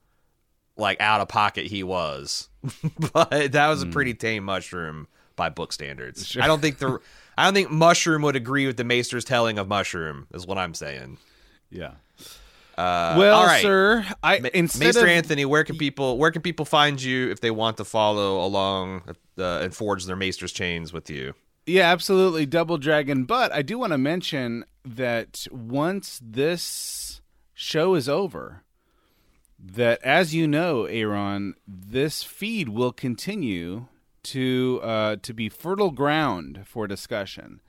like out of pocket he was, but that was a pretty tame Mushroom by book standards. I don't think the. I don't think Mushroom would agree with the Maester's telling of Mushroom. Is what I'm saying. Yeah. Uh, well, all right. sir, I Ma- instead Maester of Anthony, where can people where can people find you if they want to follow along uh, and forge their Maester's chains with you? Yeah, absolutely. Double Dragon. But I do want to mention that once this show is over, that as you know, Aaron, this feed will continue to uh, to be fertile ground for discussion.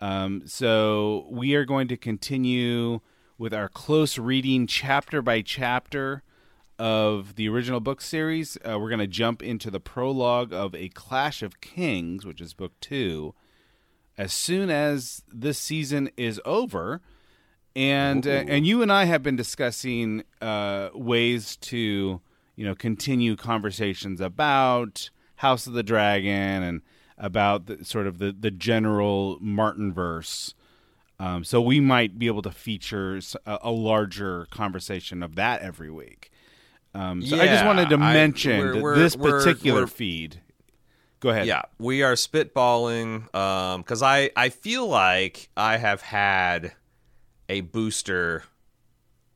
Um, so we are going to continue with our close reading chapter by chapter of the original book series. Uh, we're going to jump into the prologue of A Clash of Kings, which is book two, as soon as this season is over. And uh, and you and I have been discussing uh, ways to you know continue conversations about House of the Dragon and about the, sort of the the general Martin verse Um, so we might be able to feature a larger conversation of that every week. Um, so I just wanted to I- mention we're- we're- this we're- particular feed. Go ahead. Yeah, we are spitballing um cuz I I feel like I have had a booster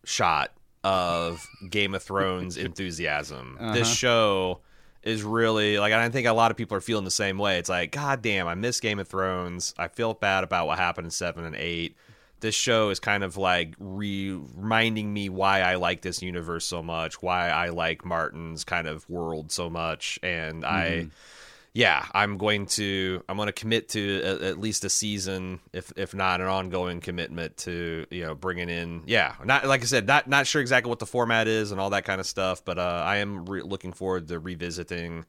shot of Game of Thrones enthusiasm. Uh-huh. This show is really like and I think a lot of people are feeling the same way. It's like god damn, I miss Game of Thrones. I feel bad about what happened in 7 and 8. This show is kind of like re- reminding me why I like this universe so much, why I like Martin's kind of world so much and I mm-hmm. Yeah, I'm going to I'm going to commit to at, at least a season, if if not an ongoing commitment to you know bringing in yeah, not like I said, not not sure exactly what the format is and all that kind of stuff, but uh, I am re- looking forward to revisiting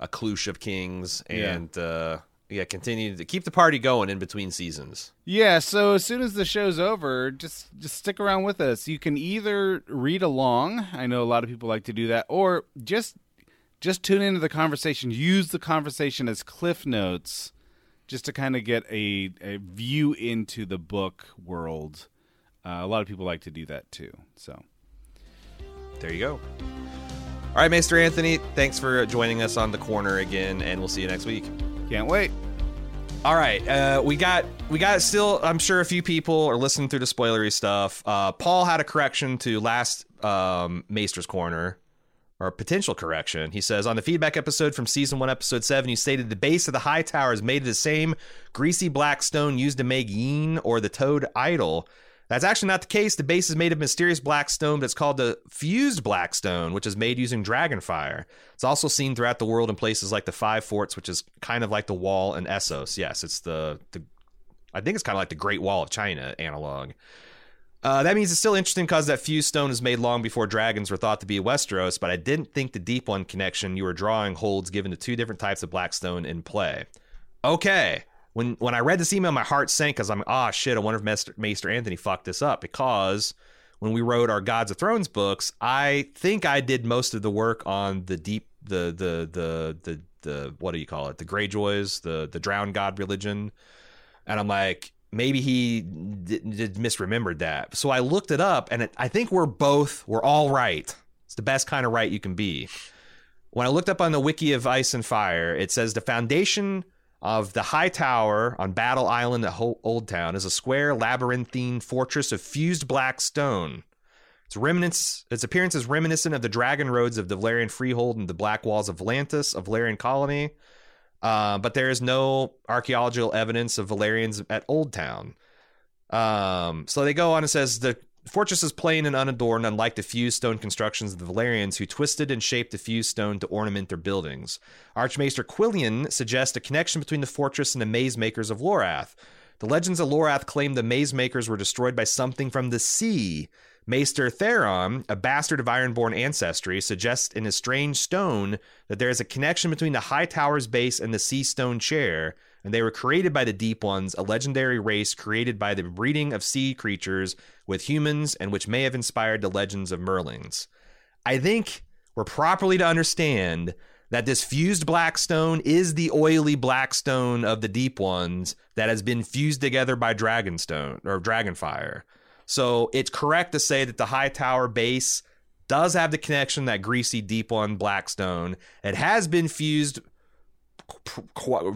a Clash of Kings and uh, yeah, continue to keep the party going in between seasons. Yeah, so as soon as the show's over, just just stick around with us. You can either read along, I know a lot of people like to do that, or just just tune into the conversation. Use the conversation as cliff notes just to kind of get a, a view into the book world. Uh, a lot of people like to do that too. So There you go. All right, Maester Anthony, thanks for joining us on the corner again, and we'll see you next week. can't wait. All right, uh, we got we got still. I'm sure a few people are listening through the spoilery stuff. Uh, Paul had a correction to last um, Maester's corner, or potential correction. He says on the feedback episode from season one, episode seven, you stated the base of the high tower is made of the same greasy black stone used to make Yin or the Toad idol. That's actually not the case. The base is made of mysterious black stone, but it's called the fused black stone, which is made using dragon fire. It's also seen throughout the world in places like the Five Forts, which is kind of like the wall in Essos. Yes, it's the the I think it's kind of like the Great Wall of China analog. Uh, that means it's still interesting because that fused stone is made long before dragons were thought to be Westeros, but I didn't think the deep one connection you were drawing holds given the two different types of black stone in play. Okay. When when I read this email, my heart sank because I'm ah shit. I wonder if Maester, Maester Anthony fucked this up because when we wrote our Gods of Thrones books, I think I did most of the work on the deep the the the the the what do you call it the Greyjoys the the drowned god religion, and I'm like maybe he misremembered that. So I looked it up, and it, I think we're both we're all right. It's the best kind of right you can be. When I looked up on the wiki of Ice and Fire, it says the foundation of the High Tower on Battle Island at Old Town is a square labyrinthine fortress of fused black stone. Its remnants, its appearance is reminiscent of the dragon roads of the Valyrian Freehold and the black walls of Volantis, of Valyrian colony. Uh, but there is no archaeological evidence of Valyrians at Old Town. Um, so they go on and says the fortress is plain and unadorned, unlike the fused stone constructions of the Valyrians, who twisted and shaped the fused stone to ornament their buildings. Archmaester Quillion suggests a connection between the fortress and the maze makers of Lorath. The legends of Lorath claim the maze makers were destroyed by something from the sea. Maester Theron, a bastard of Ironborn ancestry, suggests in his strange stone that there is a connection between the High Tower's base and the Sea Stone Chair, and they were created by the Deep Ones, a legendary race created by the breeding of sea creatures with humans and which may have inspired the legends of Merlings. I think we're properly to understand that this fused black stone is the oily black stone of the deep ones that has been fused together by dragonstone or dragonfire. So it's correct to say that the high tower base does have the connection that greasy deep one Blackstone. It has been fused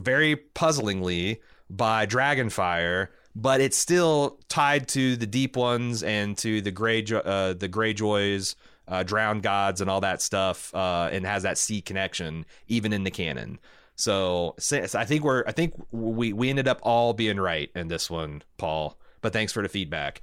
very puzzlingly by dragonfire but it's still tied to the deep ones and to the gray uh, the greyjoys uh, drowned gods and all that stuff uh, and has that sea connection even in the canon so, so i think we're i think we we ended up all being right in this one paul but thanks for the feedback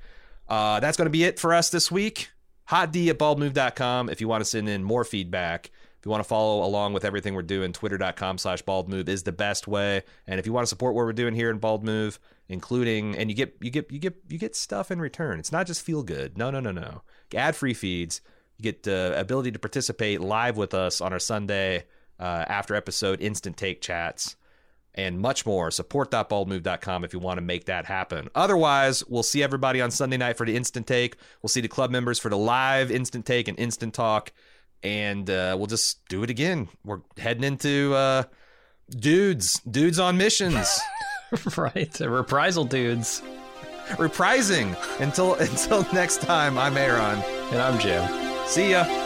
uh, that's going to be it for us this week hotd at baldmove.com if you want to send in more feedback if you want to follow along with everything we're doing, twitter.com slash baldmove is the best way. And if you want to support what we're doing here in Bald Move, including and you get you get you get you get stuff in return. It's not just feel good. No, no, no, no. Ad free feeds. You get the ability to participate live with us on our Sunday uh, after episode instant take chats and much more. Support.baldmove.com if you want to make that happen. Otherwise, we'll see everybody on Sunday night for the instant take. We'll see the club members for the live instant take and instant talk and uh, we'll just do it again. We're heading into uh, dudes, dudes on missions. right, the reprisal dudes. reprising. Until until next time, I'm Aaron. And I'm Jim. See ya.